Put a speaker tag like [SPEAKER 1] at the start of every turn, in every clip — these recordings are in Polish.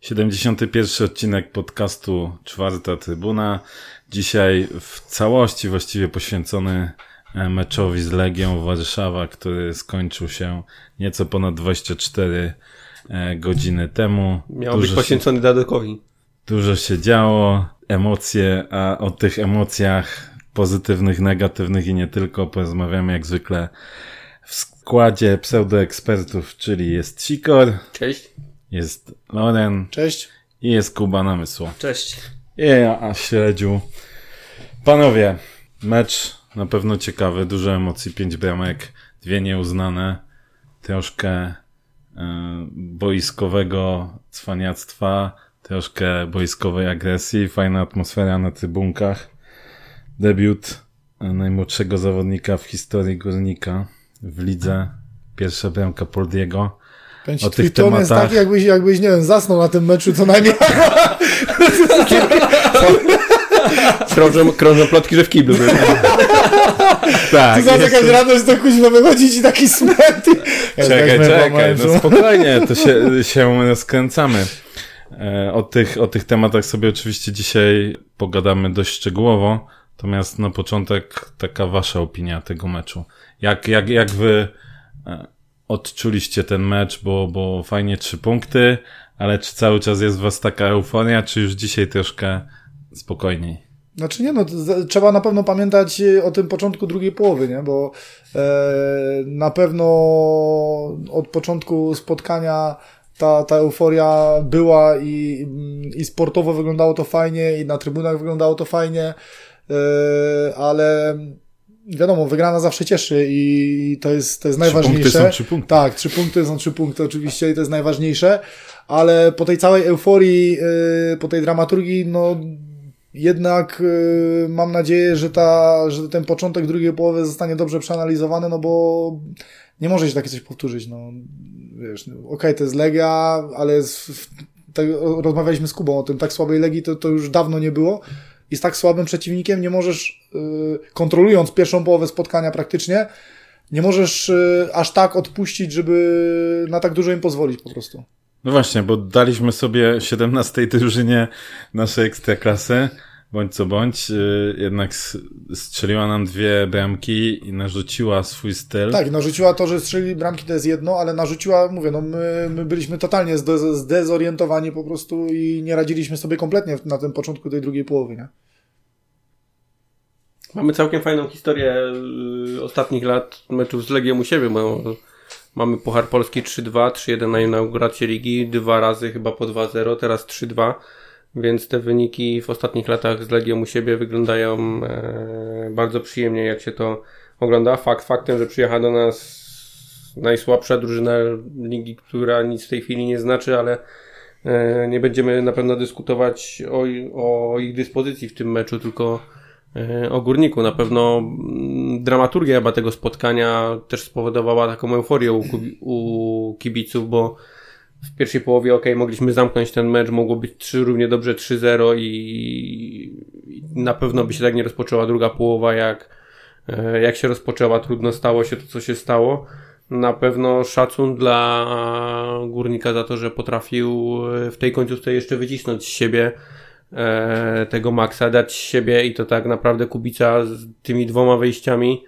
[SPEAKER 1] Siedemdziesiąty pierwszy odcinek podcastu Czwarta Trybuna. Dzisiaj w całości właściwie poświęcony e, meczowi z Legią Warszawa, który skończył się nieco ponad 24 e, godziny temu.
[SPEAKER 2] Miał być poświęcony Dadekowi.
[SPEAKER 1] Dużo się działo, emocje, a o tych emocjach pozytywnych, negatywnych i nie tylko porozmawiamy jak zwykle w składzie pseudoekspertów, czyli jest Sikor.
[SPEAKER 2] Cześć.
[SPEAKER 1] Jest Loren.
[SPEAKER 3] Cześć.
[SPEAKER 1] I jest Kuba Namysło.
[SPEAKER 4] Cześć.
[SPEAKER 1] I ja, Śledziu. Panowie, mecz na pewno ciekawy, dużo emocji, pięć bramek, dwie nieuznane, troszkę y, boiskowego cwaniactwa, troszkę boiskowej agresji, fajna atmosfera na trybunkach. Debiut najmłodszego zawodnika w historii Górnika w lidze. Pierwsza bramka Poldiego.
[SPEAKER 3] o tych tematach... jest taki, jakbyś, jakbyś, nie wiem, zasnął na tym meczu co najmniej.
[SPEAKER 2] krążą, krążą plotki, że w kiblu był.
[SPEAKER 3] tak. Tu jakaś jeszcze... radość do kuźma wychodzi ci taki smęty.
[SPEAKER 1] Czekaj, czekaj, no spokojnie, to się, się skręcamy. E, o tych, o tych tematach sobie oczywiście dzisiaj pogadamy dość szczegółowo, natomiast na początek taka wasza opinia tego meczu. Jak, jak, jak wy e, odczuliście ten mecz, bo, bo fajnie trzy punkty, ale czy cały czas jest was taka euforia, czy już dzisiaj troszkę spokojniej?
[SPEAKER 3] Znaczy nie, no trzeba na pewno pamiętać o tym początku drugiej połowy, nie? Bo e, na pewno od początku spotkania ta, ta euforia była i, i sportowo wyglądało to fajnie, i na trybunach wyglądało to fajnie, ale wiadomo, wygrana zawsze cieszy i to jest, to jest najważniejsze.
[SPEAKER 1] Trzy punkty są trzy punkty.
[SPEAKER 3] Tak, trzy punkty są trzy punkty oczywiście i to jest najważniejsze, ale po tej całej euforii, yy, po tej dramaturgii, no jednak yy, mam nadzieję, że, ta, że ten początek drugiej połowy zostanie dobrze przeanalizowany, no bo nie może się takie coś powtórzyć. No wiesz, no, okej, okay, to jest Legia, ale z, tak, rozmawialiśmy z Kubą o tym, tak słabej Legii to, to już dawno nie było i z tak słabym przeciwnikiem nie możesz, yy, kontrolując pierwszą połowę spotkania praktycznie, nie możesz yy, aż tak odpuścić, żeby na tak dużo im pozwolić po prostu.
[SPEAKER 1] No właśnie, bo daliśmy sobie 17 drużynie naszej ekstraklasy bądź co bądź, y, jednak strzeliła nam dwie bramki i narzuciła swój styl.
[SPEAKER 3] Tak, narzuciła to, że strzeli bramki to jest jedno, ale narzuciła, mówię, no my, my byliśmy totalnie zdezorientowani po prostu i nie radziliśmy sobie kompletnie na tym początku tej drugiej połowy, nie?
[SPEAKER 2] Mamy całkiem fajną historię y, ostatnich lat meczów z Legią u siebie, bo mamy Puchar Polski 3-2, 3-1 na inaugurację ligi, dwa razy chyba po 2-0, teraz 3-2 więc te wyniki w ostatnich latach z Legią u siebie wyglądają e, bardzo przyjemnie, jak się to ogląda. Fakt faktem, że przyjechała do nas najsłabsza drużyna ligi, która nic w tej chwili nie znaczy, ale e, nie będziemy na pewno dyskutować o, o ich dyspozycji w tym meczu, tylko e, o górniku. Na pewno mm, dramaturgia chyba tego spotkania też spowodowała taką euforię u, u kibiców, bo w pierwszej połowie ok, mogliśmy zamknąć ten mecz, mogło być 3, równie dobrze 3-0 i, na pewno by się tak nie rozpoczęła druga połowa, jak, e, jak się rozpoczęła, trudno stało się to, co się stało. Na pewno szacun dla górnika za to, że potrafił e, w tej końcówce jeszcze wycisnąć z siebie e, tego maksa, dać siebie i to tak naprawdę Kubica z tymi dwoma wejściami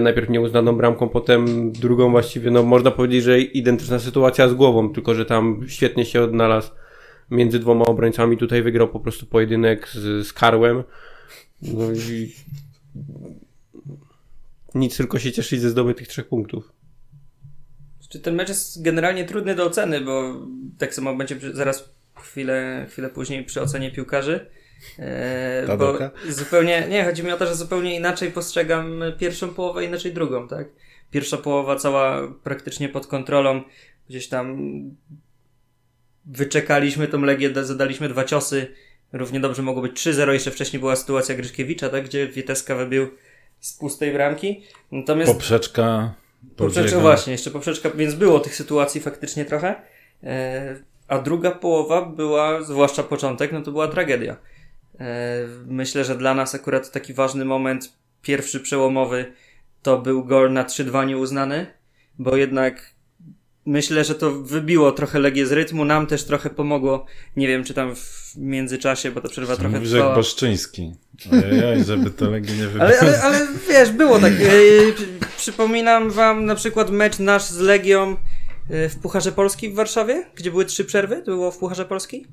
[SPEAKER 2] najpierw nieuznaną bramką, potem drugą właściwie, no można powiedzieć, że identyczna sytuacja z głową, tylko że tam świetnie się odnalazł między dwoma obrońcami. Tutaj wygrał po prostu pojedynek z, z Karłem. No i nic, tylko się cieszyć ze zdobytych trzech punktów.
[SPEAKER 4] Czy ten mecz jest generalnie trudny do oceny, bo tak samo będzie zaraz chwilę, chwilę później przy ocenie piłkarzy. E, bo zupełnie, nie, chodzi mi o to, że zupełnie inaczej postrzegam pierwszą połowę, inaczej drugą, tak? Pierwsza połowa cała praktycznie pod kontrolą, gdzieś tam wyczekaliśmy tą Legię, zadaliśmy dwa ciosy, równie dobrze mogło być 3-0, jeszcze wcześniej była sytuacja Gryszkiewicza, tak? Gdzie Wieteska wybił z pustej bramki.
[SPEAKER 1] Natomiast... Poprzeczka.
[SPEAKER 4] Poprzeczka, właśnie, jeszcze poprzeczka, więc było tych sytuacji faktycznie trochę. E, a druga połowa była, zwłaszcza początek, no to była tragedia. E, myślę, że dla nas akurat taki ważny moment, pierwszy przełomowy, to był gol na 3-2 nieuznany, bo jednak myślę, że to wybiło trochę Legię z rytmu, nam też trochę pomogło. Nie wiem, czy tam w międzyczasie, bo ta przerwa
[SPEAKER 1] Co
[SPEAKER 4] trochę
[SPEAKER 1] mówisz
[SPEAKER 4] trwała.
[SPEAKER 1] jak Boszczyński. Ojej, żeby to Legii nie wybiło.
[SPEAKER 4] Ale, ale, ale wiesz, było tak. Yy, przypominam wam na przykład mecz nasz z Legią yy, w Pucharze Polski w Warszawie, gdzie były trzy przerwy. To było w Pucharze Polski?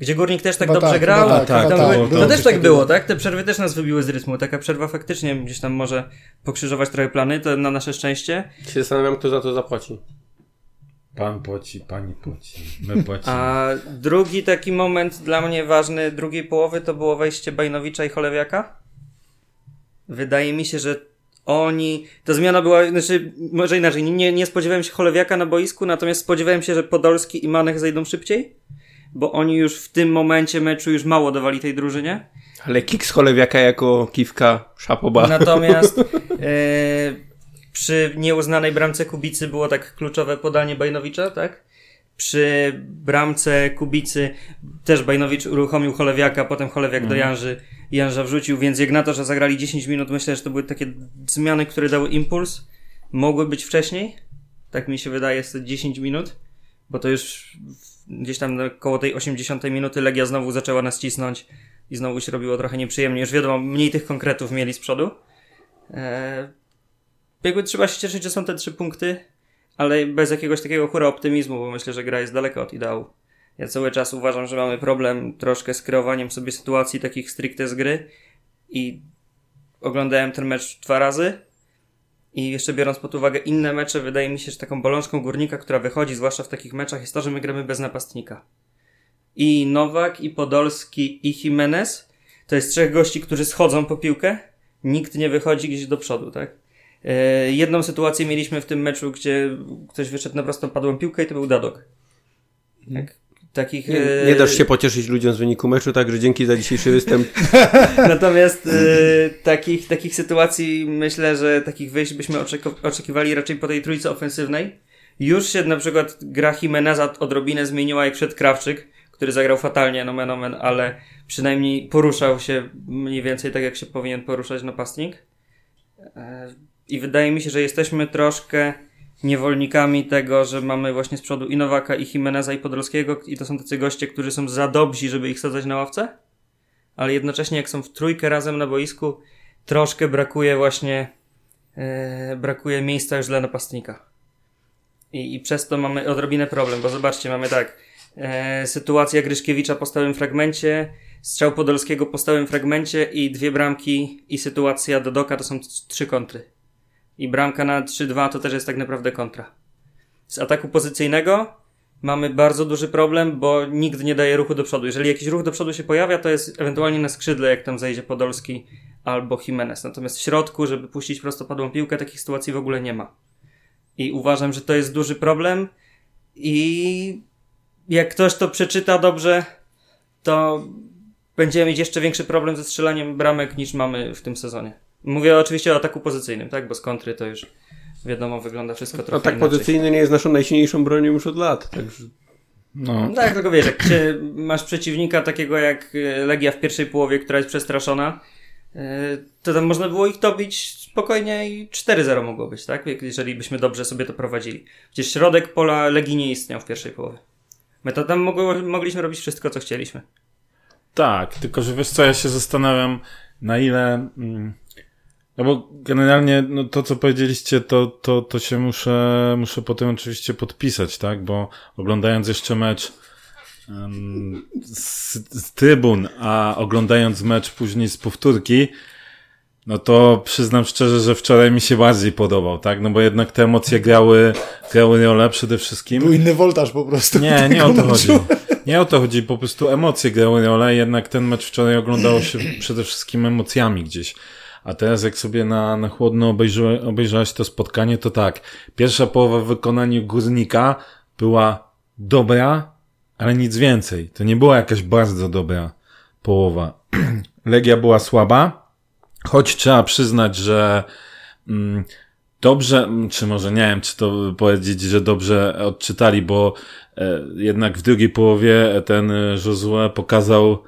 [SPEAKER 4] Gdzie Górnik też tak
[SPEAKER 3] Chyba
[SPEAKER 4] dobrze
[SPEAKER 3] tak,
[SPEAKER 4] grał.
[SPEAKER 1] tak, tak,
[SPEAKER 4] Tam
[SPEAKER 1] tak,
[SPEAKER 4] były- to
[SPEAKER 1] to.
[SPEAKER 4] też tak było, tak? Te przerwy też nas wybiły z rytmu. Taka przerwa faktycznie gdzieś tam może pokrzyżować trochę plany, to na nasze szczęście.
[SPEAKER 2] Się zastanawiam, kto za to zapłaci.
[SPEAKER 1] Pan płaci, pani płaci, my płacimy.
[SPEAKER 4] A drugi taki moment dla mnie ważny drugiej połowy to było wejście Bajnowicza i Cholewiaka. Wydaje mi się, że oni. Ta zmiana była, znaczy, może inaczej, nie, nie spodziewałem się Cholewiaka na boisku, natomiast spodziewałem się, że Podolski i Manech zejdą szybciej, bo oni już w tym momencie meczu już mało dawali tej drużynie.
[SPEAKER 2] Ale kick z Cholewiaka jako kiwka szapoba.
[SPEAKER 4] Natomiast e, przy nieuznanej bramce Kubicy było tak kluczowe podanie Bajnowicza, tak? Przy bramce Kubicy też Bajnowicz uruchomił Cholewiaka, potem Cholewiak do Janży, Janża wrzucił, więc jak na to, że zagrali 10 minut, myślę, że to były takie zmiany, które dały impuls. Mogły być wcześniej, tak mi się wydaje, jest to 10 minut, bo to już gdzieś tam koło tej 80 minuty Legia znowu zaczęła nas cisnąć i znowu się robiło trochę nieprzyjemnie. Już wiadomo, mniej tych konkretów mieli z przodu. Eee, jakby trzeba się cieszyć, że są te trzy punkty, ale bez jakiegoś takiego hura optymizmu, bo myślę, że gra jest daleka od ideału. Ja cały czas uważam, że mamy problem troszkę z kreowaniem sobie sytuacji takich stricte z gry i oglądałem ten mecz dwa razy i jeszcze biorąc pod uwagę inne mecze, wydaje mi się, że taką bolączką górnika, która wychodzi, zwłaszcza w takich meczach, jest to, że my gramy bez napastnika. I Nowak, i Podolski, i Jimenez to jest trzech gości, którzy schodzą po piłkę, nikt nie wychodzi gdzieś do przodu, tak? E, jedną sytuację mieliśmy w tym meczu, gdzie ktoś wyszedł na prostą padłą piłkę i to był Dadok. Tak, takich,
[SPEAKER 2] Nie,
[SPEAKER 4] e,
[SPEAKER 2] nie dasz się pocieszyć ludziom z wyniku meczu, także dzięki za dzisiejszy występ.
[SPEAKER 4] Natomiast e, takich, takich sytuacji myślę, że takich wyjść byśmy oczekiwali raczej po tej trójce ofensywnej. Już się na przykład gra Jimeneza odrobinę zmieniła jak przed Krawczyk, który zagrał fatalnie, nomen omen, ale przynajmniej poruszał się mniej więcej tak jak się powinien poruszać napastnik. E, I wydaje mi się, że jesteśmy troszkę niewolnikami tego, że mamy właśnie z przodu i Nowaka, i Jimeneza, i Podolskiego i to są tacy goście, którzy są za dobrzy, żeby ich sadzać na ławce ale jednocześnie jak są w trójkę razem na boisku, troszkę brakuje właśnie e, brakuje miejsca już dla napastnika. I, I przez to mamy odrobinę problem, bo zobaczcie, mamy tak e, sytuacja Gryszkiewicza po stałym fragmencie, strzał Podolskiego po stałym fragmencie i dwie bramki i sytuacja Dodoka to są trzy kontry. I bramka na 3-2 to też jest tak naprawdę kontra. Z ataku pozycyjnego mamy bardzo duży problem, bo nikt nie daje ruchu do przodu. Jeżeli jakiś ruch do przodu się pojawia, to jest ewentualnie na skrzydle, jak tam zejdzie Podolski albo Jimenez. Natomiast w środku, żeby puścić prostopadłą piłkę, takich sytuacji w ogóle nie ma. I uważam, że to jest duży problem i jak ktoś to przeczyta dobrze, to będziemy mieć jeszcze większy problem ze strzelaniem bramek niż mamy w tym sezonie. Mówię oczywiście o ataku pozycyjnym, tak? Bo z kontry to już wiadomo, wygląda wszystko trochę
[SPEAKER 2] No tak
[SPEAKER 4] inaczej.
[SPEAKER 2] pozycyjny nie jest naszą najsilniejszą bronią już od lat. Także
[SPEAKER 1] No,
[SPEAKER 4] No tak, tylko wiesz, jak masz przeciwnika takiego jak e, Legia w pierwszej połowie, która jest przestraszona, e, to tam można było ich dobić spokojnie i 4-0 mogło być, tak? Jeżeli byśmy dobrze sobie to prowadzili. Przecież środek pola Legii nie istniał w pierwszej połowie. My to tam mogło, mogliśmy robić wszystko, co chcieliśmy.
[SPEAKER 1] Tak, tylko że wiesz co, ja się zastanawiam, na ile. Mm, no bo generalnie no to, co powiedzieliście, to, to, to się muszę, muszę potem oczywiście podpisać, tak? Bo oglądając jeszcze mecz em, z, z trybun, a oglądając mecz później z powtórki, no to przyznam szczerze, że wczoraj mi się bardziej podobał, tak? No bo jednak te emocje grały, grały rolę przede wszystkim.
[SPEAKER 3] Był inny woltaż po prostu.
[SPEAKER 1] Nie, nie o to chodzi. Nie o to chodzi, po prostu emocje grały rolę, jednak ten mecz wczoraj oglądało się przede wszystkim emocjami gdzieś. A teraz jak sobie na, na chłodno obejrzałeś to spotkanie, to tak, pierwsza połowa w wykonaniu Górnika była dobra, ale nic więcej. To nie była jakaś bardzo dobra połowa. Legia była słaba, choć trzeba przyznać, że mm, dobrze, mm, czy może nie wiem, czy to powiedzieć, że dobrze odczytali, bo e, jednak w drugiej połowie ten e, Josue pokazał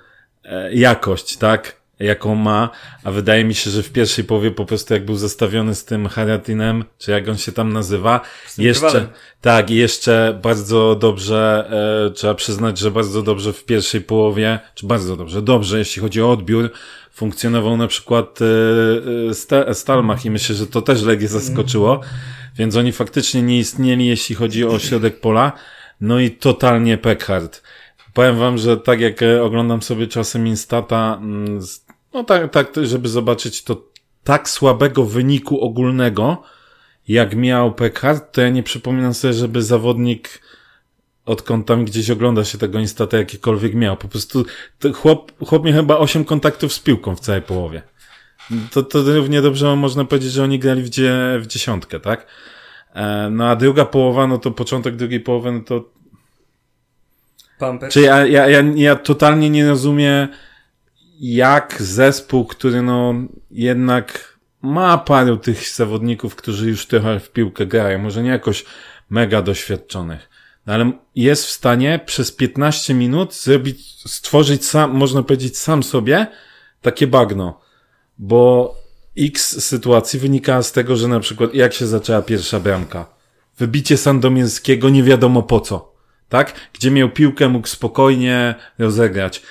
[SPEAKER 1] e, jakość, tak? Jaką ma, a wydaje mi się, że w pierwszej połowie po prostu jak był zestawiony z tym Haratinem, czy jak on się tam nazywa, jeszcze, tak, jeszcze bardzo dobrze, e, trzeba przyznać, że bardzo dobrze w pierwszej połowie, czy bardzo dobrze, dobrze, jeśli chodzi o odbiór, funkcjonował na przykład e, e Stalmach i myślę, że to też Legię zaskoczyło, więc oni faktycznie nie istnieli, jeśli chodzi o środek pola, no i totalnie Peckhard. Powiem wam, że tak jak e, oglądam sobie czasem Instata, mm, no tak, tak, żeby zobaczyć to tak słabego wyniku ogólnego, jak miał Peckhard, to ja nie przypominam sobie, żeby zawodnik odkąd tam gdzieś ogląda się tego Instata jakikolwiek miał. Po prostu chłop, chłop miał chyba 8 kontaktów z piłką w całej połowie. To, to równie dobrze można powiedzieć, że oni grali w, dzie, w dziesiątkę, tak? E, no a druga połowa, no to początek drugiej połowy, no to
[SPEAKER 4] Pampers.
[SPEAKER 1] Czy ja, ja, ja, ja totalnie nie rozumiem, jak zespół, który no jednak ma paru tych zawodników, którzy już trochę w piłkę grają, może nie jakoś mega doświadczonych, no ale jest w stanie przez 15 minut zrobić, stworzyć sam, można powiedzieć sam sobie takie bagno, bo x sytuacji wynika z tego, że na przykład jak się zaczęła pierwsza bramka. Wybicie Sandomierskiego nie wiadomo po co tak? Gdzie miał piłkę, mógł spokojnie rozegrać.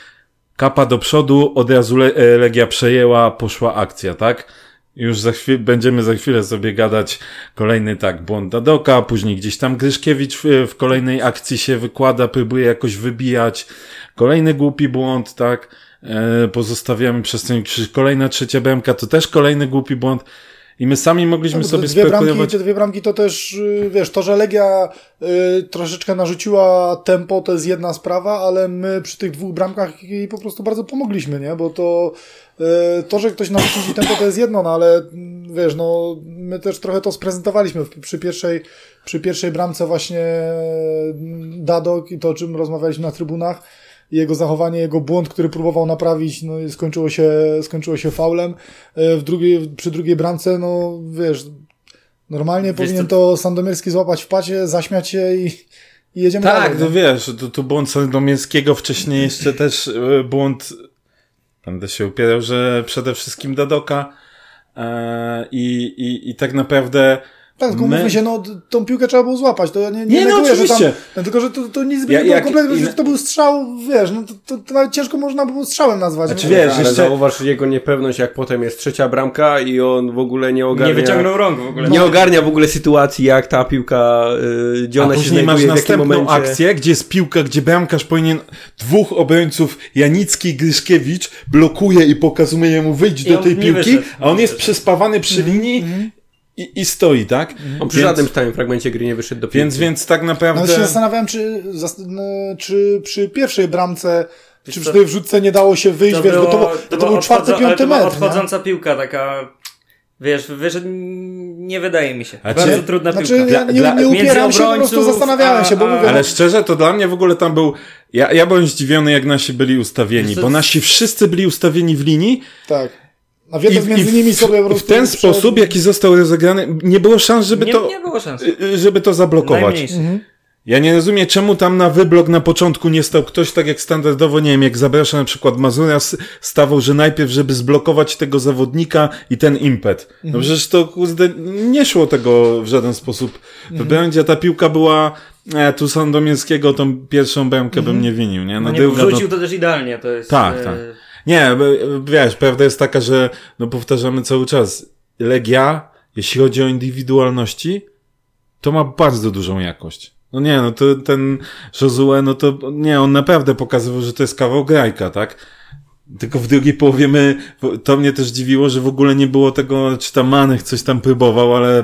[SPEAKER 1] Kapa do przodu, od razu Le e, Legia przejęła, poszła akcja, tak? Już za chwilę, będziemy za chwilę sobie gadać kolejny tak, błąd Dadoka, później gdzieś tam Gryszkiewicz w, w kolejnej akcji się wykłada, próbuje jakoś wybijać. Kolejny głupi błąd, tak? E, pozostawiamy przez ten kolejna trzecia bramka, to też kolejny głupi błąd. I my sami mogliśmy no, sobie
[SPEAKER 3] dwie spekulować. Bramki, te dwie bramki to też, y, wiesz, to, że Legia y, troszeczkę narzuciła tempo, to jest jedna sprawa, ale my przy tych dwóch bramkach jej po prostu bardzo pomogliśmy, nie? Bo to, y, to, że ktoś narzucił ci tempo, to jest jedno, no ale mm, wiesz, no, my też trochę to sprezentowaliśmy przy pierwszej, przy pierwszej bramce właśnie mm, Dadok i to, o czym rozmawialiśmy na trybunach jego zachowanie, jego błąd, który próbował naprawić, no skończyło się, skończyło się faulem. E, w drugiej, przy drugiej bramce, no wiesz, normalnie wiesz, powinien to... to Sandomierski złapać w pacie, zaśmiać się i, i jedziemy
[SPEAKER 1] tak,
[SPEAKER 3] dalej.
[SPEAKER 1] Tak, no wiesz, to, to błąd Sandomierskiego, wcześniej jeszcze też e, błąd, będę się upierał, że przede wszystkim Dadoka e, i, i, i tak naprawdę
[SPEAKER 3] tak, tylko My... się, no tą piłkę trzeba było złapać, to nie, nie, nie no, neguję, no, że tam, no, tylko, że to, to nic by ja, nie było kompletnie, że to był strzał, wiesz, no to, to, to, nawet ciężko można było strzałem nazwać.
[SPEAKER 2] Znaczy, wiesz, ale jeszcze... zauważ jego niepewność, jak potem jest trzecia bramka i on w ogóle nie ogarnia...
[SPEAKER 4] Nie wyciągnął rąk w ogóle.
[SPEAKER 2] Nie ogarnia w ogóle sytuacji, jak ta piłka, yy, gdzie ona A się znajduje, masz w
[SPEAKER 1] następną
[SPEAKER 2] momencie.
[SPEAKER 1] akcję, gdzie jest piłka, gdzie bramkarz powinien dwóch obrońców, Janicki i Gryszkiewicz, blokuje i pokazuje mu wyjść do tej piłki, a on jest przespawany przy linii mhm i, i stoi, tak?
[SPEAKER 2] On przy więc, żadnym stałym fragmencie gry nie wyszedł do piłki.
[SPEAKER 1] Więc, więc tak naprawdę...
[SPEAKER 3] Nawet się zastanawiałem, czy, czy przy pierwszej bramce czy przy tej wrzutce nie dało się wyjść, to wiesz, było, bo to, to, to, był czwarty, piąty metr.
[SPEAKER 4] odchodząca nie? piłka taka, wiesz, wiesz, nie wydaje mi się. A Bardzo czy, trudna
[SPEAKER 3] znaczy,
[SPEAKER 4] piłka.
[SPEAKER 3] Ja nie, nie, nie upieram się, po prostu zastanawiałem a, się, bo a, mówię,
[SPEAKER 1] Ale no- szczerze, to dla mnie w ogóle tam był, ja, ja byłem zdziwiony, jak nasi byli ustawieni, bo nasi wszyscy byli ustawieni w linii.
[SPEAKER 3] Tak. A między nimi sobie
[SPEAKER 1] prostu... W ten sposób, jaki został rozegrany, nie było szans, żeby
[SPEAKER 4] nie,
[SPEAKER 1] to...
[SPEAKER 4] Nie było szans.
[SPEAKER 1] Y, y, żeby to zablokować. Mhm. Ja nie rozumiem, czemu tam na wyblok na początku nie stał ktoś tak jak standardowo, nie wiem, jak zaprasza na przykład Mazura, stawał, że najpierw, żeby zblokować tego zawodnika i ten impet. No mhm. przecież to, kurde, nie szło tego w żaden sposób mhm. wybrać, ta piłka była, e, tu Sandomierskiego tą pierwszą bramkę mhm. bym nie winił, nie?
[SPEAKER 4] No, no nie, wrzucił no... to też idealnie, to jest...
[SPEAKER 1] Tak, e... Nie, wiesz, prawda jest taka, że no powtarzamy cały czas. Legia, jeśli chodzi o indywidualności, to ma bardzo dużą jakość. No nie, no to ten Josue, no to nie, on naprawdę pokazywał, że to jest kawał grajka, tak? Tylko w drugiej połowie my, to mnie też dziwiło, że w ogóle nie było tego, czy tam Manech coś tam próbował, ale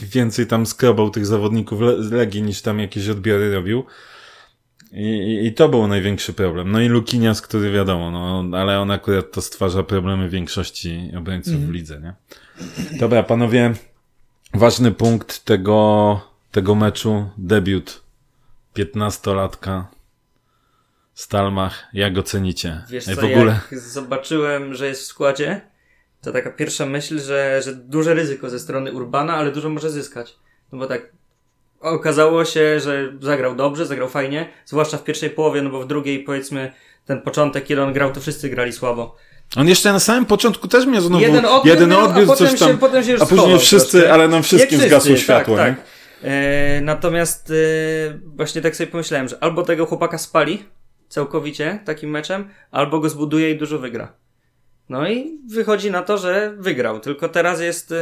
[SPEAKER 1] więcej tam skrobał tych zawodników Legii niż tam jakieś odbiory robił. I, I, to był największy problem. No i Lukinias, który wiadomo, no, ale on akurat to stwarza problemy większości obrońców mm. w lidze, nie? Dobra, panowie, ważny punkt tego, tego meczu, debiut 15-latka Stalmach. Jak ocenicie?
[SPEAKER 4] Wiesz co, w ogóle... jak zobaczyłem, że jest w składzie, to taka pierwsza myśl, że, że duże ryzyko ze strony Urbana, ale dużo może zyskać. No bo tak, okazało się, że zagrał dobrze, zagrał fajnie, zwłaszcza w pierwszej połowie, no bo w drugiej powiedzmy ten początek, kiedy on grał, to wszyscy grali słabo.
[SPEAKER 1] On jeszcze na samym początku też miał znowu
[SPEAKER 4] jeden odbiór,
[SPEAKER 1] jeden odbiór
[SPEAKER 4] a potem
[SPEAKER 1] coś tam,
[SPEAKER 4] się, potem się już
[SPEAKER 1] a później wszyscy,
[SPEAKER 4] troszkę.
[SPEAKER 1] ale nam wszystkim
[SPEAKER 4] Nie
[SPEAKER 1] zgasło
[SPEAKER 4] wszyscy,
[SPEAKER 1] światło,
[SPEAKER 4] tak, tak. E, natomiast e, właśnie tak sobie pomyślałem, że albo tego chłopaka spali całkowicie takim meczem, albo go zbuduje i dużo wygra. No i wychodzi na to, że wygrał. Tylko teraz jest. E,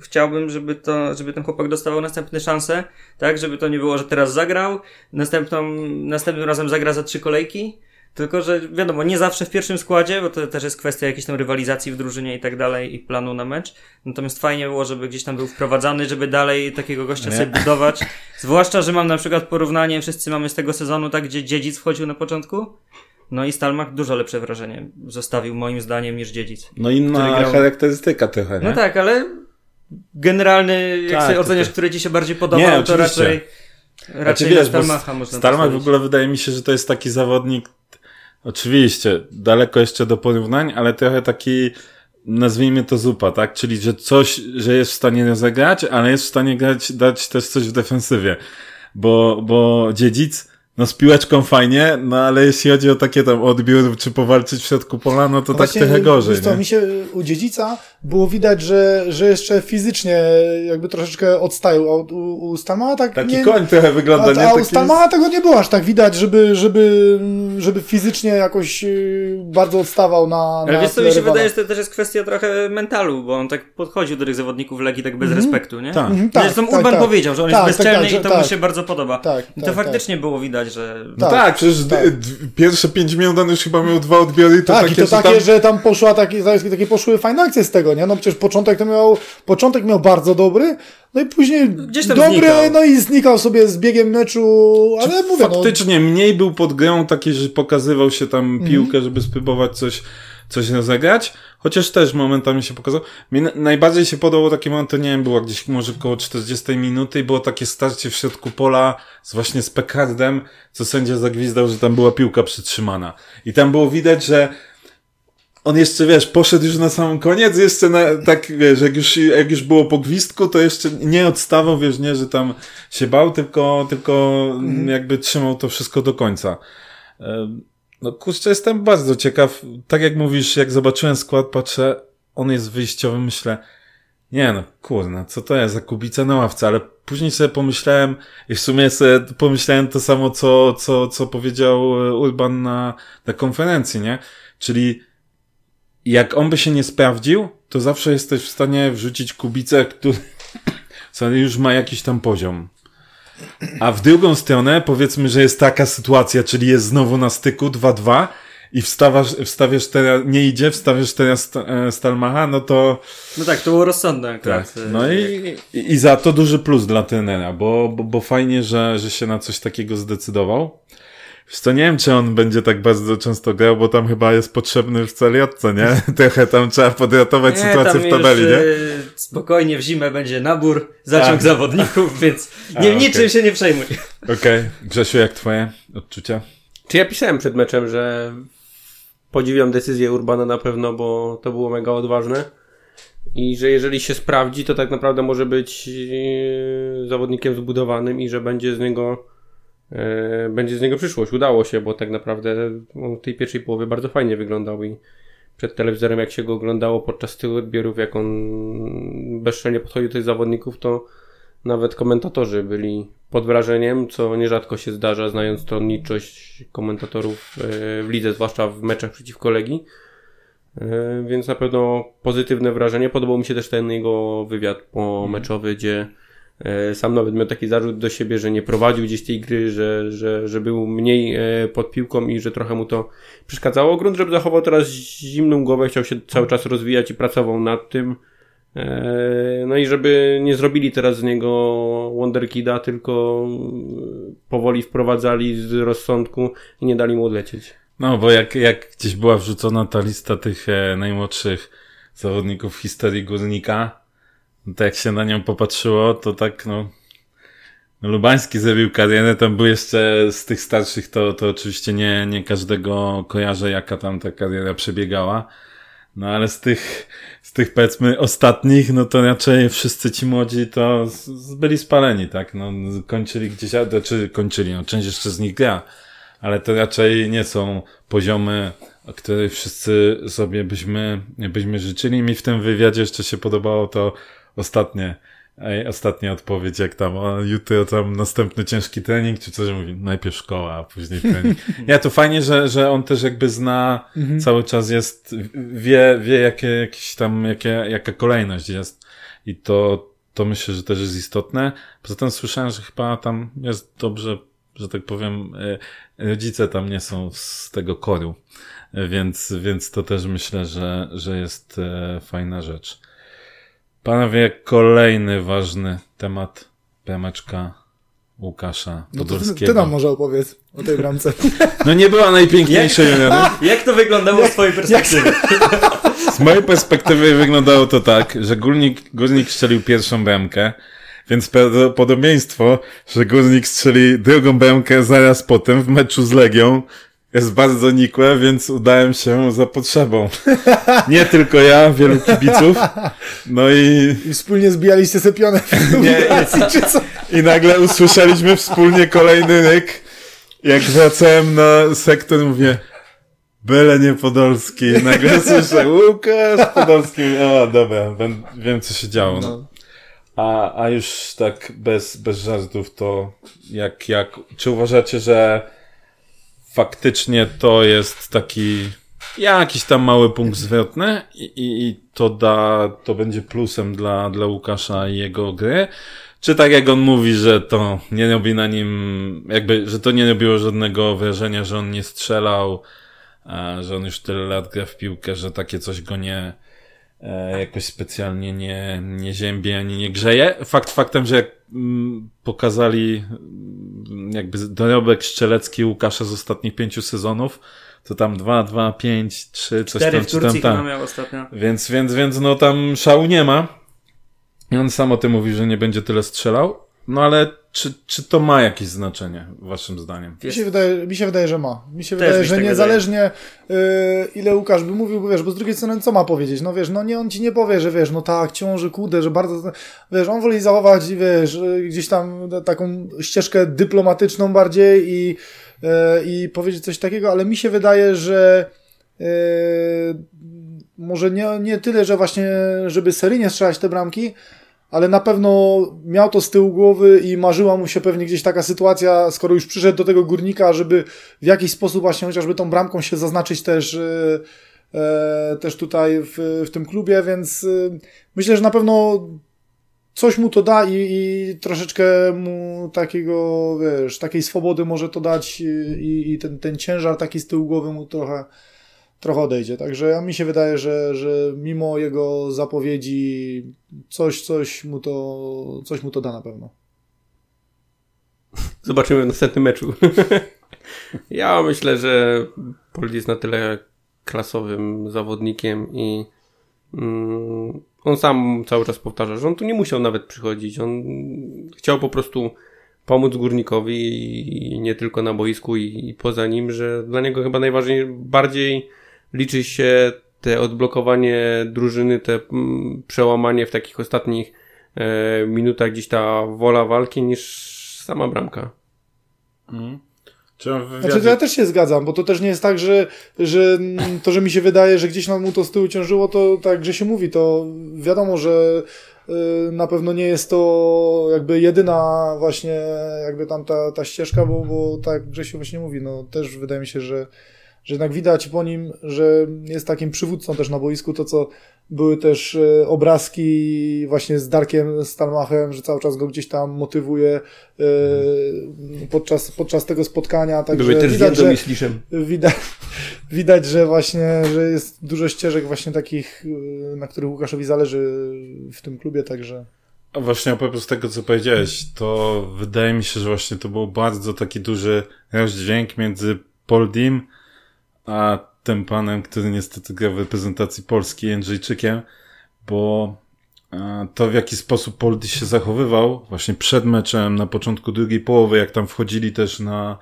[SPEAKER 4] chciałbym, żeby to, żeby ten chłopak dostawał następne szanse, tak? Żeby to nie było, że teraz zagrał, następną, następnym razem zagra za trzy kolejki. Tylko, że wiadomo, nie zawsze w pierwszym składzie, bo to też jest kwestia jakiejś tam rywalizacji w drużynie i tak dalej i planu na mecz. Natomiast fajnie było, żeby gdzieś tam był wprowadzany, żeby dalej takiego gościa
[SPEAKER 1] Nie.
[SPEAKER 4] sobie budować. Zwłaszcza, że mam na przykład porównanie, wszyscy mamy z tego sezonu, tak, gdzie dziedzic wchodził na początku. No i Stalmach dużo lepsze wrażenie zostawił moim zdaniem niż dziedzic.
[SPEAKER 1] No inna
[SPEAKER 4] Który grał-
[SPEAKER 1] charakterystyka trochę, nie?
[SPEAKER 4] No tak, ale generalny, jak
[SPEAKER 1] Tak,
[SPEAKER 4] sobie oceniasz,
[SPEAKER 1] tak.
[SPEAKER 4] który ci się bardziej podobał,
[SPEAKER 1] Nie,
[SPEAKER 4] to
[SPEAKER 1] oczywiście.
[SPEAKER 4] raczej,
[SPEAKER 1] Znaczy,
[SPEAKER 4] raczej
[SPEAKER 1] wiesz,
[SPEAKER 4] Stalmacha można
[SPEAKER 1] Stalmach w ogóle wydaje mi się, że to jest taki zawodnik, oczywiście, daleko jeszcze do porównań, ale trochę taki, nazwijmy to zupa, tak? Czyli, że coś, że jest w stanie rozegrać, ale jest w stanie grać, dać też coś w defensywie. Bo, bo dziedzic, no z piłeczką fajnie, no ale jeśli chodzi o takie tam odbiór, czy powalczyć w środku pola, no to tak
[SPEAKER 3] Właśnie,
[SPEAKER 1] trochę gorzej,
[SPEAKER 3] wiesz co,
[SPEAKER 1] nie?
[SPEAKER 3] mi się u dziedzica było widać, że, że jeszcze fizycznie jakby troszeczkę odstają, a u, u Stalmana tak
[SPEAKER 1] Taki
[SPEAKER 3] nie...
[SPEAKER 1] koń trochę wygląda, nie?
[SPEAKER 3] A, a u
[SPEAKER 1] Taki...
[SPEAKER 3] Stalmana tego nie było aż tak widać, żeby, żeby, żeby fizycznie jakoś yy, bardzo odstawał na,
[SPEAKER 4] Ale
[SPEAKER 3] na
[SPEAKER 4] wiesz co, mi się
[SPEAKER 3] rywala.
[SPEAKER 4] wydaje, że to też jest kwestia trochę mentalu, bo on tak podchodził do tych zawodników Legii tak bez respektu, nie?
[SPEAKER 1] Tak.
[SPEAKER 3] Mhm,
[SPEAKER 4] Zresztą
[SPEAKER 3] tak,
[SPEAKER 4] Urban
[SPEAKER 3] tak.
[SPEAKER 4] powiedział, że on
[SPEAKER 3] Tak,
[SPEAKER 4] jest
[SPEAKER 3] tak,
[SPEAKER 4] bezczelny
[SPEAKER 3] tak,
[SPEAKER 4] i to mu
[SPEAKER 3] tak.
[SPEAKER 4] się bardzo podoba.
[SPEAKER 3] Tak,
[SPEAKER 4] I to
[SPEAKER 3] tak,
[SPEAKER 4] faktycznie było widać, że...
[SPEAKER 1] No
[SPEAKER 3] Tak,
[SPEAKER 1] tak, przecież
[SPEAKER 3] tak.
[SPEAKER 1] d- pierwsze pięć minut on już chyba miał dwa odbiory, to
[SPEAKER 3] Tak,
[SPEAKER 1] takie,
[SPEAKER 3] i to
[SPEAKER 1] że
[SPEAKER 3] takie,
[SPEAKER 1] tam...
[SPEAKER 3] że tam poszła takie, takie poszły fajne akcje z tego, nie? No przecież początek to miał, początek miał bardzo dobry, no i później
[SPEAKER 4] Gdzieś tam
[SPEAKER 3] dobry,
[SPEAKER 4] znikał.
[SPEAKER 3] no i znikał sobie z biegiem meczu, ale mówię, no,
[SPEAKER 1] Faktycznie mniej był pod grą taki, że pokazywał się tam
[SPEAKER 3] Mhm.
[SPEAKER 1] piłkę, żeby spróbować coś, coś rozegrać. Chociaż też momentami się pokazał. Mi na- najbardziej się podobał taki moment, to nie wiem, było gdzieś może około 40 minuty i było takie starcie w środku pola z właśnie z Pekardem, co sędzia zagwizdał, że tam była piłka przytrzymana. I tam było widać, że on jeszcze, wiesz, poszedł już na sam koniec, jeszcze na, tak, wiesz, jak już, jak już było po gwizdku, to jeszcze nie odstawał, wiesz, nie, że tam się bał, tylko, tylko
[SPEAKER 3] Mhm.
[SPEAKER 1] jakby trzymał to wszystko do końca. No kurczę, jestem bardzo ciekaw. Tak jak mówisz, jak zobaczyłem skład, patrzę, on jest wyjściowy, myślę, nie no, kurna, co to jest za kubica na ławce, ale później sobie pomyślałem i w sumie sobie pomyślałem to samo, co, co, co powiedział e, Urban na, na konferencji, nie? Czyli jak on by się nie sprawdził, to zawsze jesteś w stanie wrzucić kubicę, który już ma jakiś tam poziom. A w drugą stronę powiedzmy, że jest taka sytuacja, czyli jest znowu na styku 2-2 i wstawasz, wstawiasz teraz, nie idzie, wstawiasz teraz e, Stalmacha, no to
[SPEAKER 4] No tak, to było rozsądne
[SPEAKER 1] tak.
[SPEAKER 4] akurat.
[SPEAKER 1] No i, i, i za to duży plus dla trenera, bo, bo, bo fajnie, że, że się na coś takiego zdecydował. Wiesz co, nie wiem, czy on będzie tak bardzo często grał, bo tam chyba jest potrzebny w celiotce, nie? Trochę tam trzeba podratować
[SPEAKER 4] Nie,
[SPEAKER 1] sytuację w tabeli,
[SPEAKER 4] już,
[SPEAKER 1] nie?
[SPEAKER 4] e, Spokojnie w zimę będzie nabór, zaciąg
[SPEAKER 1] Tak.
[SPEAKER 4] zawodników, więc
[SPEAKER 1] A,
[SPEAKER 4] nie,
[SPEAKER 1] okej.
[SPEAKER 4] niczym się nie przejmuj.
[SPEAKER 1] Okej. Grzesiu, jak twoje odczucia?
[SPEAKER 2] Czy ja pisałem przed meczem, że podziwiam decyzję Urbana na pewno, bo to było mega odważne. I że jeżeli się sprawdzi, to tak naprawdę może być e, zawodnikiem zbudowanym i że będzie z niego będzie z niego przyszłość. Udało się, bo tak naprawdę on w tej pierwszej połowie bardzo fajnie wyglądał i przed telewizorem jak się go oglądało podczas tych odbiorów, jak on bezczelnie podchodził do tych zawodników, to nawet komentatorzy byli pod wrażeniem, co nierzadko się zdarza, znając stronniczość komentatorów e, w lidze, zwłaszcza w meczach przeciwko Legii. E, Więc na pewno pozytywne wrażenie. Podobał mi się też ten jego wywiad pomeczowy, gdzie e, sam nawet miał taki zarzut do siebie, że nie prowadził gdzieś tej gry, że, że, że był mniej e, pod piłką i że trochę mu to przeszkadzało. Grunt, żeby zachował teraz zimną głowę, chciał się cały czas rozwijać i pracował nad tym. E, No i żeby nie zrobili teraz z niego Wonderkida, tylko e, powoli wprowadzali z rozsądku i nie dali mu odlecieć.
[SPEAKER 1] No, bo jak, jak gdzieś była wrzucona ta lista tych e, najmłodszych zawodników w historii Górnika, no to jak się na nią popatrzyło, to tak, no, Lubański zrobił karierę, tam był jeszcze z tych starszych, to, to oczywiście nie, nie każdego kojarzę, jaka tam ta kariera przebiegała. No ale z tych, z tych powiedzmy ostatnich, no to raczej wszyscy ci młodzi to z, z byli spaleni, tak? No, kończyli gdzieś, a- czy kończyli, no część jeszcze z nich gra ale to raczej nie są poziomy, które wszyscy sobie byśmy, byśmy życzyli. Mi w tym wywiadzie jeszcze się podobało to ostatnie, ostatnia odpowiedź, jak tam, o, jutro tam następny ciężki trening, czy coś mówi, najpierw szkoła, a później trening. Nie, to fajnie, że, że on też jakby zna, mhm. cały czas jest, wie, wie jakie, jakieś tam, jakie, jaka kolejność jest. I to, to myślę, że też jest istotne. Poza tym słyszałem, że chyba tam jest dobrze, że tak powiem, e, rodzice tam nie są z tego koru. Więc, więc to też myślę, że, że jest e, fajna rzecz. Panowie, kolejny ważny temat Pemeczka Łukasza no Podolskiego.
[SPEAKER 3] Ty, ty nam może opowiedz o tej bramce.
[SPEAKER 1] No nie była najpiękniejsza
[SPEAKER 4] jak, jak to wyglądało z twojej perspektywy?
[SPEAKER 1] Z mojej perspektywy wyglądało to tak, że Górnik, Górnik strzelił pierwszą bramkę, więc prawdopodobieństwo, że Górnik strzeli drugą bramkę zaraz potem w meczu z Legią jest bardzo nikłe, więc udałem się za potrzebą. Nie tylko ja, wielu kibiców. No i...
[SPEAKER 3] I wspólnie zbijaliście sobie pionę. Nie,
[SPEAKER 1] i, I nagle usłyszeliśmy wspólnie kolejny ryk. Jak wracałem na sektor, mówię, byle nie Podolski. I nagle słyszę, Łukasz Podolski. O, dobra, wiem co się działo. No. A, a już tak bez, bez żartów to jak, jak, czy uważacie, że faktycznie to jest taki jakiś tam mały punkt zwrotny i, i, i to da, to będzie plusem dla, dla Łukasza i jego gry. Czy tak jak on mówi, że to nie robi na nim, jakby, że to nie robiło żadnego wrażenia, że on nie strzelał, że on już tyle lat gra w piłkę, że takie coś go nie, jakoś specjalnie nie, nie ziębi ani nie grzeje. Fakt faktem, że jak mm, pokazali mm, jakby dorobek strzelecki Łukasza z ostatnich pięciu sezonów, to tam 2, 2, 5, 3, coś tam,
[SPEAKER 4] Turcji tam, tam. miał ostatnio.
[SPEAKER 1] Więc, więc, więc no tam szału nie ma. I on sam o tym mówi, że nie będzie tyle strzelał. No ale czy, czy to ma jakieś znaczenie, waszym zdaniem?
[SPEAKER 3] Mi się wydaje, mi się wydaje że ma. Mi się Też wydaje, że tak niezależnie wydaje. ile Łukasz by mówił, bo wiesz, bo z drugiej strony co ma powiedzieć? No wiesz, no nie, on ci nie powie, że wiesz, no tak, ciąży, kudę, że bardzo, wiesz, on woli zachować, wiesz, gdzieś tam taką ścieżkę dyplomatyczną bardziej i, yy, i powiedzieć coś takiego, ale mi się wydaje, że yy, może nie, nie tyle, że właśnie, żeby seryjnie strzelać te bramki, ale na pewno miał to z tyłu głowy i marzyła mu się pewnie gdzieś taka sytuacja, skoro już przyszedł do tego górnika, żeby w jakiś sposób właśnie chociażby tą bramką się zaznaczyć też, e, e też tutaj w, w tym klubie, więc e, myślę, że na pewno coś mu to da i, i troszeczkę mu takiego, wiesz, takiej swobody może to dać i, i ten, ten ciężar taki z tyłu głowy mu trochę trochę odejdzie. Także mi się wydaje, że, że mimo jego zapowiedzi coś, coś, mu to, coś mu to da na pewno.
[SPEAKER 2] Zobaczymy w następnym meczu. ja myślę, że Pold jest na tyle klasowym zawodnikiem i mm, on sam cały czas powtarza, że on tu nie musiał nawet przychodzić. On chciał po prostu pomóc górnikowi i nie tylko na boisku i, i poza nim, że dla niego chyba najważniejsze, bardziej liczy się te odblokowanie drużyny, te mm, przełamanie w takich ostatnich e, minutach, gdzieś ta wola walki niż sama bramka.
[SPEAKER 3] Mm. Wywiadzie... Znaczy, to ja też się zgadzam, bo to też nie jest tak, że, że to, że mi się wydaje, że gdzieś nam mu to z tyłu ciążyło, to tak, że się mówi, to wiadomo, że y, na pewno nie jest to jakby jedyna właśnie jakby tam ta, ta ścieżka, bo, bo tak, że się właśnie mówi, no też wydaje mi się, że że jednak widać po nim, że jest takim przywódcą też na boisku, to co były też e, obrazki właśnie z Darkiem Stalmachem, że cały czas go gdzieś tam motywuje e, podczas, podczas tego spotkania.
[SPEAKER 2] Także były też widać, że,
[SPEAKER 3] widać, widać, że właśnie, że jest dużo ścieżek właśnie takich, e, na których Łukaszowi zależy w tym klubie, także...
[SPEAKER 1] A właśnie a propos tego, co powiedziałeś, to wydaje mi się, że właśnie to był bardzo taki duży rozdźwięk między Poldim a tym panem, który niestety gra w reprezentacji Polski, Jędrzejczykiem, bo e, to w jaki sposób Poldi się zachowywał właśnie przed meczem, na początku drugiej połowy, jak tam wchodzili też na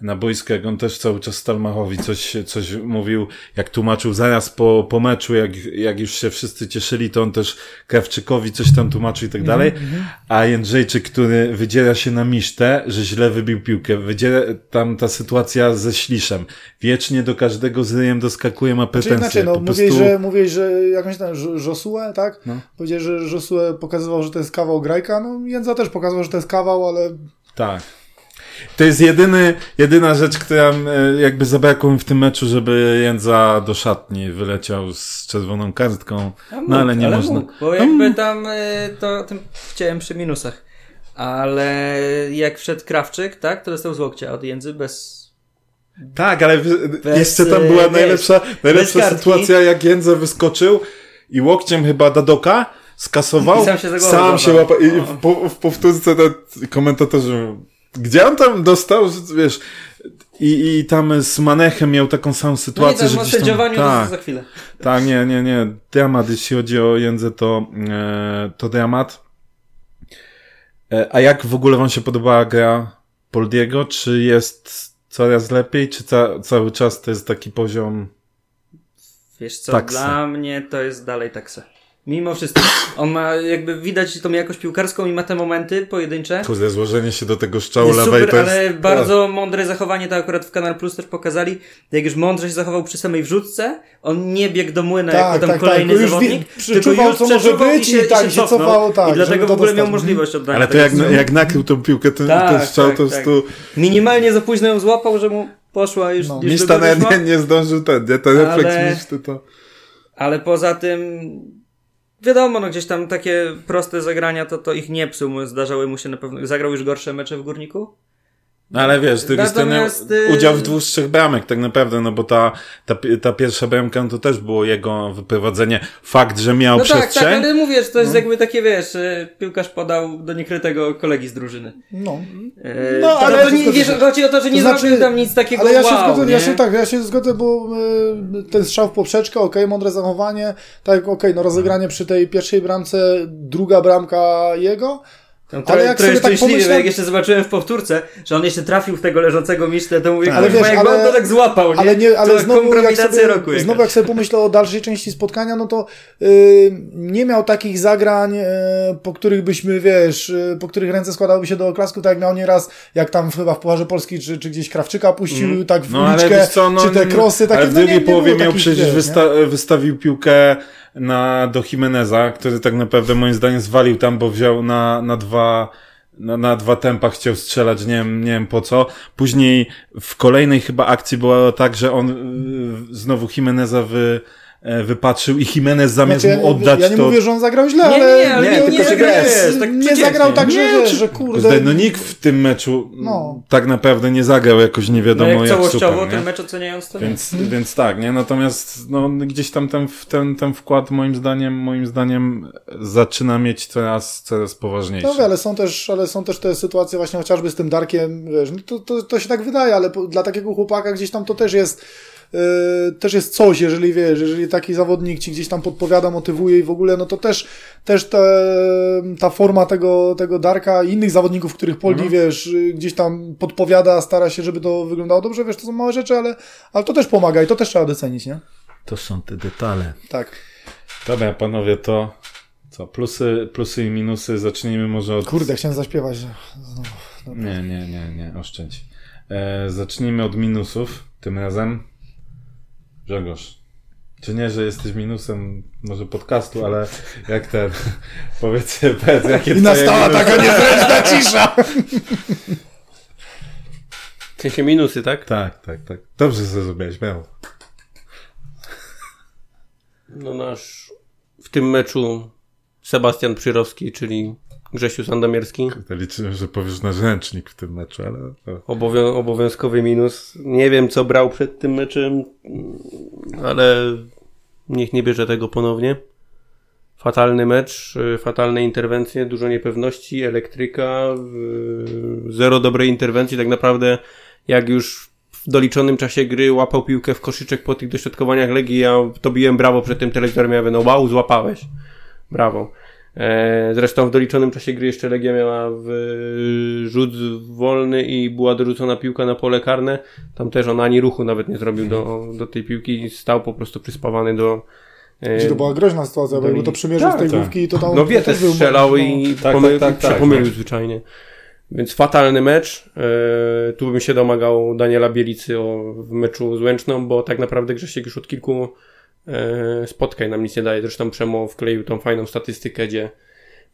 [SPEAKER 1] na boisku, jak on też cały czas Stalmachowi coś, coś mówił, jak tłumaczył zaraz po, po meczu, jak, jak już się wszyscy cieszyli, to on też Krawczykowi coś tam tłumaczył i tak dalej, mm -hmm. a Jędrzejczyk, który wydziera się na misztę, że źle wybił piłkę, wydziera tam ta sytuacja ze Śliszem, wiecznie do każdego z ryjem doskakuje, ma pretensje. Czyli
[SPEAKER 3] znaczy, no, mówię, prostu... że, mówię, że jakąś tam Josue, tak? No. Powiedziałeś, że Josue pokazywał, że to jest kawał grajka, no Jędza też pokazywał, że to jest kawał, ale...
[SPEAKER 1] Tak. To jest jedyny, jedyna rzecz, która e, jakby zabrakło mi w tym meczu, żeby Jędza do szatni wyleciał z czerwoną kartką. Mógł, no ale nie ale można. Mógł,
[SPEAKER 4] bo jakby tam e, to tym chciałem przy minusach. Ale jak wszedł Krawczyk, tak, to dostał z łokcia od Jędzy bez
[SPEAKER 1] tak, ale bez, jeszcze tam była najlepsza, najlepsza sytuacja, jak Jędza wyskoczył i łokciem chyba Dadoka skasował,
[SPEAKER 4] I sam się,
[SPEAKER 1] sam się łapał. I w, po, w powtórce komentatorzy gdzie on tam dostał, wiesz, i, i tam z Manechem miał taką samą sytuację,
[SPEAKER 4] no nie,
[SPEAKER 1] że gdzieś tam...
[SPEAKER 4] Tak, za chwilę.
[SPEAKER 1] Tak, nie, nie, nie. Dramat, jeśli chodzi o Jędzę, to, e, to dramat. E, a jak w ogóle wam się podobała gra Poldiego? Czy jest coraz lepiej, czy ca cały czas to jest taki poziom
[SPEAKER 4] Wiesz co, dla mnie to jest dalej taksa. Mimo wszystko. On ma jakby widać tą jakość piłkarską i ma te momenty pojedyncze.
[SPEAKER 1] Kurde, złożenie się do tego szczału lewej
[SPEAKER 4] super,
[SPEAKER 1] to jest...
[SPEAKER 4] ale bardzo mądre zachowanie, to akurat w Kanal Plus też pokazali. Jak już mądrze się zachował przy samej wrzutce, on nie biegł do młyna tak, jako tam tak, kolejny tak. zawodnik, tylko już co może być i, się, tak, i się cofnął. tak, I dlatego w ogóle miał możliwość oddania.
[SPEAKER 1] Ale to jak, jak nakrył tą piłkę, ten, tak, ten strzał, tak, to tak.
[SPEAKER 4] Minimalnie za późno ją złapał, że mu poszła już... No.
[SPEAKER 1] Miszta nie, nie zdążył ten, nie? Ten refleks to...
[SPEAKER 4] Ale poza tym wiadomo, no gdzieś tam takie proste zagrania, to, to ich nie psuł, zdarzały mu się na pewno. Zagrał już gorsze mecze w górniku?
[SPEAKER 1] No ale wiesz, z drugiej strony y, udział w dwóch, trzech bramek tak naprawdę, no bo ta, ta, ta pierwsza bramka no to też było jego wyprowadzenie. Fakt, że miał no przestrzeń.
[SPEAKER 4] Tak, tak, ale mówię, że to jest no. jakby takie, wiesz, y, piłkarz podał do niekrytego kolegi z drużyny.
[SPEAKER 3] No.
[SPEAKER 4] E, no, to, ale... To, nie, wiesz, chodzi o to, że nie to znaczy, zrobił tam nic takiego
[SPEAKER 3] Ale ja się
[SPEAKER 4] wow,
[SPEAKER 3] zgodzę,
[SPEAKER 4] nie?
[SPEAKER 3] ja się tak, ja się zgodzę, bo y, ten strzał w poprzeczkę, okej, okay, mądre zachowanie, tak, okej, okay, no rozegranie przy tej pierwszej bramce, druga bramka jego,
[SPEAKER 4] tam ale jak sobie tak pomyślałem... jak jeszcze zobaczyłem w powtórce, że on jeszcze trafił w tego leżącego misztę, to mówię, ale wiesz, jak ale, on to tak złapał, nie?
[SPEAKER 3] Ale, nie, ale
[SPEAKER 4] to
[SPEAKER 3] znowu, jak sobie, roku znowu jak sobie pomyślę o dalszej części spotkania, no to yy, nie miał takich zagrań, yy, po których byśmy, wiesz, yy, po których ręce składałyby się do oklasku, tak jak miał nieraz, jak tam chyba w Pucharze Polski, czy, czy gdzieś Krawczyka puścił, mm. tak w no, uliczkę, co, no, czy te krosy, takie,
[SPEAKER 1] ale w drugiej no, nie, nie połowie miał przecież wysta wystawił piłkę na, do Jimeneza, który tak naprawdę moim zdaniem zwalił tam, bo wziął na, na dwa, na, na dwa tempa chciał strzelać, nie wiem, nie wiem po co. Później w kolejnej chyba akcji było tak, że on y, znowu Jimeneza wy, wypatrzył i Jimenez zamiast znaczy, mu oddać
[SPEAKER 3] ja, ja nie
[SPEAKER 1] to...
[SPEAKER 3] mówię, że on zagrał źle,
[SPEAKER 4] nie,
[SPEAKER 3] ale...
[SPEAKER 4] Nie, ale nie, nie, tylko, nie, jest,
[SPEAKER 3] tak nie zagrał tak, że, wiesz, że kurde...
[SPEAKER 1] No nikt w tym meczu no. tak naprawdę nie zagrał jakoś nie wiadomo no jak, jak
[SPEAKER 4] całościowo
[SPEAKER 1] super,
[SPEAKER 4] ten mecz oceniając to
[SPEAKER 1] więc, nie. Więc tak, nie? Natomiast no, gdzieś tam ten, ten, ten wkład moim zdaniem moim zdaniem zaczyna mieć coraz, coraz poważniejszy.
[SPEAKER 3] No ale są też, ale są też te sytuacje właśnie chociażby z tym Darkiem, wiesz, no to, to, to się tak wydaje, ale po, dla takiego chłopaka gdzieś tam to też jest yy, też jest coś, jeżeli wiesz, jeżeli taki zawodnik ci gdzieś tam podpowiada, motywuje i w ogóle, no to też, też te, ta forma tego, tego Darka i innych zawodników, których Poldi, mhm. wiesz, gdzieś tam podpowiada, stara się, żeby to wyglądało dobrze, wiesz, to są małe rzeczy, ale, ale to też pomaga i to też trzeba docenić, nie?
[SPEAKER 1] To są te detale.
[SPEAKER 3] Tak.
[SPEAKER 1] Dobra, panowie, to co, plusy, plusy i minusy, zacznijmy może od...
[SPEAKER 3] Kurde, chciałem zaśpiewać.
[SPEAKER 1] No, nie, nie, nie, nie, oszczędź. E, zacznijmy od minusów tym razem. Grzegorz, czy nie, że jesteś minusem może podcastu, ale jak ten, powiedz, powiedz jakie
[SPEAKER 3] I nastała minusy? taka niezręczna cisza.
[SPEAKER 2] W sensie minusy, tak?
[SPEAKER 1] Tak, tak, tak. Dobrze zrozumiałeś, miał.
[SPEAKER 2] No nasz w tym meczu Sebastian Przyrowski, czyli Grzesiu Sandomierski.
[SPEAKER 1] Liczyłem, że powiesz ręcznik w tym meczu, ale...
[SPEAKER 2] Obowią obowiązkowy minus. Nie wiem, co brał przed tym meczem, ale niech nie bierze tego ponownie. Fatalny mecz, fatalne interwencje, dużo niepewności, elektryka, zero dobrej interwencji. Tak naprawdę, jak już w doliczonym czasie gry łapał piłkę w koszyczek po tych dośrodkowaniach Legii, ja to biłem brawo przed tym telewizorem, ja mówię, no wow, złapałeś. Brawo. E, zresztą w doliczonym czasie gry jeszcze Legia miała w rzut wolny i była dorzucona piłka na pole karne. Tam też on ani ruchu nawet nie zrobił do, do tej piłki. Stał po prostu przyspawany do,
[SPEAKER 3] gdzie to była groźna sytuacja, bo jakby to przymierzył tak, z tej tak. główki, to tam...
[SPEAKER 2] No wie, też strzelał i tak, pomylił, tak, tak, pomylił tak. zwyczajnie. Więc fatalny mecz. E, tu bym się domagał Daniela Bielicy o, w meczu z Łęczną, bo tak naprawdę Grzesiek już od kilku e, spotkań nam nic nie daje. Zresztą Przemo wkleił tą fajną statystykę, gdzie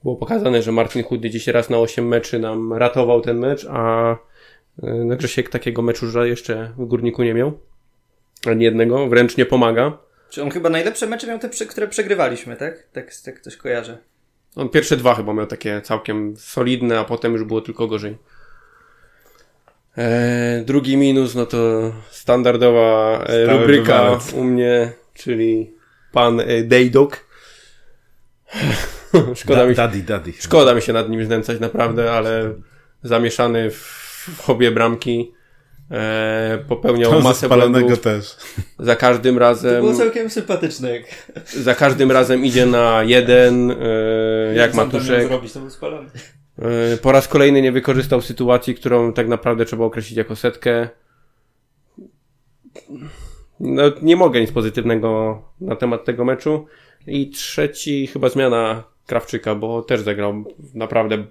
[SPEAKER 2] było pokazane, że Martin Chudy dziś raz na 8 meczy nam ratował ten mecz, a e, no Grzesiek takiego meczu jeszcze w Górniku nie miał. Ani jednego, wręcz nie pomaga.
[SPEAKER 4] Czy on chyba najlepsze mecze miał te, które przegrywaliśmy, tak? Tak, tak coś kojarzę.
[SPEAKER 2] On pierwsze dwa chyba miał takie całkiem solidne, a potem już było tylko gorzej. Eee, drugi minus, no to standardowa e, rubryka wywalec. u mnie, czyli pan e, Dejdok. szkoda, da, mi się, daddy, daddy. szkoda mi się nad nim znęcać naprawdę, ale zamieszany w, w obie bramki e, popełniał to masę błędów.
[SPEAKER 1] też.
[SPEAKER 2] Za każdym razem... To
[SPEAKER 4] było całkiem sympatyczne. Jak...
[SPEAKER 2] Za każdym razem idzie na jeden, e, jak Matuszek.
[SPEAKER 4] Zrobić, to był spalony.
[SPEAKER 2] E, po raz kolejny nie wykorzystał sytuacji, którą tak naprawdę trzeba określić jako setkę. No, nie mogę nic pozytywnego na temat tego meczu. I trzeci chyba zmiana Krawczyka, bo też zagrał naprawdę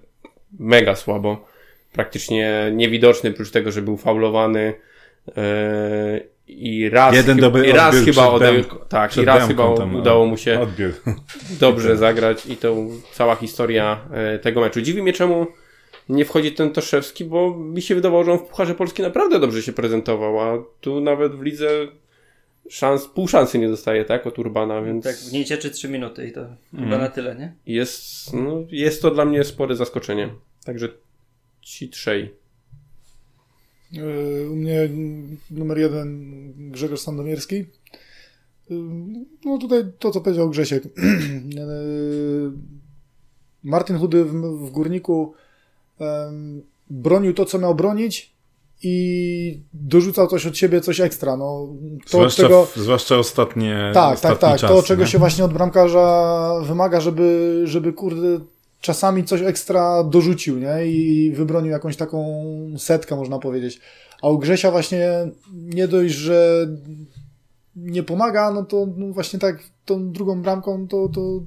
[SPEAKER 2] mega słabo praktycznie niewidoczny, oprócz tego, że był faulowany yy, i raz,
[SPEAKER 1] Jeden
[SPEAKER 2] i raz chyba odeł, tak, i raz chyba udało mu się odbiór. dobrze zagrać i to cała historia yy, tego meczu. Dziwi mnie czemu nie wchodzi ten Toszewski, bo mi się wydawało, że on w Pucharze Polski naprawdę dobrze się prezentował, a tu nawet w lidze szans, pół szansy nie dostaje, tak, od Urbana, więc...
[SPEAKER 4] Tak, w niej cieczy 3 minuty i to mm. chyba mhm. na tyle, nie?
[SPEAKER 2] Jest, no, jest to dla mnie spore zaskoczenie. Także ci trzej?
[SPEAKER 3] E, u mnie numer jeden Grzegorz Sandomierski. E, no tutaj to, co powiedział Grzesiek. E, Martin Chudy w, w Górniku bronił to, co miał bronić i dorzucał coś od siebie, coś ekstra. No,
[SPEAKER 1] to zwłaszcza, tego... zwłaszcza ostatnie
[SPEAKER 3] Tak,
[SPEAKER 1] ostatni
[SPEAKER 3] tak, tak.
[SPEAKER 1] Czas,
[SPEAKER 3] to, czego nie? się właśnie od bramkarza wymaga, żeby, żeby kurde czasami coś ekstra dorzucił, nie? I wybronił jakąś taką setkę, można powiedzieć. A u Grzesia właśnie nie dość, że nie pomaga, no to no właśnie tak tą drugą bramką to, to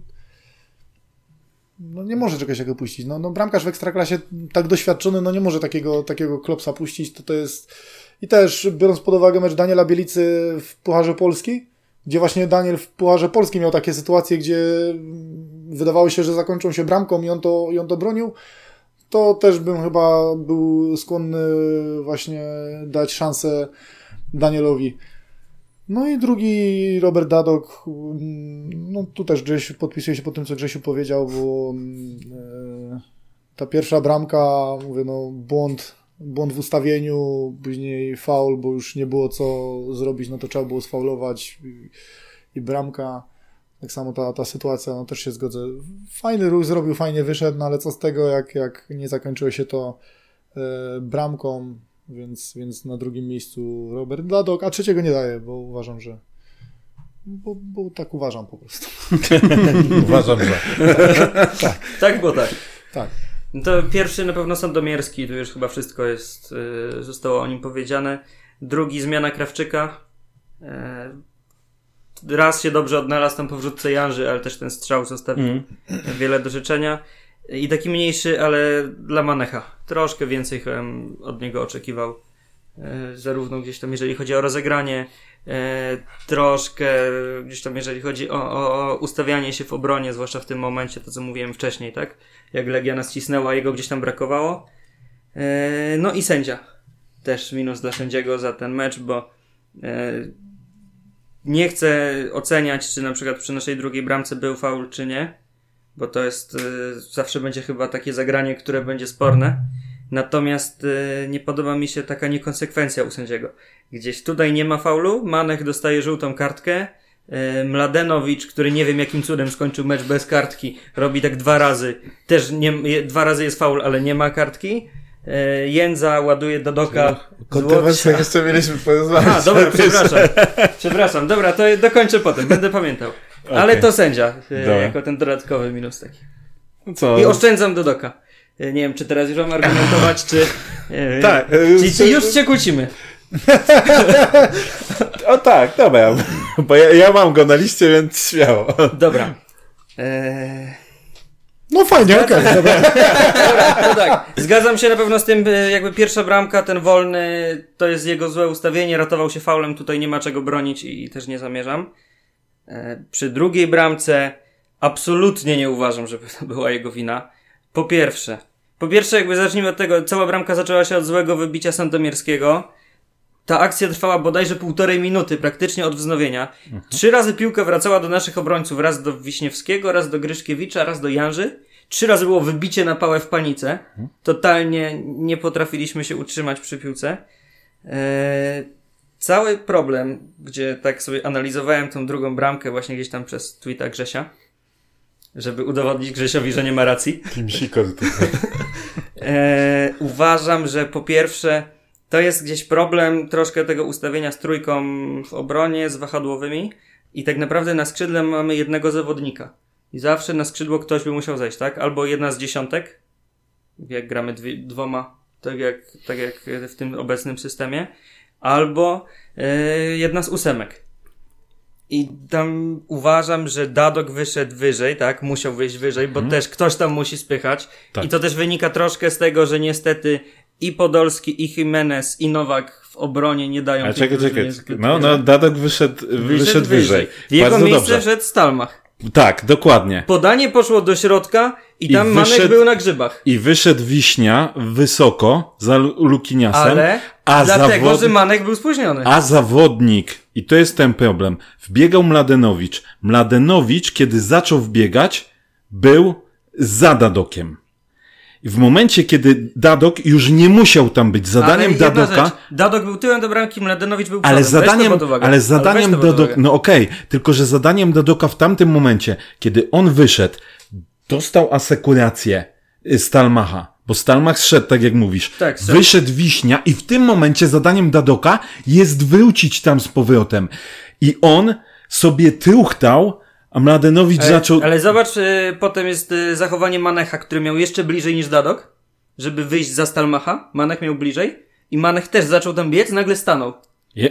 [SPEAKER 3] no nie może czegoś takiego puścić. No, no bramkarz w Ekstraklasie tak doświadczony, no nie może takiego, takiego klopsa puścić, to to jest... I też biorąc pod uwagę mecz Daniela Bielicy w Pucharze Polski, gdzie właśnie Daniel w Pucharze Polskim miał takie sytuacje, gdzie wydawało się, że zakończą się bramką i on to, i on to bronił, to też bym chyba był skłonny właśnie dać szansę Danielowi. No i drugi Robert Dadok, no tu też Grzesiu, podpisuję się po tym, co Grzesiu powiedział, bo e, ta pierwsza bramka, mówię, no błąd, błąd w ustawieniu, później faul, bo już nie było co zrobić, no to trzeba było sfaulować i, i bramka. Tak samo ta, ta sytuacja, no też się zgodzę. Fajny ruch zrobił, fajnie wyszedł, no ale co z tego, jak, jak nie zakończyło się to e, bramką, więc, więc na drugim miejscu Robert Ladok, a trzeciego nie daję, bo uważam, że bo, bo tak uważam po prostu.
[SPEAKER 1] uważam, że.
[SPEAKER 4] tak. tak, bo tak.
[SPEAKER 3] Tak.
[SPEAKER 4] No to pierwszy na pewno Sandomierski, tu już chyba wszystko jest, y, zostało o nim powiedziane. Drugi zmiana Krawczyka. E, raz się dobrze odnalazł tam po wrzutce Janży, ale też ten strzał zostawił mm. wiele do życzenia. I taki mniejszy, ale dla Manecha. Troszkę więcej chyba od niego oczekiwał. E, zarówno gdzieś tam, jeżeli chodzi o rozegranie, e, troszkę gdzieś tam, jeżeli chodzi o, o, o, ustawianie się w obronie, zwłaszcza w tym momencie, to co mówiłem wcześniej, tak? Jak Legia nas cisnęła, jego gdzieś tam brakowało. E, no i sędzia. Też minus dla sędziego za ten mecz, bo nie chcę oceniać, czy na przykład przy naszej drugiej bramce był faul, czy nie, bo to jest y, zawsze będzie chyba takie zagranie, które będzie sporne. Natomiast y, nie podoba mi się taka niekonsekwencja u sędziego. Gdzieś tutaj nie ma faulu, Manech dostaje żółtą kartkę, y, Mladenowicz, który nie wiem jakim cudem skończył mecz bez kartki, robi tak dwa razy. Też nie, dwa razy jest faul, ale nie ma kartki. Jędza ładuje do doka.
[SPEAKER 1] Kontrowersję jeszcze mieliśmy porozmawiać.
[SPEAKER 4] A, dobra, przepraszam. Przepraszam, dobra, to dokończę potem, będę pamiętał. Ale okay. to sędzia, e, dobra. jako ten dodatkowy minus taki. Co? I oszczędzam Dodoka. Nie wiem, czy teraz już mam argumentować, czy...
[SPEAKER 1] tak.
[SPEAKER 4] Czy, czy już się kłócimy?
[SPEAKER 1] o tak, dobra. Bo ja, ja, mam go na liście, więc śmiało.
[SPEAKER 4] Dobra. Eee...
[SPEAKER 3] No fajnie, okej, okay, dobra.
[SPEAKER 4] dobra. No tak, zgadzam się na pewno z tym, e, jakby pierwsza bramka, ten wolny, to jest jego złe ustawienie, ratował się faulem, tutaj nie ma czego bronić i, i też nie zamierzam. Eee, przy drugiej bramce absolutnie nie uważam, żeby to była jego wina. Po pierwsze, po pierwsze jakby zacznijmy od tego, cała bramka zaczęła się od złego wybicia Sandomierskiego, ta akcja trwała bodajże półtorej minuty, praktycznie od wznowienia. Mhm. Trzy razy piłka wracała do naszych obrońców, raz do Wiśniewskiego, raz do Gryszkiewicza, raz do Janży. Trzy razy było wybicie na pałę w panice. Mhm. Totalnie nie potrafiliśmy się utrzymać przy piłce. Eee, cały problem, gdzie tak sobie analizowałem tą drugą bramkę właśnie gdzieś tam przez tweeta Grzesia, żeby udowodnić Grzesiowi, że nie ma racji.
[SPEAKER 1] Kim sikor tutaj.
[SPEAKER 4] eee, uważam, że po pierwsze to jest gdzieś problem troszkę tego ustawienia z trójką w obronie, z wahadłowymi i tak naprawdę na skrzydle mamy jednego zawodnika. I zawsze na skrzydło ktoś by musiał zejść, tak? Albo jedna z dziesiątek, jak gramy dwie, dwoma, tak jak, tak jak w tym obecnym systemie, albo yy, jedna z ósemek. I tam uważam, że Dadok wyszedł wyżej, tak? Musiał wyjść wyżej, bo hmm. też ktoś tam musi spychać. Tak. I to też wynika troszkę z tego, że niestety i Podolski, i Jimenez, i Nowak w obronie nie dają
[SPEAKER 1] A czekaj, czekaj. No, no, Dadok wyszedł, wyszedł, wyszedł wyżej.
[SPEAKER 4] W jego Bardzo miejsce dobrze. wszedł Stalmach.
[SPEAKER 1] Tak, dokładnie.
[SPEAKER 4] Podanie poszło do środka i tam I wyszedł, Manek był na grzybach.
[SPEAKER 1] I wyszedł Wiśnia wysoko za Lukiniasem.
[SPEAKER 4] Ale a dlatego, zawod... że Manek był spóźniony.
[SPEAKER 1] A zawodnik, i to jest ten problem, wbiegał Mladenowicz. Mladenowicz, kiedy zaczął wbiegać, był za Dadokiem. W momencie, kiedy Dadok już nie musiał tam być, zadaniem ale Dadoka... Rzecz,
[SPEAKER 4] Dadok był tyłem do bramki, Mladenowicz był
[SPEAKER 1] ale zadaniem, ale zadaniem ale Dadok, no okej, okay, tylko że zadaniem Dadoka w tamtym momencie, kiedy on wyszedł, dostał asekurację y, Stalmacha, bo Stalmach zszedł, tak jak mówisz. Tak, wyszedł Wiśnia i w tym momencie zadaniem Dadoka jest wrócić tam z powrotem. I on sobie truchtał a Mladenowicz
[SPEAKER 4] ale,
[SPEAKER 1] zaczął...
[SPEAKER 4] Ale zobacz, y, potem jest y, zachowanie Manecha, który miał jeszcze bliżej niż Dadok, żeby wyjść za Stalmacha. Manech miał bliżej i Manech też zaczął tam biec, nagle stanął.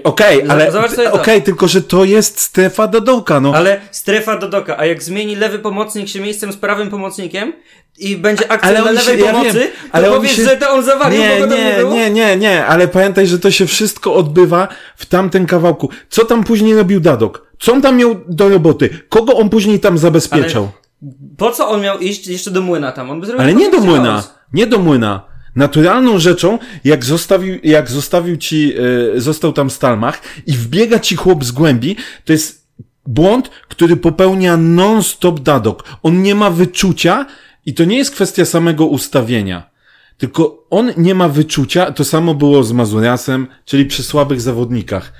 [SPEAKER 1] Okej, okay, ale okej, okay, tylko że to jest strefa Dodoka, no.
[SPEAKER 4] Ale strefa Dodoka, a jak zmieni lewy pomocnik się miejscem z prawym pomocnikiem i będzie akcja ale na lewej się, pomocy, ja wiem, ale powiesz, się... że to on zawalił,
[SPEAKER 1] nie, bo nie, nie, nie, nie, nie, ale pamiętaj, że to się wszystko odbywa w tamtym kawałku. Co tam później robił Dadok? Co on tam miał do roboty? Kogo on później tam zabezpieczał?
[SPEAKER 4] Ale po co on miał iść jeszcze do młyna tam? On by
[SPEAKER 1] Ale nie do młyna. Nie do młyna. Naturalną rzeczą, jak zostawił, jak zostawił ci, yy, został tam Stalmach i wbiega ci chłop z głębi, to jest błąd, który popełnia non-stop Dadok. On nie ma wyczucia i to nie jest kwestia samego ustawienia. Tylko on nie ma wyczucia, to samo było z Mazuriasem, czyli przy słabych zawodnikach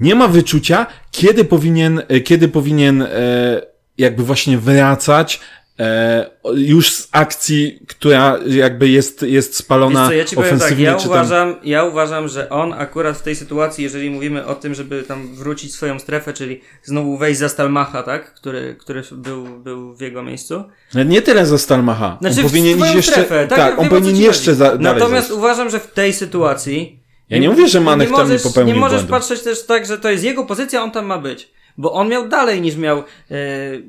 [SPEAKER 1] nie ma wyczucia, kiedy powinien, e, kiedy powinien e, jakby właśnie wracać e, już z akcji, która jakby jest, jest spalona
[SPEAKER 4] co, ja ci ofensywnie. Tak, ja, uważam, tam... ja uważam, że on akurat w tej sytuacji, jeżeli mówimy o tym, żeby tam wrócić swoją strefę, czyli znowu wejść za Stalmacha, tak? Który, który był, był w jego miejscu.
[SPEAKER 1] Nie tyle za Stalmacha. Znaczy on powinien iść jeszcze, strefę, tak, tak on powinien jeszcze za,
[SPEAKER 4] Natomiast uważam, że w tej sytuacji
[SPEAKER 1] ja nie mówię, że Manek tam nie popełnił
[SPEAKER 4] Nie możesz
[SPEAKER 1] błędu.
[SPEAKER 4] patrzeć też tak, że to jest jego pozycja, on tam ma być. Bo on miał dalej niż miał, e,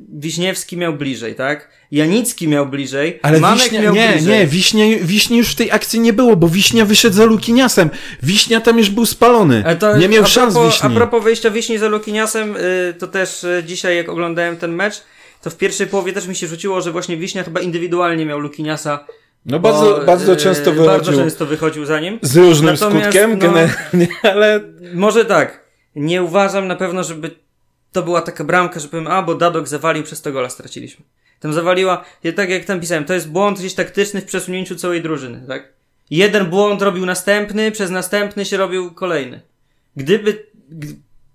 [SPEAKER 4] Wiśniewski miał bliżej, tak? Janicki miał bliżej, Ale Manek Wiśnia, miał
[SPEAKER 1] nie,
[SPEAKER 4] bliżej.
[SPEAKER 1] Nie, Wiśnie, Wiśnie już w tej akcji nie było, bo Wiśnia wyszedł za Lukiniasem. Wiśnia tam już był spalony. To, nie miał szans propos, Wiśni.
[SPEAKER 4] A propos wyjścia Wiśni za Lukiniasem, y, to też y, dzisiaj jak oglądałem ten mecz, to w pierwszej połowie też mi się rzuciło, że właśnie Wiśnia chyba indywidualnie miał Lukiniasa
[SPEAKER 1] no bardzo, bo, bardzo często wychodził.
[SPEAKER 4] Bardzo często wychodził za nim.
[SPEAKER 1] Z różnym Natomiast, skutkiem no, generalnie, ale...
[SPEAKER 4] Może tak. Nie uważam na pewno, żeby to była taka bramka, że powiem, a, bo Dadok zawalił, przez to gola straciliśmy. Tam zawaliła, tak jak tam pisałem, to jest błąd gdzieś taktyczny w przesunięciu całej drużyny, tak? Jeden błąd robił następny, przez następny się robił kolejny. Gdyby,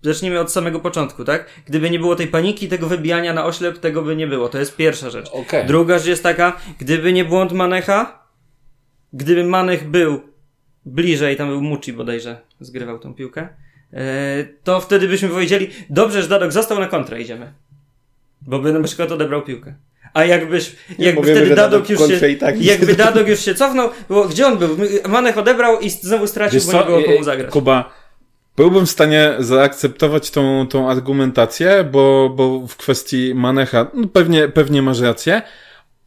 [SPEAKER 4] zacznijmy od samego początku, tak? Gdyby nie było tej paniki, tego wybijania na oślep, tego by nie było. To jest pierwsza rzecz. Okay. Druga rzecz jest taka, gdyby nie błąd Manecha, gdyby Manech był bliżej, tam był Muci bodajże, zgrywał tą piłkę, to wtedy byśmy powiedzieli, dobrze, że Dadok został na kontrę, idziemy. Bo by na przykład odebrał piłkę. A jakbyś, jakby mówimy, wtedy Dadok już się, tak jakby Dadok już się cofnął, bo gdzie on był? Manech odebrał i znowu stracił, Wiesz bo nie było komu zagrać.
[SPEAKER 1] Kuba, byłbym w stanie zaakceptować tą, tą argumentację, bo, bo w kwestii Manecha no pewnie, pewnie masz rację,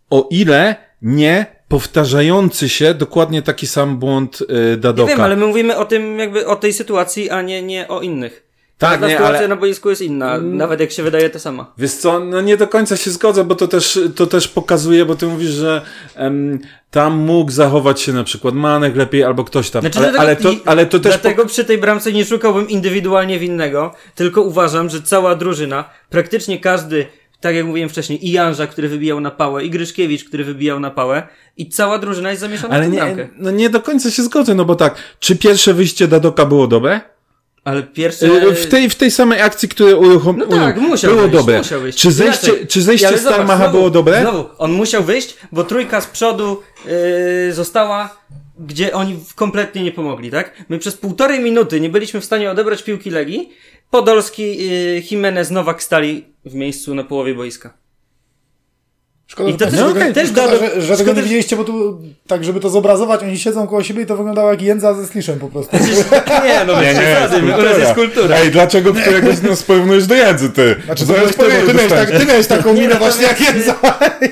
[SPEAKER 1] o ile nie powtarzający się dokładnie taki sam błąd yy, Dadoka.
[SPEAKER 4] Nie wiem, ale my mówimy o tym jakby o tej sytuacji, a nie, nie o innych. Tak, nie, sytuacja ale... na boisku jest inna, mm. nawet jak się wydaje to sama.
[SPEAKER 1] Wiesz co, no nie do końca się zgodzę, bo to też, to też pokazuje, bo ty mówisz, że em, tam mógł zachować się na przykład Manek lepiej albo ktoś tam. Znaczy, ale, ale, to, ale to też...
[SPEAKER 4] Dlatego przy tej bramce nie szukałbym indywidualnie winnego, tylko uważam, że cała drużyna, praktycznie każdy tak jak mówiłem wcześniej, i Janża, który wybijał na pałę, i Gryszkiewicz, który wybijał na pałę, i cała drużyna jest zamieszana Ale w
[SPEAKER 1] nie, bramkę. no nie do końca się zgodzę, no bo tak, czy pierwsze wyjście Dadoka było dobre?
[SPEAKER 4] Ale pierwsze...
[SPEAKER 1] W tej, w tej samej akcji, które uruchomił,
[SPEAKER 4] no tak, musiał
[SPEAKER 1] było
[SPEAKER 4] wyjść,
[SPEAKER 1] dobre. Musiał wyjść. Czy zejście, czy zejście Starmacha było dobre?
[SPEAKER 4] Znowu, on musiał wyjść, bo trójka z przodu yy, została, gdzie oni kompletnie nie pomogli, tak? My przez półtorej minuty nie byliśmy w stanie odebrać piłki Legii, Podolski, yy, Jimenez, Nowak stali w miejscu na połowie boiska.
[SPEAKER 3] Szkoda, I to też, no, okay. też szkoda, do, że, że tego nie widzieliście, bo tu, tak żeby to zobrazować, oni siedzą koło siebie i to wyglądało jak jędza ze sliszem po prostu.
[SPEAKER 4] nie, no nie, nie, nie,
[SPEAKER 1] to jest kultura. Ej, dlaczego któregoś nas porównujesz do jędzy, ty?
[SPEAKER 3] Znaczy, to jest ty, ty, miałeś tak, ty miałeś taką minę właśnie jak jędza.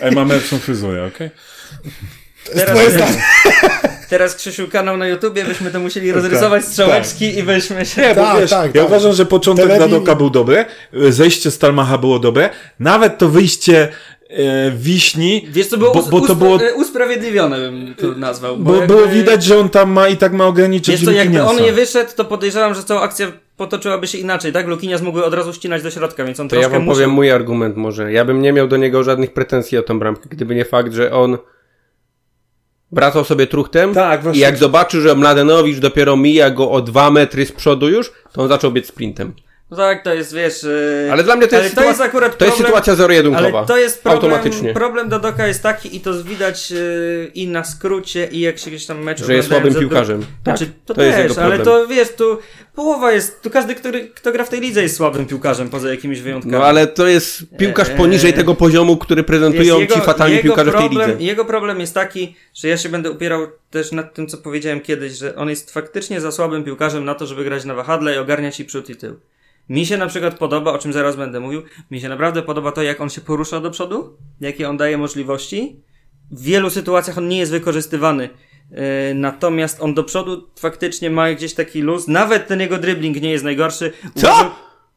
[SPEAKER 1] Ej, mamy lepszą fryzurę, okej?
[SPEAKER 3] Okay? Teraz, jest
[SPEAKER 4] teraz Krzysiu kanał na YouTubie, byśmy to musieli rozrysować tak, strzałeczki tak. i byśmy się...
[SPEAKER 1] Nie, bo tak, wiesz, tak, ja tak. uważam, że początek Telewi... Dadoka był dobry, zejście Stalmacha było dobre, nawet to wyjście e, wiśni.
[SPEAKER 4] Wiesz, co było, bo, bo to było usprawiedliwione, bym to nazwał.
[SPEAKER 1] Bo, bo jakby... było widać, że on tam ma i tak ma ograniczyć Wiesz,
[SPEAKER 4] to jakby on nie wyszedł, to podejrzewam, że cała akcja potoczyłaby się inaczej, tak? Lukinias mógłby od razu ścinać do środka, więc on
[SPEAKER 2] to
[SPEAKER 4] ja
[SPEAKER 2] wam
[SPEAKER 4] musiał...
[SPEAKER 2] powiem mój argument może. Ja bym nie miał do niego żadnych pretensji o tą bramkę, gdyby nie fakt, że on wracał sobie truchtem tak, i jak zobaczył, że Mladenowicz dopiero mija go o dwa metry z przodu już, to on zaczął biec sprintem.
[SPEAKER 4] No tak, to jest, wiesz... Yy,
[SPEAKER 2] ale dla mnie to jest, to jest akurat problem, To jest sytuacja zero-jedynkowa. Ale to jest problem, automatycznie.
[SPEAKER 4] problem Dodoka jest taki i to widać yy, i na skrócie i jak się gdzieś tam mecz
[SPEAKER 2] Że jest słabym piłkarzem. Do...
[SPEAKER 4] Tak, znaczy, to, to też, ale to wiesz, tu połowa jest, tu każdy, który, kto gra w tej lidze jest słabym piłkarzem, poza jakimiś wyjątkami.
[SPEAKER 2] No ale to jest piłkarz eee, poniżej tego poziomu, który prezentują jego, ci fatalni piłkarze problem, w tej lidze.
[SPEAKER 4] Jego problem jest taki, że ja się będę upierał też nad tym, co powiedziałem kiedyś, że on jest faktycznie za słabym piłkarzem na to, żeby grać na wahadle i ogarniać i przód i tył. Mi się na przykład podoba, o czym zaraz będę mówił, mi się naprawdę podoba to, jak on się porusza do przodu, jakie on daje możliwości. W wielu sytuacjach on nie jest wykorzystywany. Yy, natomiast on do przodu faktycznie ma gdzieś taki luz. Nawet ten jego dribbling nie jest najgorszy.
[SPEAKER 2] Co? Uważam,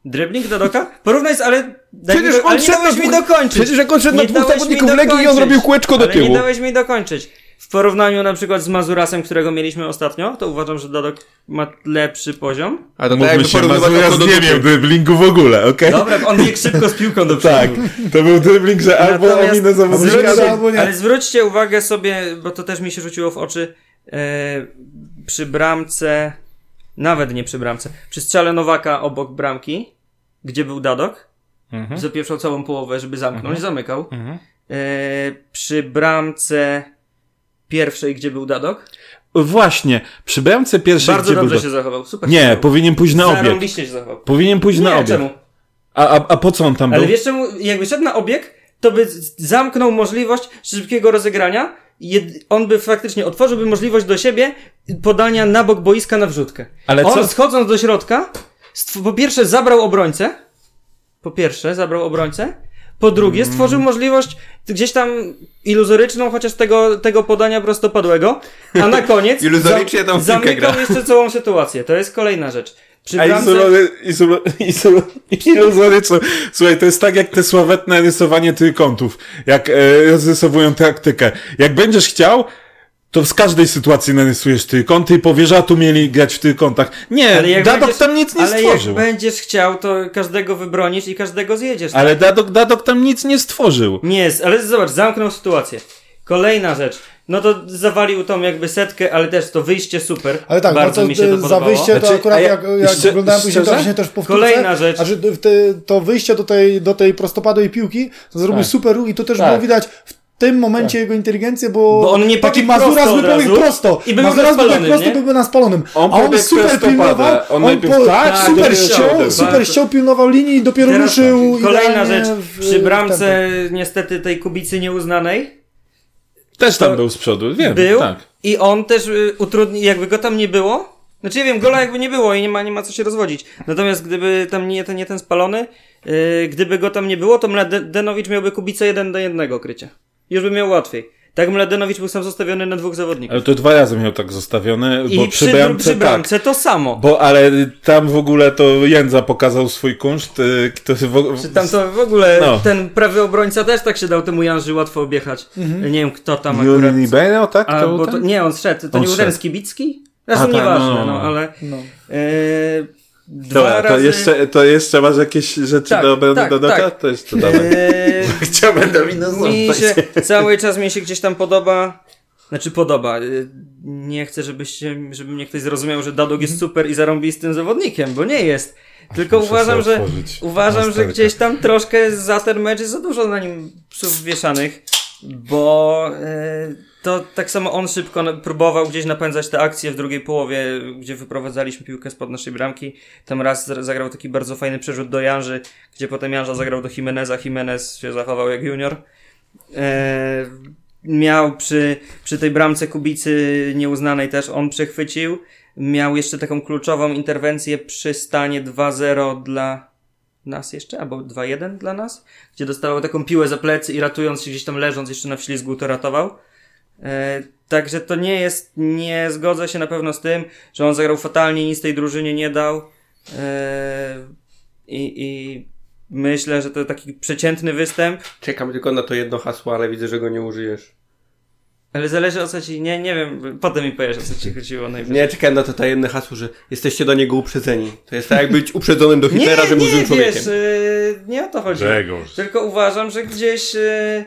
[SPEAKER 4] dribbling do doka? Porównaj z, ale, przecież ale nie dałeś mi dokończyć.
[SPEAKER 2] Przecież jak on szedł na dwóch zawodników Legii i on robił kółeczko do tyłu.
[SPEAKER 4] Nie dałeś mi dokończyć. W porównaniu na przykład z Mazurasem, którego mieliśmy ostatnio, to uważam, że Dodok ma lepszy poziom.
[SPEAKER 1] A to tak się Mazuras nie miał driblingu w ogóle, okej? Okay?
[SPEAKER 4] Dobra, on biegł szybko z piłką do przodu.
[SPEAKER 1] tak, to był dribbling, że albo ominę zawodnika,
[SPEAKER 4] albo nie. Ale zwróćcie uwagę sobie, bo to też mi się rzuciło w oczy, e, przy bramce, nawet nie przy bramce, przy strzale Nowaka obok bramki, gdzie był Dadok, mhm. zapieprzał całą połowę, żeby zamknąć, mhm. zamykał. Mhm. E, przy bramce pierwszej, gdzie był Dadok?
[SPEAKER 1] Właśnie, przy bramce pierwszej,
[SPEAKER 4] Bardzo
[SPEAKER 1] gdzie
[SPEAKER 4] dobrze
[SPEAKER 1] był...
[SPEAKER 4] się zachował, super.
[SPEAKER 1] Nie, powinien pójść na obieg.
[SPEAKER 4] Się zachował.
[SPEAKER 1] Powinien pójść
[SPEAKER 4] nie,
[SPEAKER 1] na obieg.
[SPEAKER 4] czemu?
[SPEAKER 1] A, a, a po co on tam
[SPEAKER 4] Ale
[SPEAKER 1] był?
[SPEAKER 4] Ale wiesz czemu, jakby szedł na obieg, to by zamknął możliwość szybkiego rozegrania, on by faktycznie otworzyłby możliwość do siebie podania na bok boiska na wrzutkę. Ale on co? schodząc do środka, po pierwsze zabrał obrońcę, po pierwsze zabrał obrońcę, po drugie, stworzył możliwość gdzieś tam iluzoryczną, chociaż tego, tego podania prostopadłego, a na koniec
[SPEAKER 2] Iluzorycznie tam
[SPEAKER 4] zamykał jeszcze całą sytuację. To jest kolejna rzecz.
[SPEAKER 1] Przy a bramce... iluzoryczną. Słuchaj, to jest tak jak te sławetne rysowanie trójkątów, jak e, rozrysowują taktykę. Jak będziesz chciał, to z każdej sytuacji narysujesz trójkąty i powiesz, a tu mieli grać w trójkątach. Nie, ale Dadok będziesz, tam nic nie
[SPEAKER 4] ale
[SPEAKER 1] stworzył.
[SPEAKER 4] Ale jak będziesz chciał, to każdego wybronisz i każdego zjedziesz.
[SPEAKER 1] Ale tak? Dadok, Dadok tam nic nie stworzył.
[SPEAKER 4] Nie, ale zobacz, zamknął sytuację. Kolejna rzecz. No to zawalił tą jakby setkę, ale też to wyjście super. Ale tak, Bardzo no mi się to podobało.
[SPEAKER 3] Za wyjście to znaczy, akurat jak, jak jeszcze, oglądałem później to właśnie też powtórce.
[SPEAKER 4] Kolejna rzecz.
[SPEAKER 3] Że to wyjście do tej, do tej prostopadłej piłki to zrobił tak. super ruch i to też tak. było widać w tym momencie tak. jego inteligencję, bo,
[SPEAKER 4] bo on nie
[SPEAKER 3] taki Mazuras by pobiegł prosto.
[SPEAKER 4] I by Mazuras by pobiegł prosto,
[SPEAKER 3] byłby na spalonym.
[SPEAKER 1] On, A on super pilnował,
[SPEAKER 3] on, on po, tak, super ściął, super ściął, pilnował linii i dopiero Teraz ruszył.
[SPEAKER 4] Tak. Kolejna rzecz, przy bramce niestety tej Kubicy nieuznanej.
[SPEAKER 1] Też tam był z przodu, wiem.
[SPEAKER 4] Był
[SPEAKER 1] tak.
[SPEAKER 4] i on też y, utrudni, jakby go tam nie było, znaczy ja wiem, gola jakby nie było i nie ma, nie ma co się rozwodzić. Natomiast gdyby tam nie ten, nie ten spalony, yy, gdyby go tam nie było, to Mladenowicz miałby Kubicę jeden do jednego krycie. Już by miał łatwiej. Tak Mladenowicz był sam zostawiony na dwóch zawodników.
[SPEAKER 1] Ale to dwa razy miał tak zostawiony,
[SPEAKER 4] I
[SPEAKER 1] bo
[SPEAKER 4] przy, przy bramce, przy bramce tak. to samo.
[SPEAKER 1] Bo, ale tam w ogóle to Jędza pokazał swój kunszt. Y, w...
[SPEAKER 4] Czy tam to w ogóle no. ten prawy obrońca też tak się dał temu Janży łatwo objechać. Mhm. Nie wiem kto tam
[SPEAKER 1] akurat. Libero, tak?
[SPEAKER 4] A, bo to, nie, on szedł. To on nie był ten Skibicki? Zresztą tak, nieważne, no, no, no. no ale... No. E,
[SPEAKER 1] dwa Dobra, razy... to, jeszcze, to jeszcze masz jakieś rzeczy tak, do obrony tak, do tak. To jeszcze dodamy. Eee, Chciałbym do
[SPEAKER 4] mi się, Cały czas mi się gdzieś tam podoba, znaczy podoba. Y, nie chcę, żebyście, żeby mnie ktoś zrozumiał, że Dadok jest mhm. super i zarąbistym zawodnikiem, bo nie jest. Tylko uważam, że uważam, że gdzieś tam troszkę za ten mecz jest za dużo na nim psów wieszanych, bo e, to tak samo on szybko próbował gdzieś napędzać te akcje w drugiej połowie, gdzie wyprowadzaliśmy piłkę spod naszej bramki. Tam raz zagrał taki bardzo fajny przerzut do Janży, gdzie potem Janża zagrał do Jimeneza, Jimenez się zachował jak junior. Eee, miał przy, przy tej bramce Kubicy nieuznanej też, on przechwycił. Miał jeszcze taką kluczową interwencję przy stanie 2-0 dla nas jeszcze, albo 2-1 dla nas, gdzie dostawał taką piłę za plecy i ratując się gdzieś tam leżąc jeszcze na wślizgu to ratował. E, także to nie jest, nie zgodzę się na pewno z tym, że on zagrał fatalnie, nic tej drużynie nie dał. E, I, i myślę, że to taki przeciętny występ.
[SPEAKER 2] Czekam tylko na to jedno hasło, ale widzę, że go nie użyjesz.
[SPEAKER 4] Ale zależy o co ci, nie, nie wiem, potem mi powiesz o co ci chodziło najwyżej.
[SPEAKER 2] Nie, czekałem na to tajemne hasło, że jesteście do niego uprzedzeni. To jest tak jak być uprzedzonym do Hitlera, że był złym człowiekiem.
[SPEAKER 4] Wiesz, yy, nie o to chodzi. Grzegorz. Tylko uważam, że gdzieś, yy,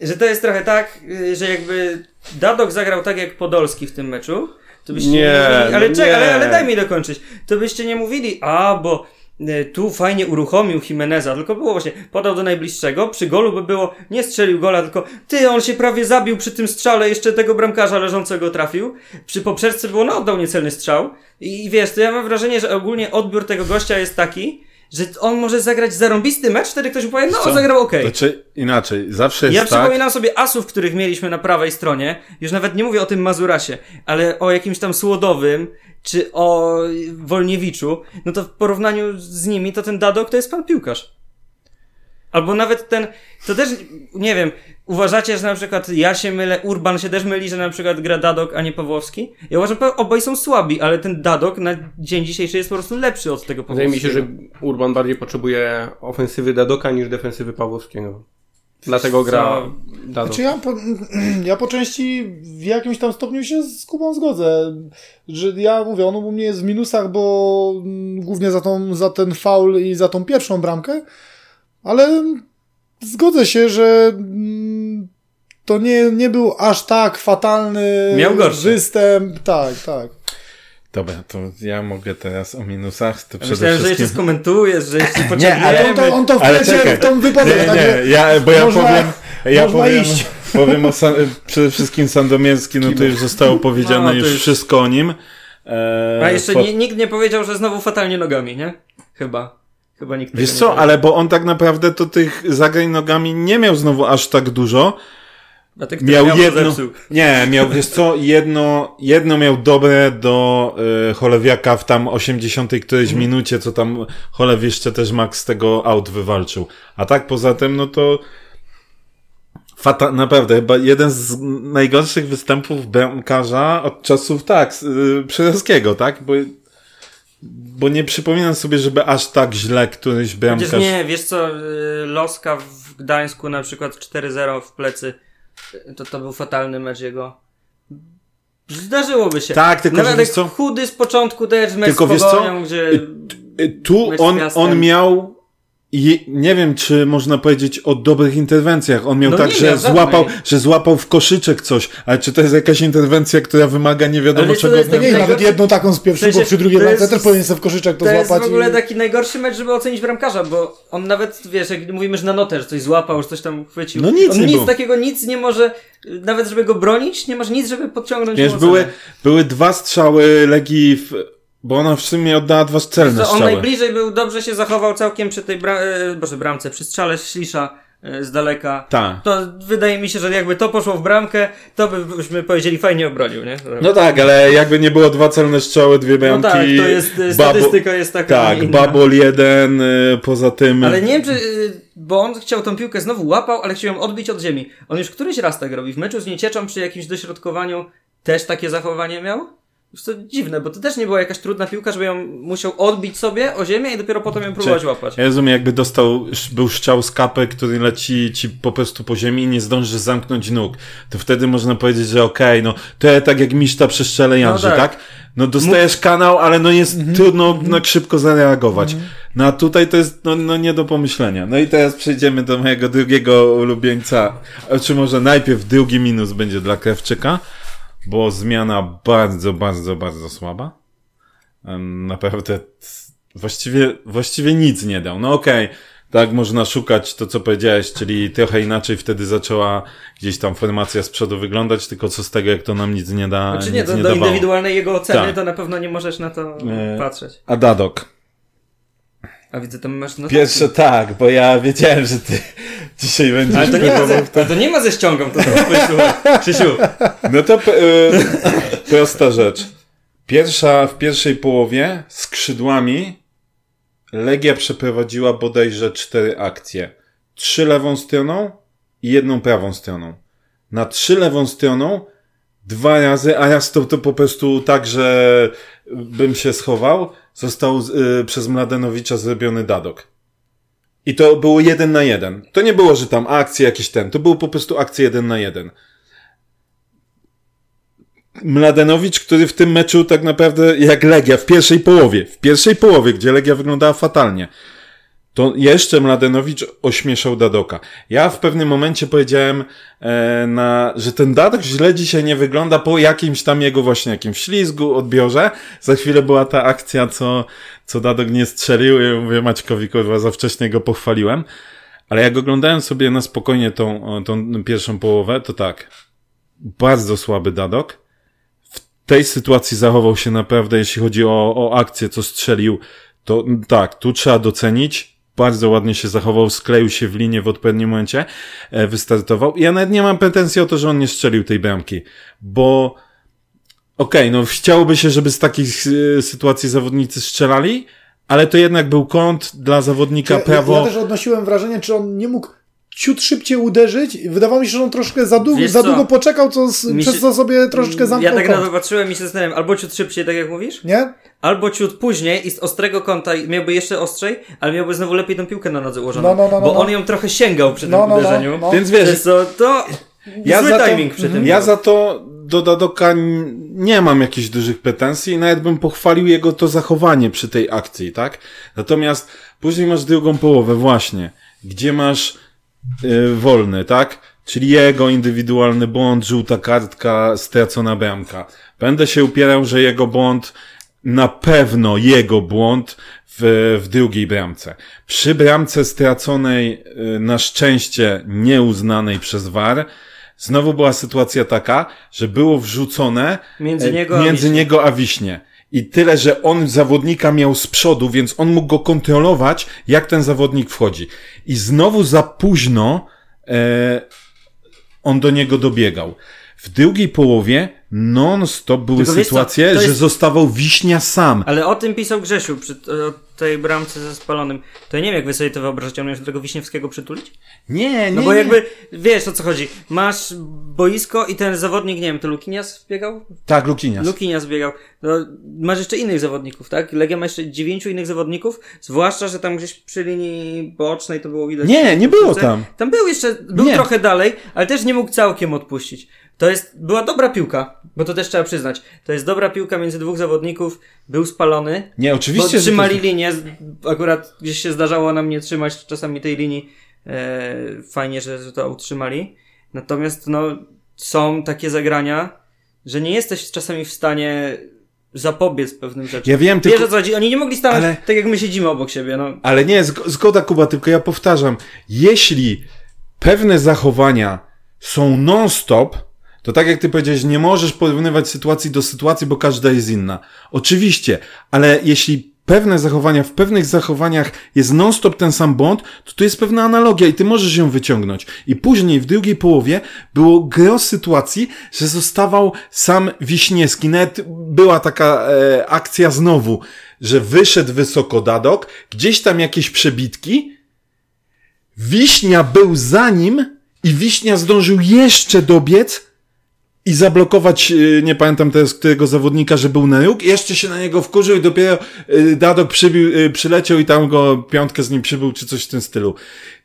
[SPEAKER 4] że to jest trochę tak, yy, że jakby Dadok zagrał tak jak Podolski w tym meczu, to byście nie, nie mówili, ale, no czek, ale, ale daj mi dokończyć. To byście nie mówili, a bo e, tu fajnie uruchomił Jimeneza, tylko było właśnie, podał do najbliższego, przy golu by było, nie strzelił gola, tylko ty, on się prawie zabił przy tym strzale, jeszcze tego bramkarza leżącego trafił, przy poprzeczce było, no oddał niecelny strzał. I, i wiesz, to ja mam wrażenie, że ogólnie odbiór tego gościa jest taki, że on może zagrać zarąbisty mecz, wtedy ktoś powie, no on zagrał ok.
[SPEAKER 1] Znaczy inaczej, zawsze jest
[SPEAKER 4] Ja
[SPEAKER 1] tak...
[SPEAKER 4] przypominam sobie asów, których mieliśmy na prawej stronie, już nawet nie mówię o tym Mazurasie, ale o jakimś tam Słodowym, czy o Wolniewiczu, no to w porównaniu z nimi to ten Dadok to jest pan piłkarz. Albo nawet ten, to też, nie wiem, uważacie, że na przykład ja się mylę, Urban się też myli, że na przykład gra Dadok, a nie Pawłowski? Ja uważam, że obaj są słabi, ale ten Dadok na dzień dzisiejszy jest po prostu lepszy od tego Pawłowskiego.
[SPEAKER 2] Wydaje mi się, że Urban bardziej potrzebuje ofensywy Dadoka niż defensywy Pawłowskiego. Dlatego gra Dadok.
[SPEAKER 3] Znaczy ja, po, ja po części w jakimś tam stopniu się z Kubą zgodzę. Że ja mówię, on u mnie jest w minusach, bo mm, głównie za, tą, za ten faul i za tą pierwszą bramkę, ale zgodzę się, że mm, to nie, nie był aż tak fatalny
[SPEAKER 4] Miał
[SPEAKER 3] występ. Tak, tak.
[SPEAKER 1] Dobra, to ja mogę teraz o minusach. To
[SPEAKER 4] przede Myślałem, wszystkim... że jeszcze skomentujesz, że jeszcze potrzebujemy.
[SPEAKER 3] Nie, ale on to, on to w tą wypowiedź.
[SPEAKER 1] Nie, nie, ja, bo ja można, powiem... Ja powiem, iść. powiem o San, przede wszystkim Sandomierski, no to już zostało powiedziane no, już, już wszystko o nim.
[SPEAKER 4] E, A jeszcze po... nikt nie powiedział, że znowu fatalnie nogami, nie? Chyba. Chyba nikt
[SPEAKER 1] Wiesz co, ale bo on tak naprawdę to tych zagrań nogami nie miał znowu aż tak dużo.
[SPEAKER 4] Dlatego miał, miał jedno,
[SPEAKER 1] nie, miał, wiesz co, jedno, jedno miał dobre do y, Cholewiaka w tam 80 którejś mm. minucie, co tam Cholew jeszcze też Max z tego out wywalczył. A tak poza tym, no to Fata, naprawdę, chyba jeden z najgorszych występów bramkarza od czasów, tak, yy, tak? Bo bo nie przypominam sobie, żeby aż tak źle któryś bramkarz...
[SPEAKER 4] Chociaż nie, wiesz co, y, Loska w Gdańsku na przykład 4-0 w plecy, y, to to był fatalny mecz jego. Zdarzyłoby się.
[SPEAKER 1] Tak, tylko
[SPEAKER 4] Nawet
[SPEAKER 1] wiesz co?
[SPEAKER 4] chudy z początku też mecz tylko z Pogonią, gdzie...
[SPEAKER 1] Tu on, on miał i nie wiem, czy można powiedzieć o dobrych interwencjach. On miał no tak, nie, że złapał, że złapał w koszyczek coś, ale czy to jest jakaś interwencja, która wymaga nie wiadomo ale czego?
[SPEAKER 3] Nie, nawet jedną taką z pierwszego, bo przy drugiej bramce też powinien sobie w koszyczek to,
[SPEAKER 4] to
[SPEAKER 3] złapać.
[SPEAKER 4] To jest w ogóle i... taki najgorszy mecz, żeby ocenić bramkarza, bo on nawet, wiesz, jak mówimy, że na notę, że coś złapał, że coś tam chwycił.
[SPEAKER 1] No nic
[SPEAKER 4] on
[SPEAKER 1] nie
[SPEAKER 4] nic
[SPEAKER 1] było.
[SPEAKER 4] takiego, nic nie może, nawet żeby go bronić, nie masz nic, żeby podciągnąć
[SPEAKER 1] Wiesz, były, były dwa strzały Legii w bo ona w sumie oddała dwa celne
[SPEAKER 4] strzały. On najbliżej był, dobrze się zachował całkiem przy tej bra e, boże, bramce, przy strzale Ślisza e, z daleka.
[SPEAKER 1] Tak.
[SPEAKER 4] To wydaje mi się, że jakby to poszło w bramkę, to byśmy powiedzieli fajnie obronił, nie?
[SPEAKER 1] No tak, ale jakby nie było dwa celne strzały, dwie bramki. No tak,
[SPEAKER 4] to jest, e, statystyka jest taka
[SPEAKER 1] Tak, Babol jeden, poza tym...
[SPEAKER 4] Ale nie wiem, czy... Bo on chciał tą piłkę znowu łapał, ale chciał ją odbić od ziemi. On już któryś raz tak robi. W meczu z Niecieczą przy jakimś dośrodkowaniu też takie zachowanie miał? Już to dziwne, bo to też nie była jakaś trudna piłka, żeby ją musiał odbić sobie o ziemię i dopiero potem ją próbować łapać.
[SPEAKER 1] Ja rozumiem, jakby dostał, był szczał z kapy, który leci ci po prostu po ziemi i nie zdąży zamknąć nóg. To wtedy można powiedzieć, że okej, okay, no to tak jak Miszta przy szczele Janży, no tak. tak? No dostajesz kanał, ale no jest mm -hmm. trudno mm -hmm. szybko zareagować. Mm -hmm. No a tutaj to jest no, no nie do pomyślenia. No i teraz przejdziemy do mojego drugiego ulubieńca. Czy może najpierw drugi minus będzie dla Krewczyka bo zmiana bardzo, bardzo, bardzo słaba. Naprawdę właściwie, właściwie nic nie dał. No okej, okay, tak można szukać to, co powiedziałeś, czyli trochę inaczej wtedy zaczęła gdzieś tam formacja z przodu wyglądać, tylko co z tego, jak to nam nic nie da.
[SPEAKER 4] Znaczy nie,
[SPEAKER 1] to,
[SPEAKER 4] nie do dawało. indywidualnej jego oceny tak. to na pewno nie możesz na to e... patrzeć.
[SPEAKER 1] A Dadok.
[SPEAKER 4] A widzę, tam masz notatki.
[SPEAKER 1] Pierwsze tak, bo ja wiedziałem, że ty dzisiaj będziesz
[SPEAKER 4] Ale to nie, ma ze, to... to nie ma ze ściągą, to to Krzysiu.
[SPEAKER 1] No to yy, prosta rzecz. Pierwsza, w pierwszej połowie skrzydłami Legia przeprowadziła bodajże cztery akcje. Trzy lewą stroną i jedną prawą stroną. Na trzy lewą stroną dwa razy, a raz to, to po prostu tak, że bym się schował, został y, przez Mladenowicza zrobiony dadok. I to było jeden na jeden. To nie było, że tam akcje jakieś ten. To było po prostu akcje jeden na jeden. Mladenowicz, który w tym meczu tak naprawdę jak Legia w pierwszej połowie, w pierwszej połowie, gdzie Legia wyglądała fatalnie, to jeszcze Mladenowicz ośmieszał Dadoka. Ja w pewnym momencie powiedziałem, e, na, że ten Dadok źle dzisiaj nie wygląda po jakimś tam jego właśnie jakimś ślizgu, odbiorze. Za chwilę była ta akcja, co, co Dadok nie strzelił i mówię Maćkowi, kurwa, za wcześnie go pochwaliłem. Ale jak oglądałem sobie na spokojnie tą, tą pierwszą połowę, to tak, bardzo słaby Dadok. Tej sytuacji zachował się naprawdę, jeśli chodzi o, o akcję, co strzelił, to tak, tu trzeba docenić bardzo ładnie się zachował, skleił się w linię w odpowiednim momencie, e, wystartował. Ja nawet nie mam pretensji o to, że on nie strzelił tej bramki, bo okej, okay, no chciałoby się, żeby z takich e, sytuacji zawodnicy strzelali, ale to jednak był kąt dla zawodnika
[SPEAKER 3] czy,
[SPEAKER 1] prawo.
[SPEAKER 3] Ja też odnosiłem wrażenie, czy on nie mógł ciut szybciej uderzyć. Wydawało mi się, że on troszkę za długo, za długo poczekał, co, przez co sobie troszeczkę zamknął
[SPEAKER 4] Ja tak
[SPEAKER 3] kąt.
[SPEAKER 4] na to patrzyłem i się zastanawiam, albo ciut szybciej, tak jak mówisz?
[SPEAKER 3] Nie?
[SPEAKER 4] Albo ciut później i z ostrego kąta miałby jeszcze ostrzej, ale miałby znowu lepiej tą piłkę na nodze ułożoną. No, no, no, bo no. on ją trochę sięgał przy tym no, no, no uderzeniu. No,
[SPEAKER 1] Więc wiesz,
[SPEAKER 4] co, to ja zły timing przy tym.
[SPEAKER 1] Ja za to do Dadoka nie mam jakichś dużych pretensji i nawet bym pochwalił jego to zachowanie przy tej akcji, tak? Natomiast później masz drugą połowę właśnie, gdzie masz yy, wolny, tak? Czyli jego indywidualny błąd, żółta kartka, stracona bramka. Będę się upierał, że jego błąd, na pewno jego błąd w, w drugiej bramce. Przy bramce straconej, yy, na szczęście nieuznanej przez VAR, znowu była sytuacja taka, że było wrzucone
[SPEAKER 4] między niego,
[SPEAKER 1] między a, niego a Wiśnie. I tyle, że on zawodnika miał z przodu, więc on mógł go kontrolować, jak ten zawodnik wchodzi. I znowu za późno e, on do niego dobiegał. W drugiej połowie non-stop były Tylko sytuacje, co, jest... że zostawał Wiśnia sam.
[SPEAKER 4] Ale o tym pisał Grzesiu przy tej bramce ze spalonym. To ja nie wiem, jak wy sobie to wyobrażacie, on miał tego Wiśniewskiego przytulić?
[SPEAKER 1] Nie, nie.
[SPEAKER 4] No bo
[SPEAKER 1] nie.
[SPEAKER 4] jakby, wiesz o co chodzi. Masz boisko i ten zawodnik, nie wiem, to Lukinias biegał?
[SPEAKER 1] Tak, Lukinias.
[SPEAKER 4] Lukinias biegał. No, masz jeszcze innych zawodników, tak? Legia ma jeszcze dziewięciu innych zawodników, zwłaszcza, że tam gdzieś przy linii bocznej to było widać.
[SPEAKER 1] Nie, nie było tam.
[SPEAKER 4] Tam był jeszcze, był nie. trochę dalej, ale też nie mógł całkiem odpuścić. To jest, była dobra piłka bo to też trzeba przyznać, to jest dobra piłka między dwóch zawodników, był spalony.
[SPEAKER 1] Nie, oczywiście.
[SPEAKER 4] Bo trzymali to... linię, akurat gdzieś się zdarzało nam nie trzymać czasami tej linii. E, fajnie, że, że to utrzymali. Natomiast no, są takie zagrania, że nie jesteś czasami w stanie zapobiec pewnym rzeczom.
[SPEAKER 1] Ja wiem,
[SPEAKER 4] tylko... Wiesz co chodzi? Oni nie mogli stanąć ale... tak jak my siedzimy obok siebie. No.
[SPEAKER 1] Ale nie, zgoda Kuba, tylko ja powtarzam, jeśli pewne zachowania są non-stop, to tak jak ty powiedziałeś, nie możesz porównywać sytuacji do sytuacji, bo każda jest inna. Oczywiście, ale jeśli pewne zachowania, w pewnych zachowaniach jest non-stop ten sam błąd, to tu jest pewna analogia i ty możesz ją wyciągnąć. I później, w drugiej połowie, było gros sytuacji, że zostawał sam Wiśniewski. Nawet była taka e, akcja znowu, że wyszedł wysoko Dadok, gdzieś tam jakieś przebitki, Wiśnia był za nim i Wiśnia zdążył jeszcze dobiec, i zablokować, y, nie pamiętam teraz którego zawodnika, że był na róg, jeszcze się na niego wkurzył i dopiero y, Dadok przybił, y, przyleciał i tam go piątkę z nim przybył, czy coś w tym stylu.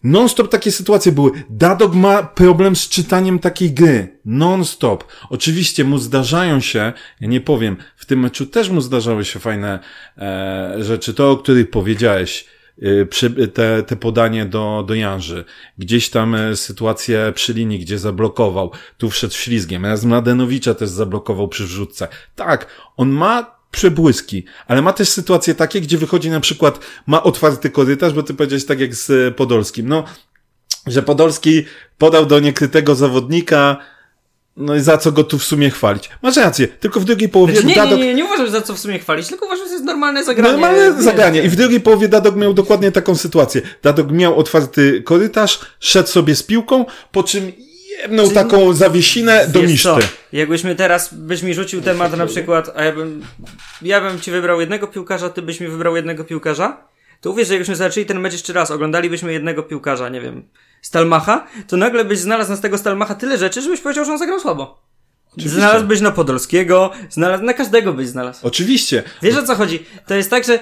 [SPEAKER 1] Non-stop takie sytuacje były. Dadok ma problem z czytaniem takiej gry. Non-stop. Oczywiście mu zdarzają się, ja nie powiem, w tym meczu też mu zdarzały się fajne e, rzeczy, to o których powiedziałeś te, te podanie do, do Janży. Gdzieś tam e, sytuację przy linii, gdzie zablokował. Tu wszedł ślizgiem. Raz Mladenowicza też zablokował przy wrzutce. Tak, on ma przebłyski, ale ma też sytuacje takie, gdzie wychodzi na przykład, ma otwarty korytarz, bo ty powiedziałeś tak jak z Podolskim. No, że Podolski podał do niekrytego zawodnika, no i za co go tu w sumie chwalić? Masz rację, tylko w drugiej połowie
[SPEAKER 4] znaczy, nie, Dadok... Nie, nie, nie uważam, za co w sumie chwalić, tylko uważam, że to jest normalne zagranie.
[SPEAKER 1] Normalne zagranie. I w drugiej połowie Dadok miał dokładnie taką sytuację. Dadok miał otwarty korytarz, szedł sobie z piłką, po czym jedną Czyli... taką zawiesinę do miszty. Co?
[SPEAKER 4] Jakbyśmy teraz, byś mi rzucił temat na przykład, a ja bym, ja bym ci wybrał jednego piłkarza, ty byś mi wybrał jednego piłkarza, to uwierz, że jakbyśmy zaczęli ten mecz jeszcze raz, oglądalibyśmy jednego piłkarza, nie wiem, Stalmacha, to nagle byś znalazł z tego Stalmacha tyle rzeczy, żebyś powiedział, że on zagrał słabo. Oczywiście. Znalazłbyś na Podolskiego, znalazł, na każdego byś znalazł.
[SPEAKER 1] Oczywiście.
[SPEAKER 4] Wiesz o co chodzi? To jest tak, że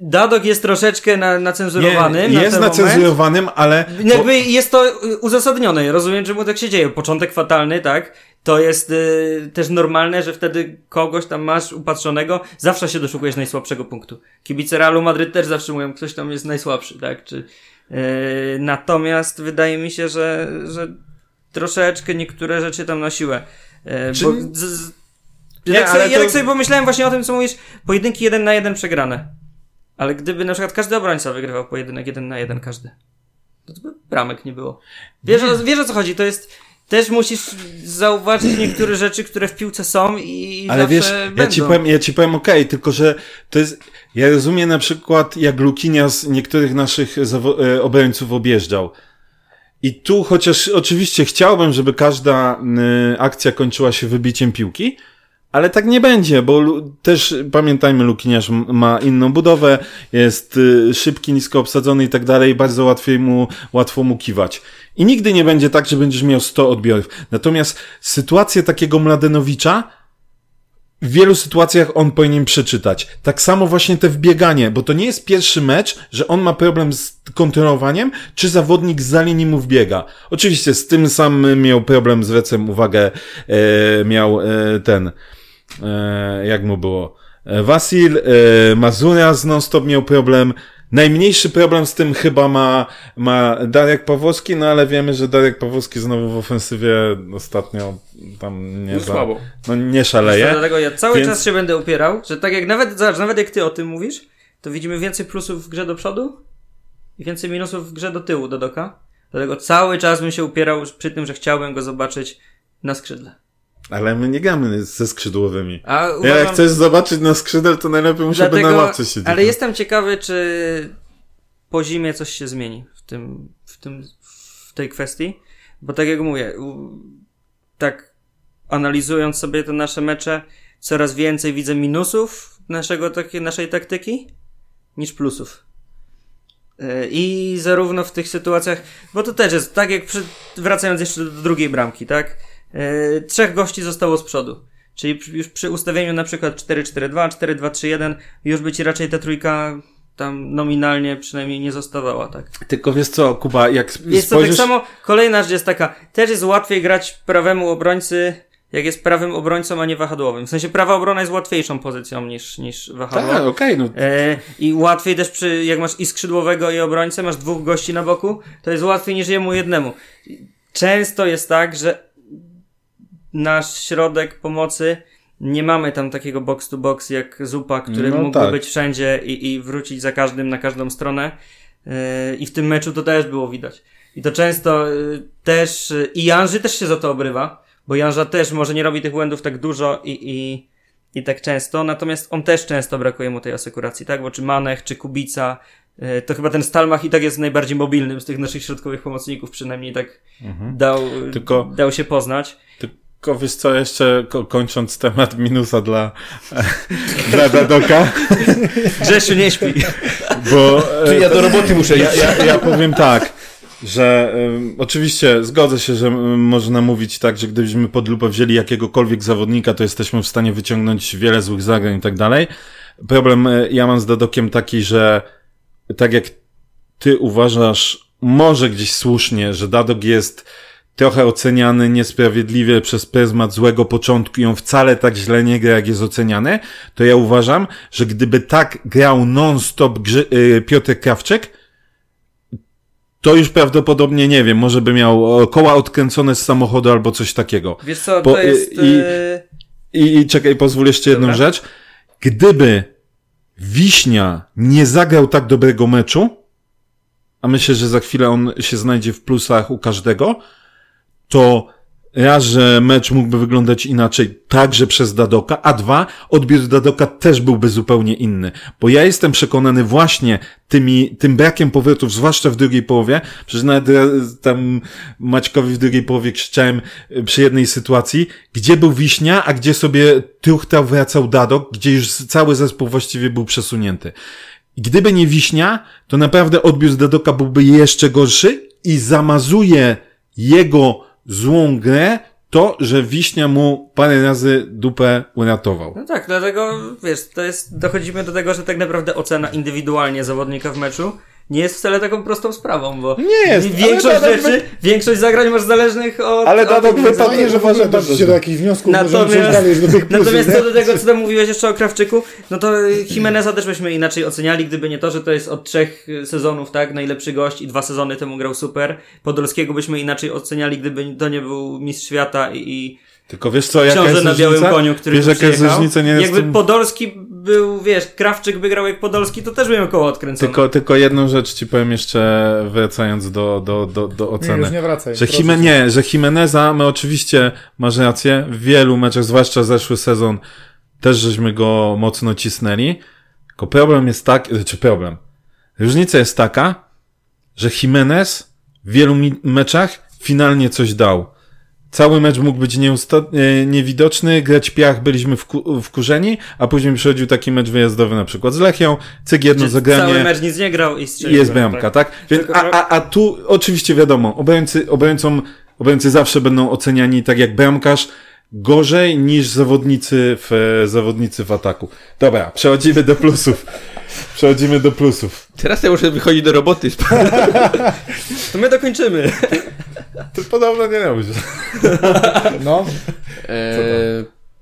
[SPEAKER 4] Dadok jest troszeczkę na, nacenzurowanym.
[SPEAKER 1] Nie, jest
[SPEAKER 4] na
[SPEAKER 1] nacenzurowanym, ale.
[SPEAKER 4] Jakby bo... jest to uzasadnione. Rozumiem, czemu tak się dzieje. Początek fatalny, tak? To jest y, też normalne, że wtedy kogoś tam masz upatrzonego, zawsze się doszukujesz najsłabszego punktu. Kibice Realu Madryt też zawsze mówią, ktoś tam jest najsłabszy, tak? Czy, natomiast wydaje mi się, że, że troszeczkę niektóre rzeczy tam na siłę. Czy... bo z, z, nie, jak, sobie, to... ja tak sobie pomyślałem właśnie o tym, co mówisz, pojedynki jeden na jeden przegrane. Ale gdyby na przykład każdy obrońca wygrywał pojedynek jeden na jeden każdy, to, to by bramek nie było. Wiesz, nie. wiesz o co chodzi? To jest też musisz zauważyć niektóre rzeczy, które w piłce są i
[SPEAKER 1] Ale wiesz,
[SPEAKER 4] będą.
[SPEAKER 1] ja ci powiem, ja ci powiem okej, okay, tylko że to jest, ja rozumiem na przykład jak Lukinias niektórych naszych e, obrońców objeżdżał. I tu chociaż oczywiście chciałbym, żeby każda akcja kończyła się wybiciem piłki, ale tak nie będzie, bo też pamiętajmy, Lukiniarz ma inną budowę, jest y, szybki, nisko obsadzony i tak dalej, bardzo łatwiej mu, łatwo mu kiwać. I nigdy nie będzie tak, że będziesz miał 100 odbiorów. Natomiast sytuację takiego Mladenowicza w wielu sytuacjach on powinien przeczytać. Tak samo właśnie te wbieganie, bo to nie jest pierwszy mecz, że on ma problem z kontrolowaniem, czy zawodnik za linii mu wbiega. Oczywiście z tym samym miał problem, zwracam uwagę, e, miał e, ten, e, jak mu było, e, Wasil, e, Mazurias non-stop miał problem, Najmniejszy problem z tym chyba ma, ma Darek Pawłowski, no ale wiemy, że Darek Pawłowski znowu w ofensywie ostatnio tam nie, no, za, słabo. No, nie szaleje.
[SPEAKER 4] Dlatego ja cały więc... czas się będę upierał, że tak jak nawet, zobacz, nawet jak ty o tym mówisz, to widzimy więcej plusów w grze do przodu i więcej minusów w grze do tyłu do Doka. Dlatego cały czas bym się upierał przy tym, że chciałbym go zobaczyć na skrzydle.
[SPEAKER 1] Ale my nie gramy ze skrzydłowymi. A uważam... Jak chcesz zobaczyć na skrzydle, to najlepiej musiałby na ławce siedzieć.
[SPEAKER 4] Ale jestem ciekawy, czy po zimie coś się zmieni w tym, w tym, w tej kwestii. Bo tak jak mówię, tak analizując sobie te nasze mecze, coraz więcej widzę minusów naszego, takie, naszej taktyki niż plusów. E, I zarówno w tych sytuacjach, bo to też jest tak jak przy, wracając jeszcze do drugiej bramki, tak? E, trzech gości zostało z przodu. Czyli już przy ustawieniu na przykład 4-4-2, 4-2-3-1 już by ci raczej ta trójka tam nominalnie przynajmniej nie zostawała, tak.
[SPEAKER 1] Tylko wiesz co, Kuba, jak
[SPEAKER 4] Jest spojrzysz... to tak samo, kolejna rzecz jest taka, też jest łatwiej grać prawemu obrońcy jak jest prawym obrońcą, a nie wahadłowym. W sensie prawa obrona jest łatwiejszą pozycją niż, niż wahadło.
[SPEAKER 1] Tak, okej. Okay, no.
[SPEAKER 4] e, I łatwiej też przy, jak masz i skrzydłowego i obrońcę, masz dwóch gości na boku, to jest łatwiej niż jemu jednemu. Często jest tak, że nasz środek pomocy nie mamy tam takiego box to box jak Zupa, który no, mógłby tak. być wszędzie i, i wrócić za każdym na każdą stronę. Yy, I w tym meczu to też było widać. I to często yy, też, yy, i Janży też się za to obrywa, bo Janża też może nie robi tych błędów tak dużo i, i, i tak często, natomiast on też często brakuje mu tej asekuracji, tak? Bo czy Manech, czy Kubica, to chyba ten Stalmach i tak jest najbardziej mobilnym z tych naszych środkowych pomocników, przynajmniej tak mhm. dał, Tylko... dał się poznać.
[SPEAKER 1] Tylko wiesz co, jeszcze kończąc temat minusa dla, dla Dadoka.
[SPEAKER 4] Grzesiu nie śpi.
[SPEAKER 1] Bo,
[SPEAKER 2] Czyli ja do roboty muszę
[SPEAKER 1] iść. Ja, ja, ja powiem tak, że um, oczywiście zgodzę się, że um, można mówić tak, że gdybyśmy pod lupę wzięli jakiegokolwiek zawodnika, to jesteśmy w stanie wyciągnąć wiele złych zagrań i tak dalej. Problem e, ja mam z Dadokiem taki, że tak jak ty uważasz, może gdzieś słusznie, że Dadok jest trochę oceniany niesprawiedliwie przez pryzmat złego początku i on wcale tak źle nie gra, jak jest oceniany, to ja uważam, że gdyby tak grał non-stop yy, Piotr Krawczyk, to już prawdopodobnie, nie wiem, może by miał koła odkręcone z samochodu albo coś takiego.
[SPEAKER 4] Wiesz co, to jest...
[SPEAKER 1] I, y, i, i czekaj, pozwól jeszcze jedną Dobra. rzecz. Gdyby Wiśnia nie zagrał tak dobrego meczu, a myślę, że za chwilę on się znajdzie w plusach u każdego, to raz, że mecz mógłby wyglądać inaczej także przez Dadoka, a dwa, odbiór Dadoka też byłby zupełnie inny. Bo ja jestem przekonany właśnie tymi, tym brakiem powrotów, zwłaszcza w drugiej połowie, przecież nawet tam Maćkowi w drugiej połowie krzyczałem e, przy jednej sytuacji, gdzie był Wiśnia, a gdzie sobie truchtał wracał Dadok, gdzie już cały zespół właściwie był przesunięty. Gdyby nie Wiśnia, to naprawdę odbiór Dadoka byłby jeszcze gorszy i zamazuje jego złą grę to, że Wiśnia mu parę razy dupę uratował.
[SPEAKER 4] No tak, dlatego, wiesz, to jest, dochodzimy do tego, że tak naprawdę ocena indywidualnie zawodnika w meczu nie jest wcale taką prostą sprawą, bo
[SPEAKER 1] nie jest,
[SPEAKER 4] większość rzeczy, wy... większość zagrań masz zależnych od...
[SPEAKER 3] Ale Dadok wypadnie, że może dotrzeć do jakichś wniosków, natomiast, dalej do tych
[SPEAKER 4] plusów, Natomiast co do tego, co tam mówiłeś jeszcze o Krawczyku, no to Jimeneza też byśmy inaczej oceniali, gdyby nie to, że to jest od trzech sezonów, tak, najlepszy gość i dwa sezony temu grał super. Podolskiego byśmy inaczej oceniali, gdyby to nie był mistrz świata i, i
[SPEAKER 1] tylko wiesz co, jaka jest
[SPEAKER 4] na białym koniu, który
[SPEAKER 1] wiesz, jaka jest różnica? Nie
[SPEAKER 4] Jakby tym... Podolski był, wiesz, Krawczyk by grał jak Podolski, to też by miał koło odkręcone.
[SPEAKER 1] Tylko, tylko jedną rzecz ci powiem jeszcze, wracając do, do, do, do oceny. Nie,
[SPEAKER 3] już nie wracaj.
[SPEAKER 1] Że, Jime, nie, że Jimeneza, my oczywiście, masz rację, w wielu meczach, zwłaszcza zeszły sezon, też żeśmy go mocno cisnęli. Tylko problem jest tak, czy znaczy problem. Różnica jest taka, że Jimenez w wielu meczach finalnie coś dał Cały mecz mógł być e, niewidoczny, grać piach, byliśmy wku wkurzeni, a później przychodził taki mecz wyjazdowy na przykład z Lechią, cyk jedno zagranie.
[SPEAKER 4] Cały mecz nic nie grał i strzelił.
[SPEAKER 1] Jest bramka, tak? tak? Więc, a, a, a tu oczywiście wiadomo, obrońcy, obrońcom, obrońcy zawsze będą oceniani tak jak bramkarz, gorzej niż zawodnicy w, zawodnicy w ataku. Dobra, przechodzimy do plusów. Przechodzimy do plusów.
[SPEAKER 2] Teraz ja muszę wychodzić do roboty.
[SPEAKER 4] to my dokończymy.
[SPEAKER 1] To podobno nie robisz.
[SPEAKER 3] No.
[SPEAKER 2] E,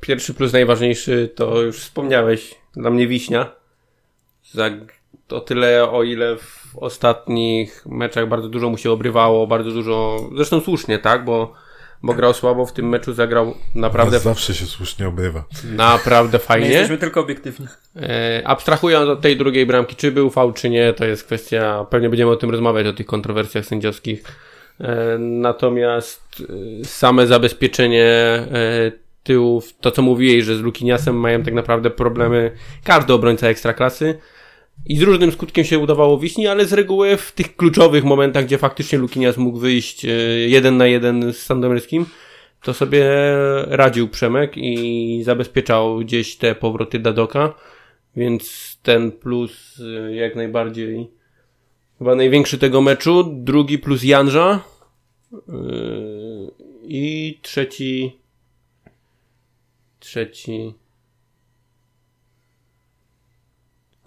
[SPEAKER 2] pierwszy plus najważniejszy to już wspomniałeś. Dla mnie Wiśnia. Za to tyle, o ile w ostatnich meczach bardzo dużo mu się obrywało, bardzo dużo, zresztą słusznie, tak, bo bo grał słabo w tym meczu, zagrał naprawdę...
[SPEAKER 1] Zawsze się słusznie obrywa.
[SPEAKER 2] Naprawdę fajnie. My
[SPEAKER 4] jesteśmy tylko obiektywni.
[SPEAKER 2] E, abstrahując od tej drugiej bramki, czy był fał, czy nie, to jest kwestia, pewnie będziemy o tym rozmawiać, o tych kontrowersjach sędziowskich. E, natomiast e, same zabezpieczenie tyłów, to co mówiłeś, że z Lukiniasem mają tak naprawdę problemy każdy obrońca ekstraklasy, i z różnym skutkiem się udawało Wiśni, ale z reguły w tych kluczowych momentach, gdzie faktycznie Lukinias mógł wyjść e, jeden na jeden z Sandomierskim, to sobie radził Przemek i zabezpieczał gdzieś te powroty Dadoka, więc ten plus e, jak najbardziej chyba największy tego meczu, drugi plus Janża e, i trzeci trzeci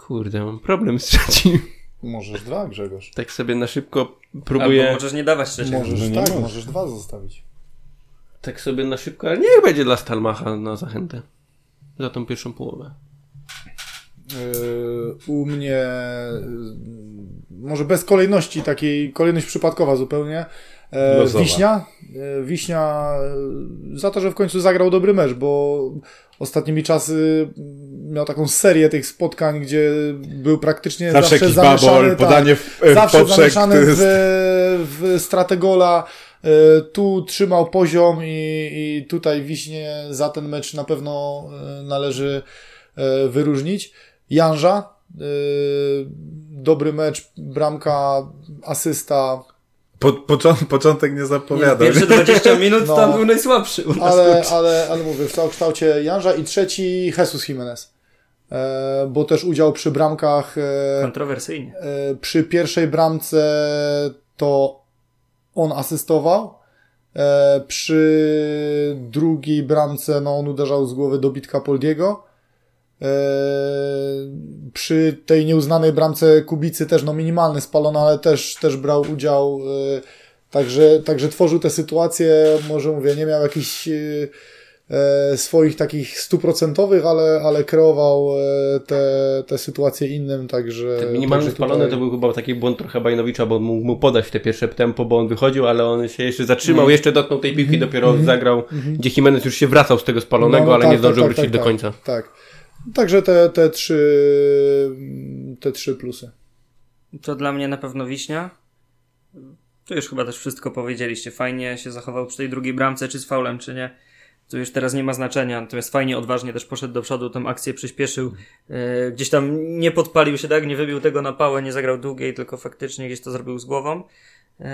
[SPEAKER 2] Kurde, mam problem z trzecim.
[SPEAKER 3] Możesz dwa, Grzegorz.
[SPEAKER 2] Tak sobie na szybko próbuję.
[SPEAKER 4] Albo możesz nie dawać trzeciego.
[SPEAKER 3] Możesz, tak, możesz dwa zostawić.
[SPEAKER 2] Tak sobie na szybko, ale niech będzie dla Stalmacha na zachętę. Za tą pierwszą połowę.
[SPEAKER 3] Yy, u mnie yy, może bez kolejności takiej, kolejność przypadkowa zupełnie. Yy, Wiśnia. Wiśnia za to, że w końcu zagrał dobry mecz, bo ostatnimi czasy miał taką serię tych spotkań, gdzie był praktycznie
[SPEAKER 1] zawsze, zawsze zamieszany, tak, podanie w, w
[SPEAKER 3] zawsze zamieszany w, w stratę gola. Tu trzymał poziom i, i tutaj Wiśnie za ten mecz na pewno należy wyróżnić. Janża, dobry mecz, bramka, asysta.
[SPEAKER 1] Po, początek, początek nie zapowiada.
[SPEAKER 4] Pierwsze 20 minut no, tam był najsłabszy.
[SPEAKER 3] ale, ale, ale mówię, w kształcie Janża i trzeci Jesus Jimenez. E, bo też udział przy bramkach.
[SPEAKER 4] E, Kontrowersyjnie.
[SPEAKER 3] E, przy pierwszej bramce to on asystował. Przy drugiej bramce no, on uderzał z głowy do bitka Poldiego. Przy tej nieuznanej bramce Kubicy też no minimalny spalony, ale też, też brał udział, także, także tworzył te sytuacje, może mówię, nie miał jakichś swoich takich stuprocentowych, ale, ale kreował te, te sytuacje innym, także...
[SPEAKER 2] Ten minimalny także spalony tutaj... to był chyba taki błąd trochę Bajnowicza, bo on mógł mu podać w te pierwsze tempo, bo on wychodził, ale on się jeszcze zatrzymał, mm. jeszcze dotknął tej piłki, mm. dopiero mm. zagrał, mm. gdzie Jimenez już się wracał z tego spalonego, no, no, ale tak, nie zdążył tak, tak, wrócić tak, do końca.
[SPEAKER 3] Tak. Także te, te, trzy, te trzy plusy.
[SPEAKER 4] To dla mnie na pewno wiśnia. Tu już chyba też wszystko powiedzieliście. Fajnie się zachował przy tej drugiej bramce, czy z faulem, czy nie. To już teraz nie ma znaczenia. Natomiast fajnie, odważnie też poszedł do przodu, tą akcję przyspieszył. Yy, gdzieś tam nie podpalił się, tak? Nie wybił tego na pałę, nie zagrał długiej, tylko faktycznie gdzieś to zrobił z głową. Yy,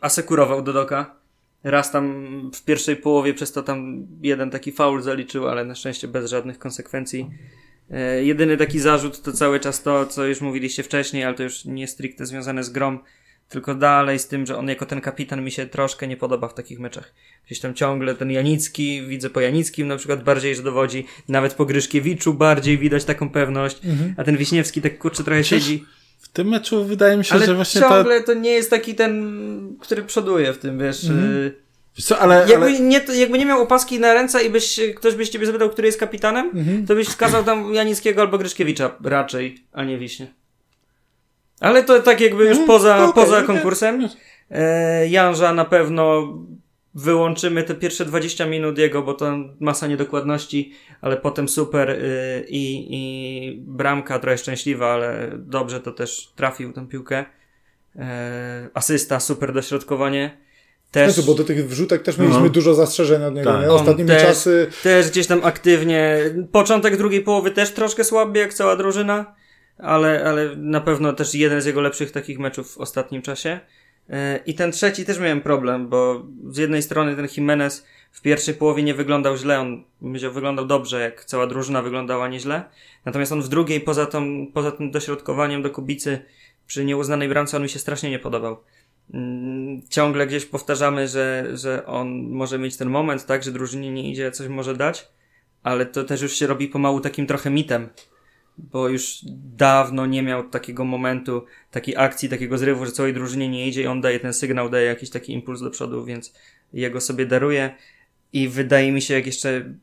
[SPEAKER 4] asekurował Dodoka Raz tam w pierwszej połowie przez to tam jeden taki faul zaliczył, ale na szczęście bez żadnych konsekwencji. E, jedyny taki zarzut to cały czas to, co już mówiliście wcześniej, ale to już nie stricte związane z grom, tylko dalej z tym, że on jako ten kapitan mi się troszkę nie podoba w takich meczach. Gdzieś tam ciągle ten Janicki, widzę po Janickim na przykład bardziej, że dowodzi, nawet po Gryszkiewiczu bardziej widać taką pewność, mhm. a ten Wiśniewski tak kurczę trochę Przecież siedzi.
[SPEAKER 1] W tym meczu wydaje mi się,
[SPEAKER 4] ale
[SPEAKER 1] że właśnie
[SPEAKER 4] ciągle ta... to nie jest taki ten, który przoduje w tym, wiesz... Mm.
[SPEAKER 1] Co, ale,
[SPEAKER 4] jakby,
[SPEAKER 1] ale...
[SPEAKER 4] Nie, jakby nie miał opaski na ręce i byś, ktoś byś ciebie zapytał, który jest kapitanem, mhm. to byś wskazał tam Janickiego albo Gryszkiewicza raczej, a nie Wiśnie. Ale to tak jakby już mhm. poza, okay, poza konkursem. E, Janża na pewno wyłączymy te pierwsze 20 minut jego, bo to masa niedokładności, ale potem super y, i, i bramka trochę szczęśliwa, ale dobrze to też trafił tę piłkę. E, asysta, super dośrodkowanie.
[SPEAKER 3] Też, Znaczy, bo do tych wrzutek też mieliśmy no. dużo zastrzeżeń od niego, tak. nie? Ostatnimi
[SPEAKER 4] też,
[SPEAKER 3] czasy...
[SPEAKER 4] Też gdzieś tam aktywnie. Początek drugiej połowy też troszkę słaby, jak cała drużyna, ale, ale na pewno też jeden z jego lepszych takich meczów w ostatnim czasie. E, I ten trzeci też miałem problem, bo z jednej strony ten Jimenez w pierwszej połowie nie wyglądał źle, on wyglądał dobrze, jak cała drużyna wyglądała nieźle. Natomiast on w drugiej, poza, tą, poza tym dośrodkowaniem do Kubicy przy nieuznanej bramce, on mi się strasznie nie podobał. Mm, ciągle gdzieś powtarzamy, że, że on może mieć ten moment, tak, że drużynie nie idzie, coś może dać, ale to też już się robi pomału takim trochę mitem bo już dawno nie miał takiego momentu, takiej akcji, takiego zrywu, że całej drużynie nie idzie i on daje ten sygnał, daje jakiś taki impuls do przodu, więc jego sobie daruje i wydaje mi się, jak jeszcze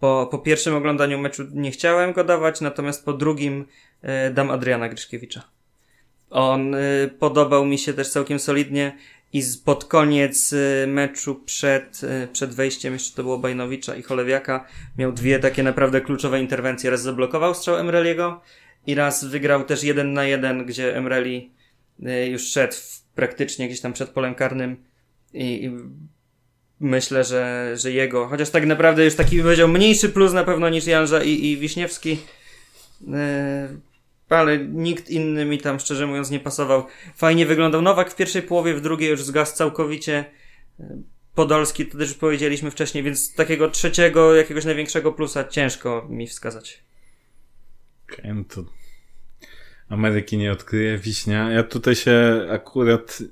[SPEAKER 4] po, po pierwszym oglądaniu meczu nie chciałem go dawać, natomiast po drugim e, dam Adriana Gryszkiewicza. On e, podobał mi się też całkiem solidnie i pod koniec y, meczu przed, y, przed wejściem, jeszcze to było Bajnowicza i Cholewiaka, miał dwie takie naprawdę kluczowe interwencje. Raz zablokował strzał Emreliego i raz wygrał też jeden na jeden, gdzie Emreli y, już szedł praktycznie gdzieś tam przed polem karnym i, i myślę, że, że jego, chociaż tak naprawdę już taki powiedział mniejszy plus na pewno niż Janża i, i Wiśniewski ale nikt inny mi tam szczerze mówiąc nie pasował. Fajnie wyglądał Nowak w pierwszej połowie, w drugiej już zgasł całkowicie. Podolski to też powiedzieliśmy wcześniej, więc takiego trzeciego, jakiegoś największego plusa ciężko mi wskazać.
[SPEAKER 1] Okay, no to Ameryki nie odkryje, wiśnia. Ja tutaj się akurat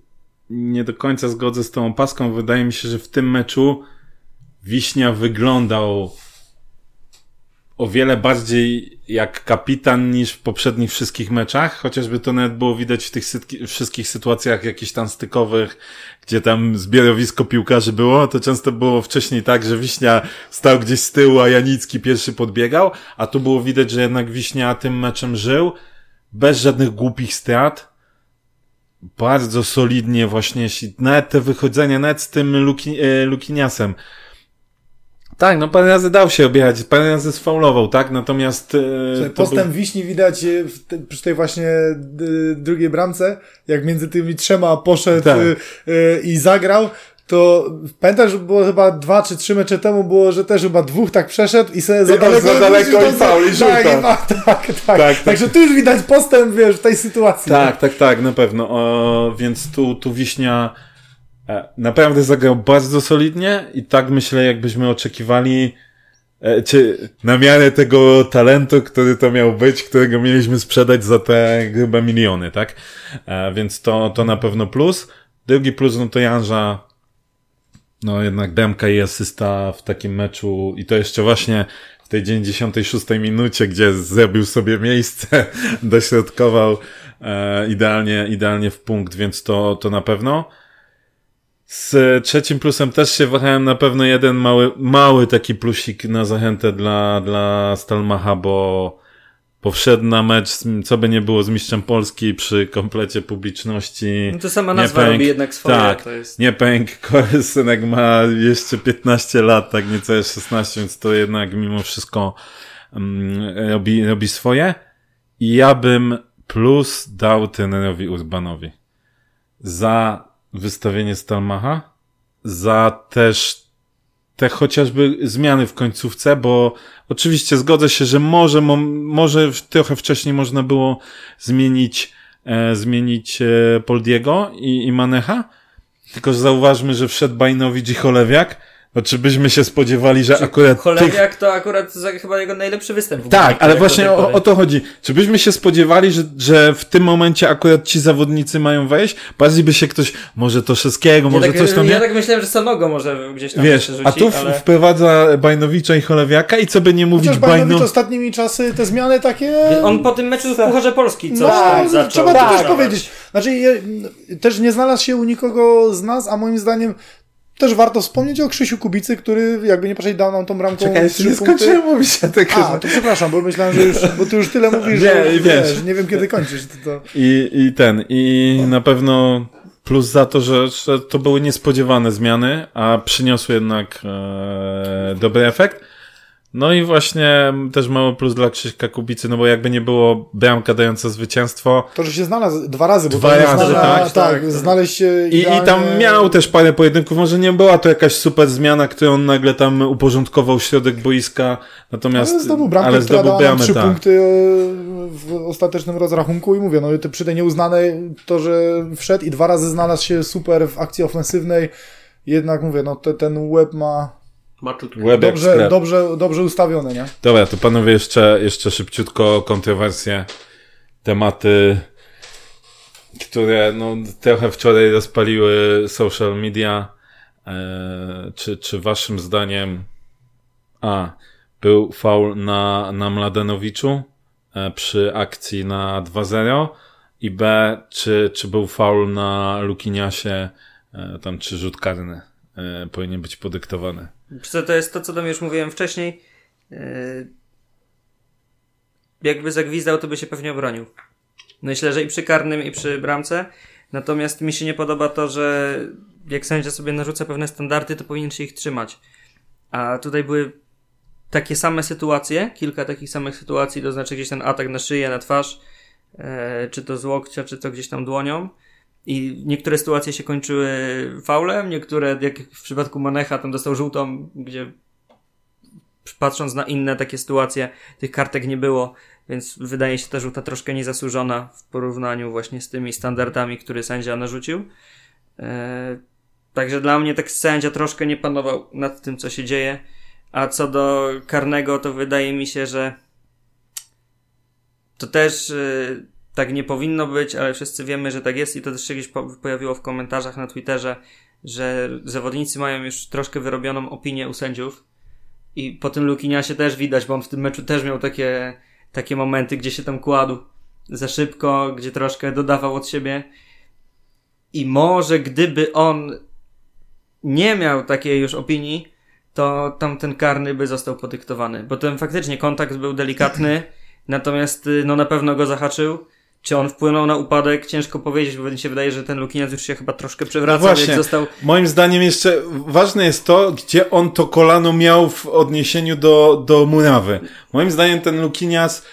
[SPEAKER 1] nie do końca zgodzę z tą opaską. Wydaje mi się, że w tym meczu wiśnia wyglądał o wiele bardziej jak kapitan niż w poprzednich wszystkich meczach, chociażby to nawet było widać w tych wszystkich sytuacjach jakichś tam stykowych, gdzie tam zbiorowisko piłkarzy było, to często było wcześniej tak, że Wiśnia stał gdzieś z tyłu, a Janicki pierwszy podbiegał, a tu było widać, że jednak Wiśnia tym meczem żył, bez żadnych głupich strat, bardzo solidnie właśnie, nawet te wychodzenia, nawet z tym Luki, e, Lukiniasem, tak, no parę razy dał się objechać, parę razy sfaulował, tak? Natomiast...
[SPEAKER 3] E, postęp był... Wiśni widać e, te, przy tej właśnie e, drugiej bramce, jak między tymi trzema poszedł tak. e, i zagrał, to pamiętam, że było chyba dwa czy trzy mecze temu było, że też chyba dwóch tak przeszedł i sobie
[SPEAKER 1] za daleko, za daleko i faul i
[SPEAKER 3] tak, tak, tak, tak, tak. Także tu już widać postęp, wiesz, w tej sytuacji.
[SPEAKER 1] Tak, tak, tak, na pewno. Więc tu, tu Wiśnia naprawdę zagrał bardzo solidnie i tak myślę, jakbyśmy oczekiwali, e, czy na miarę tego talentu, który to miał być, którego mieliśmy sprzedać za te grube miliony, tak? E, więc to, to na pewno plus. Drugi plus, no to Janża, no jednak demka i asysta w takim meczu i to jeszcze właśnie w tej 96 minucie, gdzie zrobił sobie miejsce, dośrodkował e, idealnie, idealnie w punkt, więc to, to na pewno. Z trzecim plusem też się wahałem na pewno jeden mały, mały taki plusik na zachętę dla, dla Stalmacha, bo powszedł na mecz, co by nie było z mistrzem Polski przy komplecie publiczności.
[SPEAKER 4] No to sama nazwa pęk, robi jednak swoje.
[SPEAKER 1] Tak, to jest... nie pęk, Korysynek ma jeszcze 15 lat, tak niecałe 16, więc to jednak mimo wszystko um, robi, robi swoje. I ja bym plus dał trenerowi Urbanowi. Za wystawienie Stalmacha, za też te chociażby zmiany w końcówce, bo oczywiście zgodzę się, że może, mo, może trochę wcześniej można było zmienić, e, zmienić e, Poldiego i, i Manecha, tylko że zauważmy, że wszedł Bajnowicz i Cholewiak, no, czy byśmy się spodziewali, że Czy akurat.
[SPEAKER 4] Cholewiak tych... to akurat chyba jego najlepszy występ.
[SPEAKER 1] tak, ale właśnie o, o, to chodzi. Czy byśmy się spodziewali, że, że w tym momencie akurat ci zawodnicy mają wejść? Bardziej by się ktoś, może Toszewskiego, może
[SPEAKER 4] tak,
[SPEAKER 1] coś tam.
[SPEAKER 4] Ja nie? tak myślałem, że Sanogo może gdzieś tam
[SPEAKER 1] Wiesz,
[SPEAKER 4] rzuci,
[SPEAKER 1] a tu ale... wprowadza Bajnowicza i Cholewiaka i co by nie mówić
[SPEAKER 3] Chociaż Bajnowicz ostatnimi czasy te zmiany takie.
[SPEAKER 4] On po tym meczu w Pucharze Polski coś
[SPEAKER 3] no, tam zaczął. Trzeba to też powiedzieć. Znaczy, je, też nie znalazł się u nikogo z nas, a moim zdaniem też warto wspomnieć o Krzysiu Kubicy, który jakby nie patrzeć dał nam tą bramką.
[SPEAKER 1] Czekaj, jeszcze nie skończyłem mówić o tego.
[SPEAKER 3] A, to przepraszam, bo myślałem, że już, bo ty już tyle mówisz, nie, że wiesz, nie wiem kiedy kończysz. To, to...
[SPEAKER 1] I, I ten, i na pewno plus za to, że, że to były niespodziewane zmiany, a przyniosły jednak e, dobry efekt. No i właśnie też mały plus dla Krzyśka Kubicy, no bo jakby nie było bramka dająca zwycięstwo.
[SPEAKER 3] To, że się znalazł dwa razy, bo
[SPEAKER 1] dwa razy,
[SPEAKER 3] znalazł, tak, tak, tak, znaleźć się
[SPEAKER 1] I, I tam miał też parę pojedynków, może nie była to jakaś super zmiana, którą on nagle tam uporządkował środek boiska, natomiast...
[SPEAKER 3] Ale zdobył bramkę, ale zdobył bramę, trzy tak. punkty e, w ostatecznym rozrachunku i mówię, no przy tej nieuznanej to, że wszedł i dwa razy znalazł się super w akcji ofensywnej, jednak mówię, no te, ten łeb ma dobrze, dobrze, dobrze ustawione, nie?
[SPEAKER 1] Dobra, to panowie jeszcze, jeszcze szybciutko kontrowersje, tematy, które no, trochę wczoraj rozpaliły social media. E, czy, czy waszym zdaniem A. Był faul na, na Mladenowiczu e, przy akcji na 2-0 i B. Czy, czy był faul na Lukiniasie e, tam czy rzut karny e, powinien być podyktowany?
[SPEAKER 4] Co to jest to, co tam już mówiłem wcześniej. Yy, jakby zagwizdał, to by się pewnie obronił. Myślę, że i przy karnym, i przy bramce. Natomiast mi się nie podoba to, że jak sędzia sobie narzuca pewne standardy, to powinien się ich trzymać. A tutaj były takie same sytuacje, kilka takich samych sytuacji, to znaczy gdzieś ten atak na szyję, na twarz, e, czy to z łokcia, czy to gdzieś tam dłonią. I niektóre sytuacje się kończyły faulem, niektóre, jak w przypadku Manecha, tam dostał żółtą, gdzie patrząc na inne takie sytuacje, tych kartek nie było, więc wydaje się ta żółta troszkę niezasłużona w porównaniu właśnie z tymi standardami, które sędzia narzucił. Eee, także dla mnie tak sędzia troszkę nie panował nad tym, co się dzieje. A co do karnego, to wydaje mi się, że to też yy, tak nie powinno być, ale wszyscy wiemy, że tak jest i to też się gdzieś pojawiło w komentarzach na Twitterze, że zawodnicy mają już troszkę wyrobioną opinię u sędziów I po tym Lukiniasie też widać, bo on w tym meczu też miał takie, takie momenty, gdzie się tam kładł za szybko, gdzie troszkę dodawał od siebie. I może gdyby on nie miał takiej już opinii, to tam ten karny by został podyktowany. Bo ten faktycznie kontakt był delikatny, natomiast y, no na pewno go zahaczył. Czy on wpłynął na upadek? Ciężko powiedzieć, bo mi się wydaje, że ten Lukinias już się chyba troszkę przewracał, no właśnie, jak został...
[SPEAKER 1] Moim zdaniem jeszcze ważne jest to, gdzie on to kolano miał w odniesieniu do, do Murawy. Moim zdaniem ten Lukinias,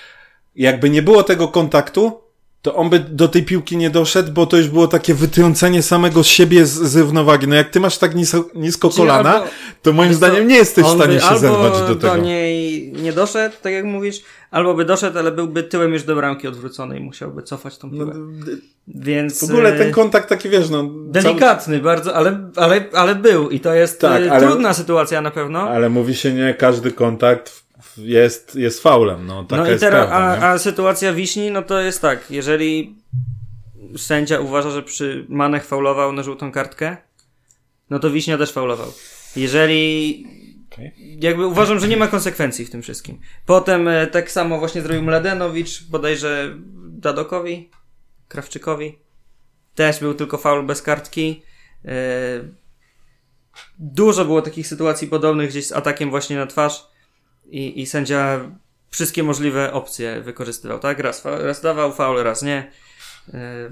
[SPEAKER 1] jakby nie było tego kontaktu, to on by do tej piłki nie doszedł, bo to już było takie wytrącenie samego siebie z, z równowagi. No jak ty masz tak nisko, nisko kolana, to moim zdaniem nie jesteś w stanie się zerwać do tego.
[SPEAKER 4] do niej nie doszedł, tak jak mówisz, albo by doszedł, ale byłby tyłem już do bramki odwróconej, musiałby cofać tą piłkę. No, Więc...
[SPEAKER 1] W ogóle ten kontakt taki, wiesz, no...
[SPEAKER 4] Delikatny cały... bardzo, ale, ale, ale był i to jest tak, ale, trudna sytuacja na pewno.
[SPEAKER 1] Ale mówi się nie, każdy kontakt jest, jest faulem. No, taka no i teraz, prawda,
[SPEAKER 4] a, a sytuacja Wiśni, no to jest tak, jeżeli sędzia uważa, że przy Manech faulował na żółtą kartkę, no to Wiśnia też faulował. Jeżeli okay. jakby uważam, że nie ma konsekwencji w tym wszystkim. Potem e, tak samo właśnie zrobił Mladenowicz, bodajże Dadokowi, Krawczykowi. Też był tylko faul bez kartki. E, dużo było takich sytuacji podobnych gdzieś z atakiem właśnie na twarz i, i sędzia wszystkie możliwe opcje wykorzystywał, tak? Raz, raz dawał faul, raz nie. Yy.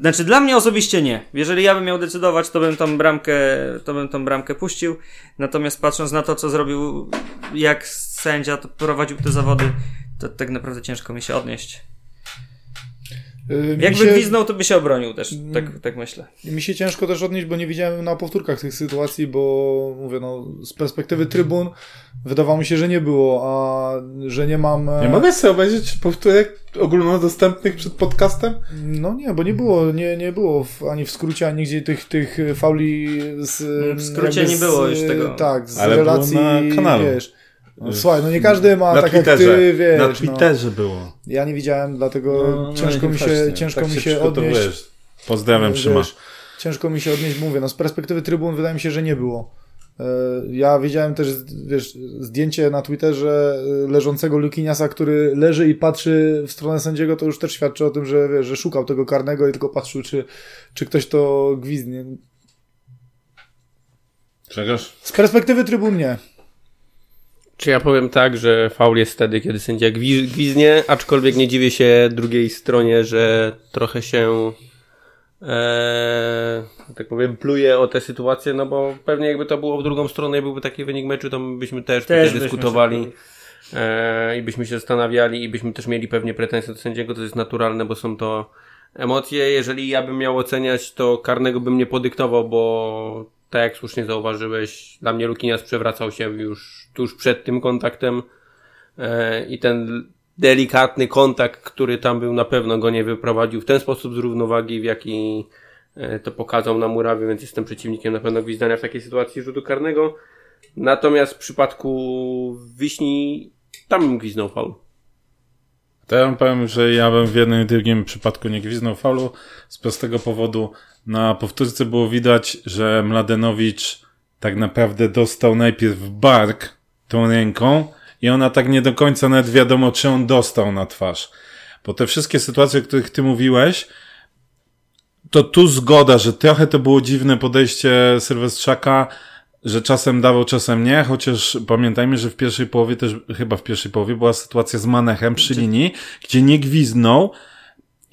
[SPEAKER 4] Znaczy, dla mnie osobiście nie. Jeżeli ja bym miał decydować, to bym tą bramkę, to bym tą bramkę puścił. Natomiast patrząc na to, co zrobił, jak sędzia to prowadził te zawody, to tak naprawdę ciężko mi się odnieść. Yy, Jakby się... gwiznął, to by się obronił też, tak, mm. tak myślę.
[SPEAKER 3] Mi się ciężko też odnieść, bo nie widziałem na powtórkach tych sytuacji, bo mówię, no, z perspektywy trybun wydawało mi się, że nie było, a że nie mam...
[SPEAKER 1] E, nie mogę sobie obejrzeć powtórek ogólnodostępnych przed podcastem?
[SPEAKER 3] No nie, bo nie było, nie, nie było w, ani w skrócie, ani gdzie tych, tych fauli z...
[SPEAKER 4] W skrócie nie było już tego.
[SPEAKER 3] Tak, z Ale relacji, na kanale. wiesz, no, słuchaj, no nie każdy ma
[SPEAKER 1] na
[SPEAKER 3] tak
[SPEAKER 1] Twitterze.
[SPEAKER 3] jak ty, wiesz.
[SPEAKER 1] Na no. Twitterze no. było.
[SPEAKER 3] Ja nie widziałem, dlatego no, no ciężko mi się, ciężko tak mi się, odnieść.
[SPEAKER 1] Pozdrawiam, Trzyma.
[SPEAKER 3] Ciężko mi się odnieść, mówię, no z perspektywy trybun wydaje mi się, że nie było. E, ja widziałem też, wiesz, zdjęcie na Twitterze e, leżącego Lukiniasa, który leży i patrzy w stronę sędziego, to już też świadczy o tym, że, wiesz, że szukał tego karnego i tylko patrzył, czy, czy ktoś to gwizdnie.
[SPEAKER 1] Czegoś?
[SPEAKER 3] Z perspektywy trybun nie.
[SPEAKER 2] Czy ja powiem tak, że faul jest wtedy, kiedy sędzia gwiznie, aczkolwiek nie dziwię się drugiej stronie, że trochę się e, tak powiem, pluje o tę sytuację, no bo pewnie jakby to było w drugą stronę i byłby taki wynik meczu, to byśmy też, też byśmy dyskutowali e, i byśmy się zastanawiali i byśmy też mieli pewnie pretensje do sędziego, to jest naturalne, bo są to emocje. Jeżeli ja bym miał oceniać, to karnego bym nie podyktował, bo tak jak słusznie zauważyłeś, dla mnie Lukinias przewracał się już tuż przed tym kontaktem e, i ten delikatny kontakt, który tam był, na pewno go nie wyprowadził w ten sposób z równowagi, w jaki e, to pokazał na murawie, więc jestem przeciwnikiem na pewno gwizdania w takiej sytuacji rzutu karnego. Natomiast w przypadku Wiśni tam bym gwizdnął faul.
[SPEAKER 1] To ja powiem, że ja bym w jednym i drugim przypadku nie gwizdnął faulu z prostego powodu. Na powtórce było widać, że Mladenowicz tak naprawdę dostał najpierw bark tą ręką i ona tak nie do końca nawet wiadomo, czy on dostał na twarz. Bo te wszystkie sytuacje, o których ty mówiłeś, to tu zgoda, że trochę to było dziwne podejście Sylwestrzaka, że czasem dawał, czasem nie, chociaż pamiętajmy, że w pierwszej połowie też, chyba w pierwszej połowie była sytuacja z Manechem przy linii, gdzie nie gwiznął,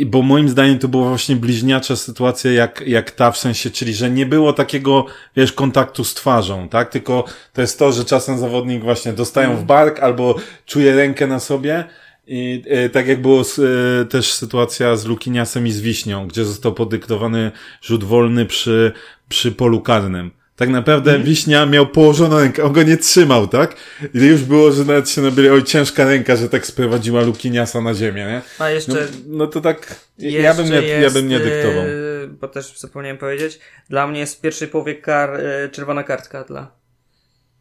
[SPEAKER 1] bo moim zdaniem to była właśnie bliźniacza sytuacja jak, jak ta w sensie, czyli że nie było takiego, wiesz, kontaktu z twarzą, tak? Tylko to jest to, że czasem zawodnik właśnie dostają w mhm. bark albo czuje rękę na sobie i e, tak jak było z, e, też sytuacja z Lukiniasem i z Wiśnią, gdzie został podyktowany rzut wolny przy, przy polu karnym. Tak naprawdę mm. Wiśnia miał położoną rękę, on go nie trzymał, tak? I już było, że nawet się nabili, oj, ciężka ręka, że tak sprowadziła Lukiniasa na ziemię, nie?
[SPEAKER 4] A jeszcze...
[SPEAKER 1] No, no to tak, ja bym, nie, jest, ja bym nie dyktował.
[SPEAKER 4] Yy, bo też zapomniałem powiedzieć, dla mnie jest w pierwszej połowie kar, yy, czerwona kartka dla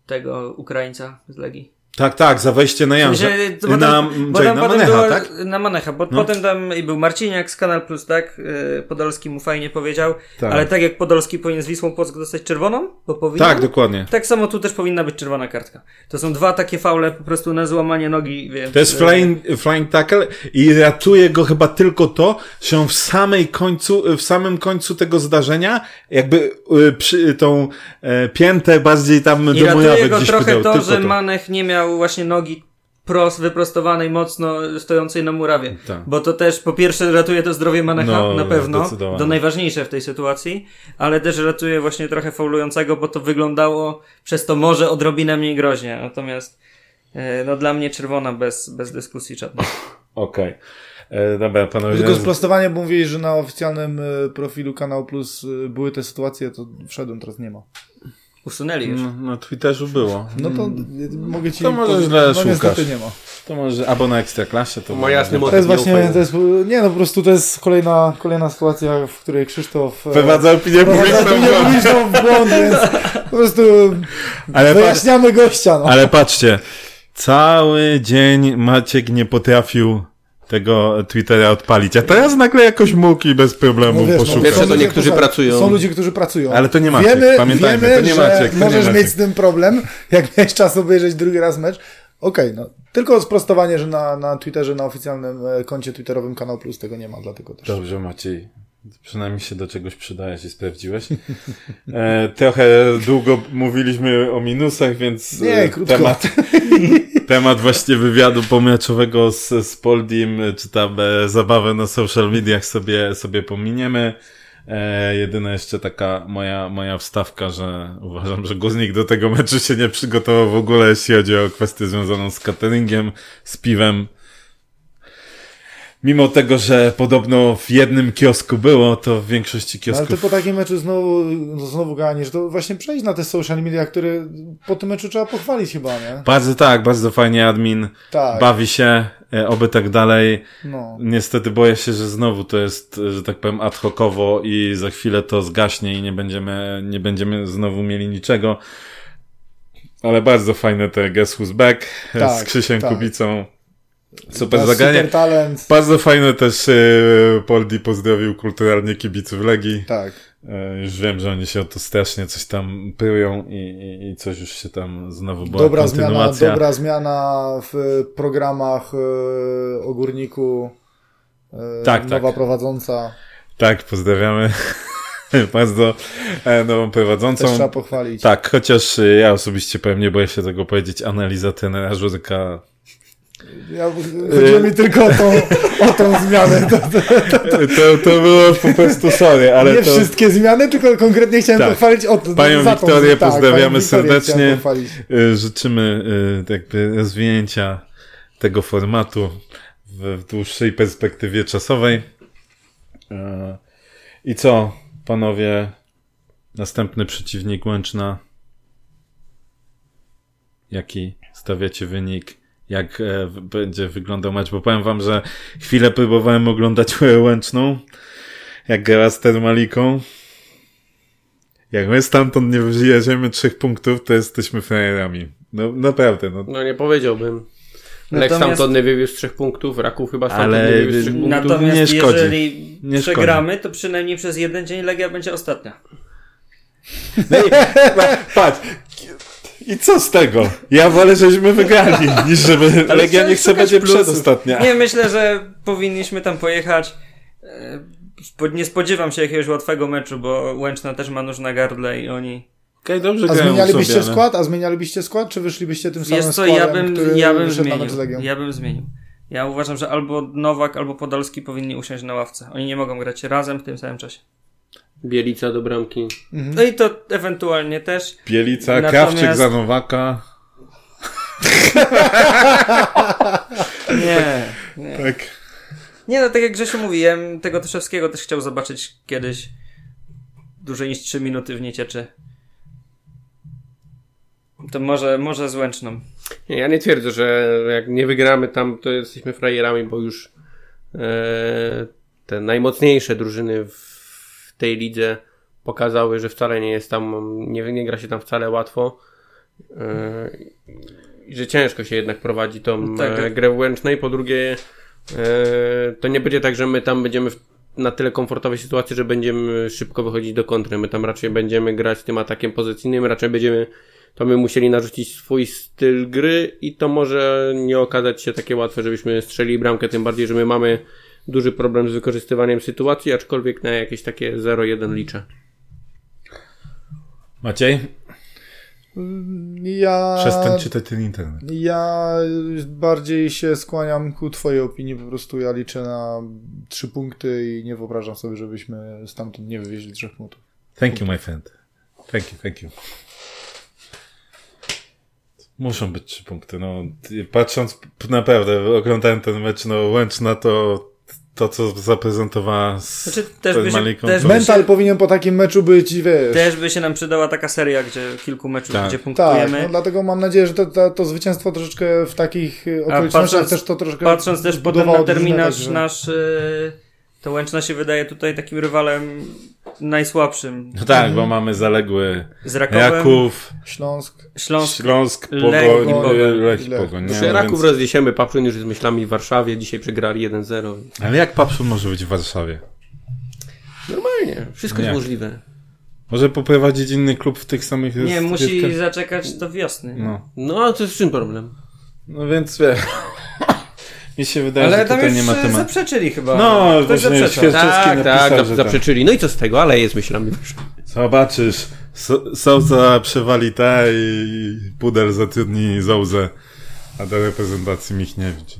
[SPEAKER 4] tego Ukraińca z Legii.
[SPEAKER 1] Tak, tak, za wejście na Janża.
[SPEAKER 4] Bo na, bo tam na Manecha, było, tak? Na Manecha, bo no. potem tam i był Marciniak z Kanal Plus, tak? Y, Podolski mu fajnie powiedział. Tak. Ale tak jak Podolski powinien z Wisłą Płock dostać czerwoną, bo powinien.
[SPEAKER 1] Tak, dokładnie.
[SPEAKER 4] Tak samo tu też powinna być czerwona kartka. To są dwa takie faule po prostu na złamanie nogi, więc...
[SPEAKER 1] To jest flying, flying tackle i ratuje go chyba tylko to, że on w samej końcu, w samym końcu tego zdarzenia jakby y, przy, tą e, piętę bardziej tam
[SPEAKER 4] I do ratuje go trochę to, że to. Manech nie miał miał właśnie nogi prost, wyprostowanej mocno, stojącej na murawie. Tak. Bo to też po pierwsze ratuje to zdrowie Manecha no, na pewno, to najważniejsze w tej sytuacji, ale też ratuje właśnie trochę faulującego, bo to wyglądało przez to może odrobinę mniej groźnie. Natomiast e, no dla mnie czerwona bez, bez dyskusji żadnej.
[SPEAKER 1] Okej. Okay. E, dobra, panowie.
[SPEAKER 3] Tylko sprostowanie, bo mówili, że na oficjalnym e, profilu Kanał Plus były te sytuacje, to wszedłem, teraz nie ma.
[SPEAKER 4] Usunęli już.
[SPEAKER 1] No, na Twitterzu było.
[SPEAKER 3] No to mogę ci
[SPEAKER 1] To może źle no, szukasz. nie ma. To może, albo na Ekstraklasie to
[SPEAKER 2] Ma jasny
[SPEAKER 3] To jest właśnie, to jest, nie no po prostu to jest kolejna, kolejna sytuacja, w której Krzysztof
[SPEAKER 1] e, Wprowadza opinię
[SPEAKER 3] publiczną w błąd, więc po prostu ale wyjaśniamy gościa. No.
[SPEAKER 1] Ale patrzcie, cały dzień Maciek nie potrafił tego Twittera odpalić. A teraz nagle jakoś mógł i bez problemu no wiesz, no, poszukać.
[SPEAKER 2] No, to niektórzy pracują.
[SPEAKER 3] Są ludzie, którzy pracują.
[SPEAKER 1] Ale to nie Maciek, wiemy, pamiętajmy, wiemy, to nie Maciek. To
[SPEAKER 3] możesz
[SPEAKER 1] nie
[SPEAKER 3] mieć z tym problem, jak miałeś czas obejrzeć drugi raz mecz. Okej, okay, no. Tylko sprostowanie, że na, na Twitterze, na oficjalnym e, koncie twitterowym Kanał Plus tego nie ma, dlatego też.
[SPEAKER 1] Dobrze, Maciej. Przynajmniej się do czegoś przydajesz i sprawdziłeś. E, trochę długo mówiliśmy o minusach, więc
[SPEAKER 3] nie, e, krótko.
[SPEAKER 1] temat, temat właśnie wywiadu pomeczowego z, z Poldim, czy tam e, zabawę na social mediach sobie, sobie pominiemy. E, jedyna jeszcze taka moja, moja wstawka, że uważam, że Guznik do tego meczu się nie przygotował w ogóle, jeśli chodzi o kwestię związaną z cateringiem, z piwem mimo tego, że podobno w jednym kiosku było, to w większości kiosków...
[SPEAKER 3] Ale to po takim meczu znowu, no znowu ganisz, to właśnie przejdź na te social media, które po tym meczu trzeba pochwalić chyba, nie?
[SPEAKER 1] Bardzo tak, bardzo fajnie admin tak. bawi się, e, oby tak dalej. No. Niestety boję się, że znowu to jest, że tak powiem, ad hocowo i za chwilę to zgaśnie i nie będziemy, nie będziemy znowu mieli niczego. Ale bardzo fajne te Guess Who's Back tak, z Krzysiem tak. Kubicą. Super zagranie. Super
[SPEAKER 3] talent.
[SPEAKER 1] Bardzo fajne też e, Poldi pozdrowił kulturalnie kibiców Legii.
[SPEAKER 3] Tak.
[SPEAKER 1] E, już wiem, że oni się o to strasznie coś tam pyją i, i, i coś już się tam znowu była
[SPEAKER 3] dobra. Zmiana, dobra zmiana w programach e, o Górniku. Tak, nowa tak. prowadząca.
[SPEAKER 1] Tak, pozdrawiamy. bardzo nową prowadzącą.
[SPEAKER 3] Też trzeba pochwalić.
[SPEAKER 1] Tak, chociaż ja osobiście pewnie boję się tego powiedzieć, analiza trenera Żurka
[SPEAKER 3] ja, chodziło mi tylko o tą, o tą zmianę. To, to,
[SPEAKER 1] to, to, było po prostu sorry, ale
[SPEAKER 3] Nie wszystkie zmiany, tylko konkretnie chciałem tak. pochwalić o
[SPEAKER 1] Panią za Wiktorię tą, pozdrawiamy tak, serdecznie. Y, życzymy y, jakby rozwinięcia tego formatu w, w dłuższej perspektywie czasowej. Y, I co, panowie? Następny przeciwnik Łęczna. Jaki stawiacie wynik? Jak e, będzie wyglądał mecz, bo powiem wam, że chwilę próbowałem oglądać Łęczną, jak gra z Termaliką. Jak my stamtąd nie wyjedziemy trzech punktów, to jesteśmy frajerami. No naprawdę. No,
[SPEAKER 2] no nie powiedziałbym. Lech Natomiast... stamtąd nie wywiózł trzech punktów, Raków chyba stamtąd
[SPEAKER 1] Ale...
[SPEAKER 2] nie wywiózł trzech punktów.
[SPEAKER 4] Natomiast nie szkodzi. jeżeli nie przegramy, szkodzi. to przynajmniej przez jeden dzień Legia będzie ostatnia.
[SPEAKER 1] No i, patrz, i co z tego? Ja wolę, żebyśmy wygrali, niż żeby Ale Legia niech sobie będzie przedostatnia.
[SPEAKER 4] Nie, myślę, że powinniśmy tam pojechać. E, nie spodziewam się jakiegoś łatwego meczu, bo Łęczna też ma nóż na gardle i oni...
[SPEAKER 1] Okay, dobrze
[SPEAKER 3] A zmienialibyście sobie, skład? A zmienialibyście skład? Czy wyszlibyście tym samym Wiesz co, składem,
[SPEAKER 4] ja bym, ja bym zmienił. Ja bym zmienił. Ja uważam, że albo Nowak, albo Podolski powinni usiąść na ławce. Oni nie mogą grać razem w tym samym czasie.
[SPEAKER 2] Bielica do bramki.
[SPEAKER 4] Mhm. No i to ewentualnie też.
[SPEAKER 1] Bielica, Natomiast... Krawczyk za Nowaka.
[SPEAKER 4] nie, nie. Tak. Nie, no tak jak Grzesiu mówiłem, tego Tyszewskiego też chciał zobaczyć kiedyś dłużej niż 3 minuty w niecieczy. To może, może z Łęczną.
[SPEAKER 2] Nie, ja nie twierdzę, że jak nie wygramy tam, to jesteśmy frajerami, bo już e, te najmocniejsze drużyny w w tej lidze pokazały, że wcale nie jest tam, nie, nie gra się tam wcale łatwo. Yy, że ciężko się jednak prowadzi tą tak, tak. grę w Łęcznej. Po drugie, to nie będzie tak, że my tam będziemy w na tyle komfortowej sytuacji, że będziemy szybko wychodzić do kontry. My tam raczej będziemy grać tym atakiem pozycyjnym, raczej będziemy to my musieli narzucić swój styl gry i to może nie okazać się takie łatwe, żebyśmy strzeli bramkę, tym bardziej, że my mamy duży problem z wykorzystywaniem sytuacji, aczkolwiek na jakieś takie 0-1 liczę.
[SPEAKER 1] Maciej?
[SPEAKER 3] Ja.
[SPEAKER 1] Przestań czytać ten internet.
[SPEAKER 3] Ja bardziej się skłaniam ku Twojej opinii. Po prostu ja liczę na trzy punkty i nie wyobrażam sobie, żebyśmy stamtąd nie wywieźli trzech punktów.
[SPEAKER 1] Thank you, my friend. Thank you, thank you. Muszą być trzy punkty. No, patrząc naprawdę, oglądałem ten mecz, no Łęczna to to, co zaprezentowała z znaczy, też by się, też
[SPEAKER 3] Mental się, powinien po takim meczu być, wiesz...
[SPEAKER 4] Też by się nam przydała taka seria, gdzie kilku meczów, tak. gdzie punktujemy.
[SPEAKER 3] Tak, no, dlatego mam nadzieję, że to, to, to zwycięstwo troszeczkę w takich okolicznościach patrząc, też to troszkę
[SPEAKER 4] Patrząc też potem na terminarz tak, że... nasz... Yy to Łęczna się wydaje tutaj takim rywalem najsłabszym.
[SPEAKER 1] No tak, bo mamy zaległy z Raków,
[SPEAKER 3] Śląsk,
[SPEAKER 4] Śląsk,
[SPEAKER 1] Śląsk Pogoń, Lech i Pogoń. Lech i Pogoń
[SPEAKER 2] nie? Raków więc... rozniesiemy, Papszun już z myślami w Warszawie, dzisiaj przegrali 1-0.
[SPEAKER 1] Ale jak Papszun może być w Warszawie?
[SPEAKER 2] Normalnie, wszystko jak? jest możliwe.
[SPEAKER 1] Może poprowadzić inny klub w tych samych...
[SPEAKER 4] Nie, musi zaczekać do wiosny.
[SPEAKER 2] No, no to jest czym problem?
[SPEAKER 1] No więc wie. Mi się wydaje, ale że tutaj nie ma tematu.
[SPEAKER 4] zaprzeczyli chyba.
[SPEAKER 1] No, Ktoś właśnie
[SPEAKER 2] Tak, tak, tak, zaprzeczyli. No i co z tego, ale jest myślami.
[SPEAKER 1] Zobaczysz, Souza przewali te i Pudel zatrudni Zouzę, a do reprezentacji Michniewicz.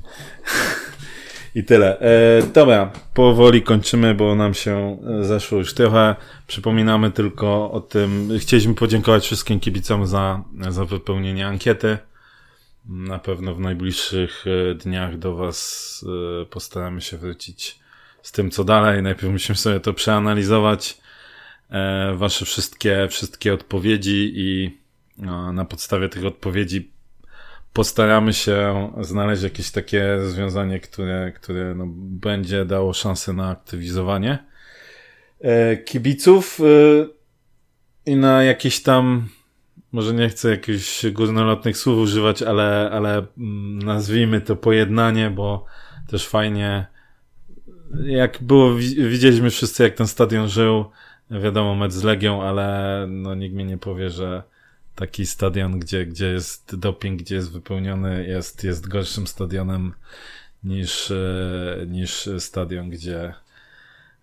[SPEAKER 1] I tyle. E, dobra, powoli kończymy, bo nam się e, zeszło już trochę. Przypominamy tylko o tym, chcieliśmy podziękować wszystkim kibicom za, za wypełnienie ankiety. Na pewno w najbliższych e, dniach do Was e, postaramy się wrócić z tym, co dalej. Najpierw musimy sobie to przeanalizować, e, Wasze wszystkie, wszystkie odpowiedzi i na podstawie tych odpowiedzi postaramy się znaleźć jakieś takie rozwiązanie, które, które no, będzie dało szansę na aktywizowanie kibiców i na jakieś tam może nie chcę jakichś górnolotnych słów używać, ale, ale mm, nazwijmy to pojednanie, bo też fajnie, jak było, widzieliśmy wszyscy, jak ten stadion żył, wiadomo, mecz z Legią, ale no nikt mi nie powie, że taki stadion, gdzie, gdzie jest doping, gdzie jest wypełniony, jest, jest gorszym stadionem niż, e, niż stadion, gdzie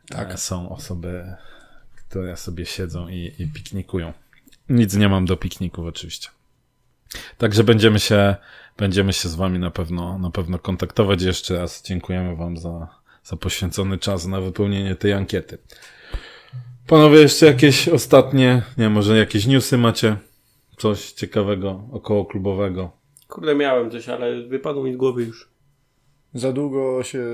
[SPEAKER 1] tak. są osoby, które sobie siedzą i, i piknikują. Nic nie mam do pikników oczywiście. Także będziemy się, będziemy się z wami na pewno, na pewno kontaktować. Jeszcze raz dziękujemy wam za, za poświęcony czas na wypełnienie tej ankiety. Panowie, jeszcze jakieś ostatnie, nie może jakieś newsy macie? Coś ciekawego, około klubowego?
[SPEAKER 2] Kurde, miałem coś, ale wypadło mi z głowy już.
[SPEAKER 3] Za długo się...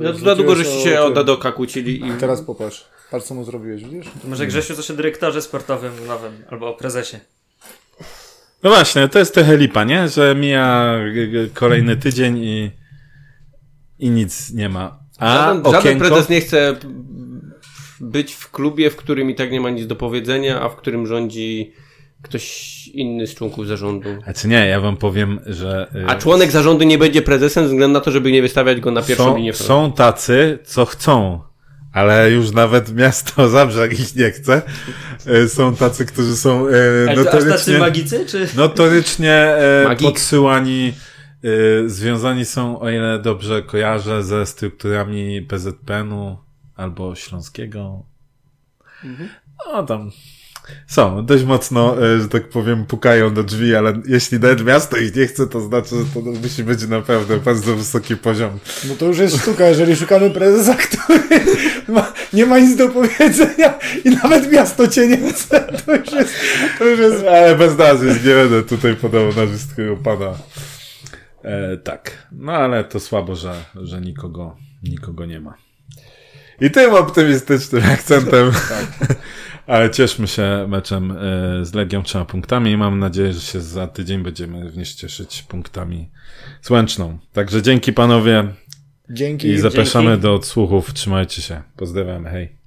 [SPEAKER 2] Za, za długo żeście się od Dadoka kłócili. I...
[SPEAKER 3] Teraz popatrz. Patrz, co mu zrobiłeś, widzisz?
[SPEAKER 4] To może Grzesiu coś o dyrektorze sportowym nowym, albo o prezesie.
[SPEAKER 1] No właśnie, to jest trochę lipa, nie? Że mija kolejny tydzień i, i nic nie ma.
[SPEAKER 2] A żaden, żaden prezes nie chce być w klubie, w którym i tak nie ma nic do powiedzenia, a w którym rządzi ktoś inny z członków zarządu.
[SPEAKER 1] A czy nie, ja wam powiem, że...
[SPEAKER 2] Y, a członek zarządu nie będzie prezesem ze względu na to, żeby nie wystawiać go na pierwszą
[SPEAKER 1] są,
[SPEAKER 2] linię.
[SPEAKER 1] Są tacy, co chcą ale już nawet miasto Zabrze ich nie chce. E, są tacy, którzy są e, notorycznie... tacy
[SPEAKER 4] magicy, czy?
[SPEAKER 1] Notorycznie e, podsyłani, związani są, o ile dobrze kojarzę, ze strukturami PZPN-u albo Śląskiego. Mhm. No tam są, dość mocno, e, że tak powiem, pukają do drzwi, ale jeśli nawet miasto ich nie chce, to znaczy, że to musi być naprawdę bardzo wysoki poziom.
[SPEAKER 3] No to już jest sztuka, jeżeli szukamy prezesa, który ma, nie ma nic do powiedzenia i nawet miasto cię nie chce, to już jest... To już jest...
[SPEAKER 1] Ale bez nazwisk, nie będę tutaj podawał nazwiskiego pana. E, tak, no ale to słabo, że, że nikogo, nikogo nie ma. I tym optymistycznym akcentem tak. Ale cieszmy się meczem e, z Legią trzema punktami i mam nadzieję, że się za tydzień będziemy również cieszyć punktami z Łęczną. Także dzięki panowie.
[SPEAKER 3] Dzięki.
[SPEAKER 1] I zapraszamy dzięki. do odsłuchów. Trzymajcie się. Pozdrawiamy. Hej.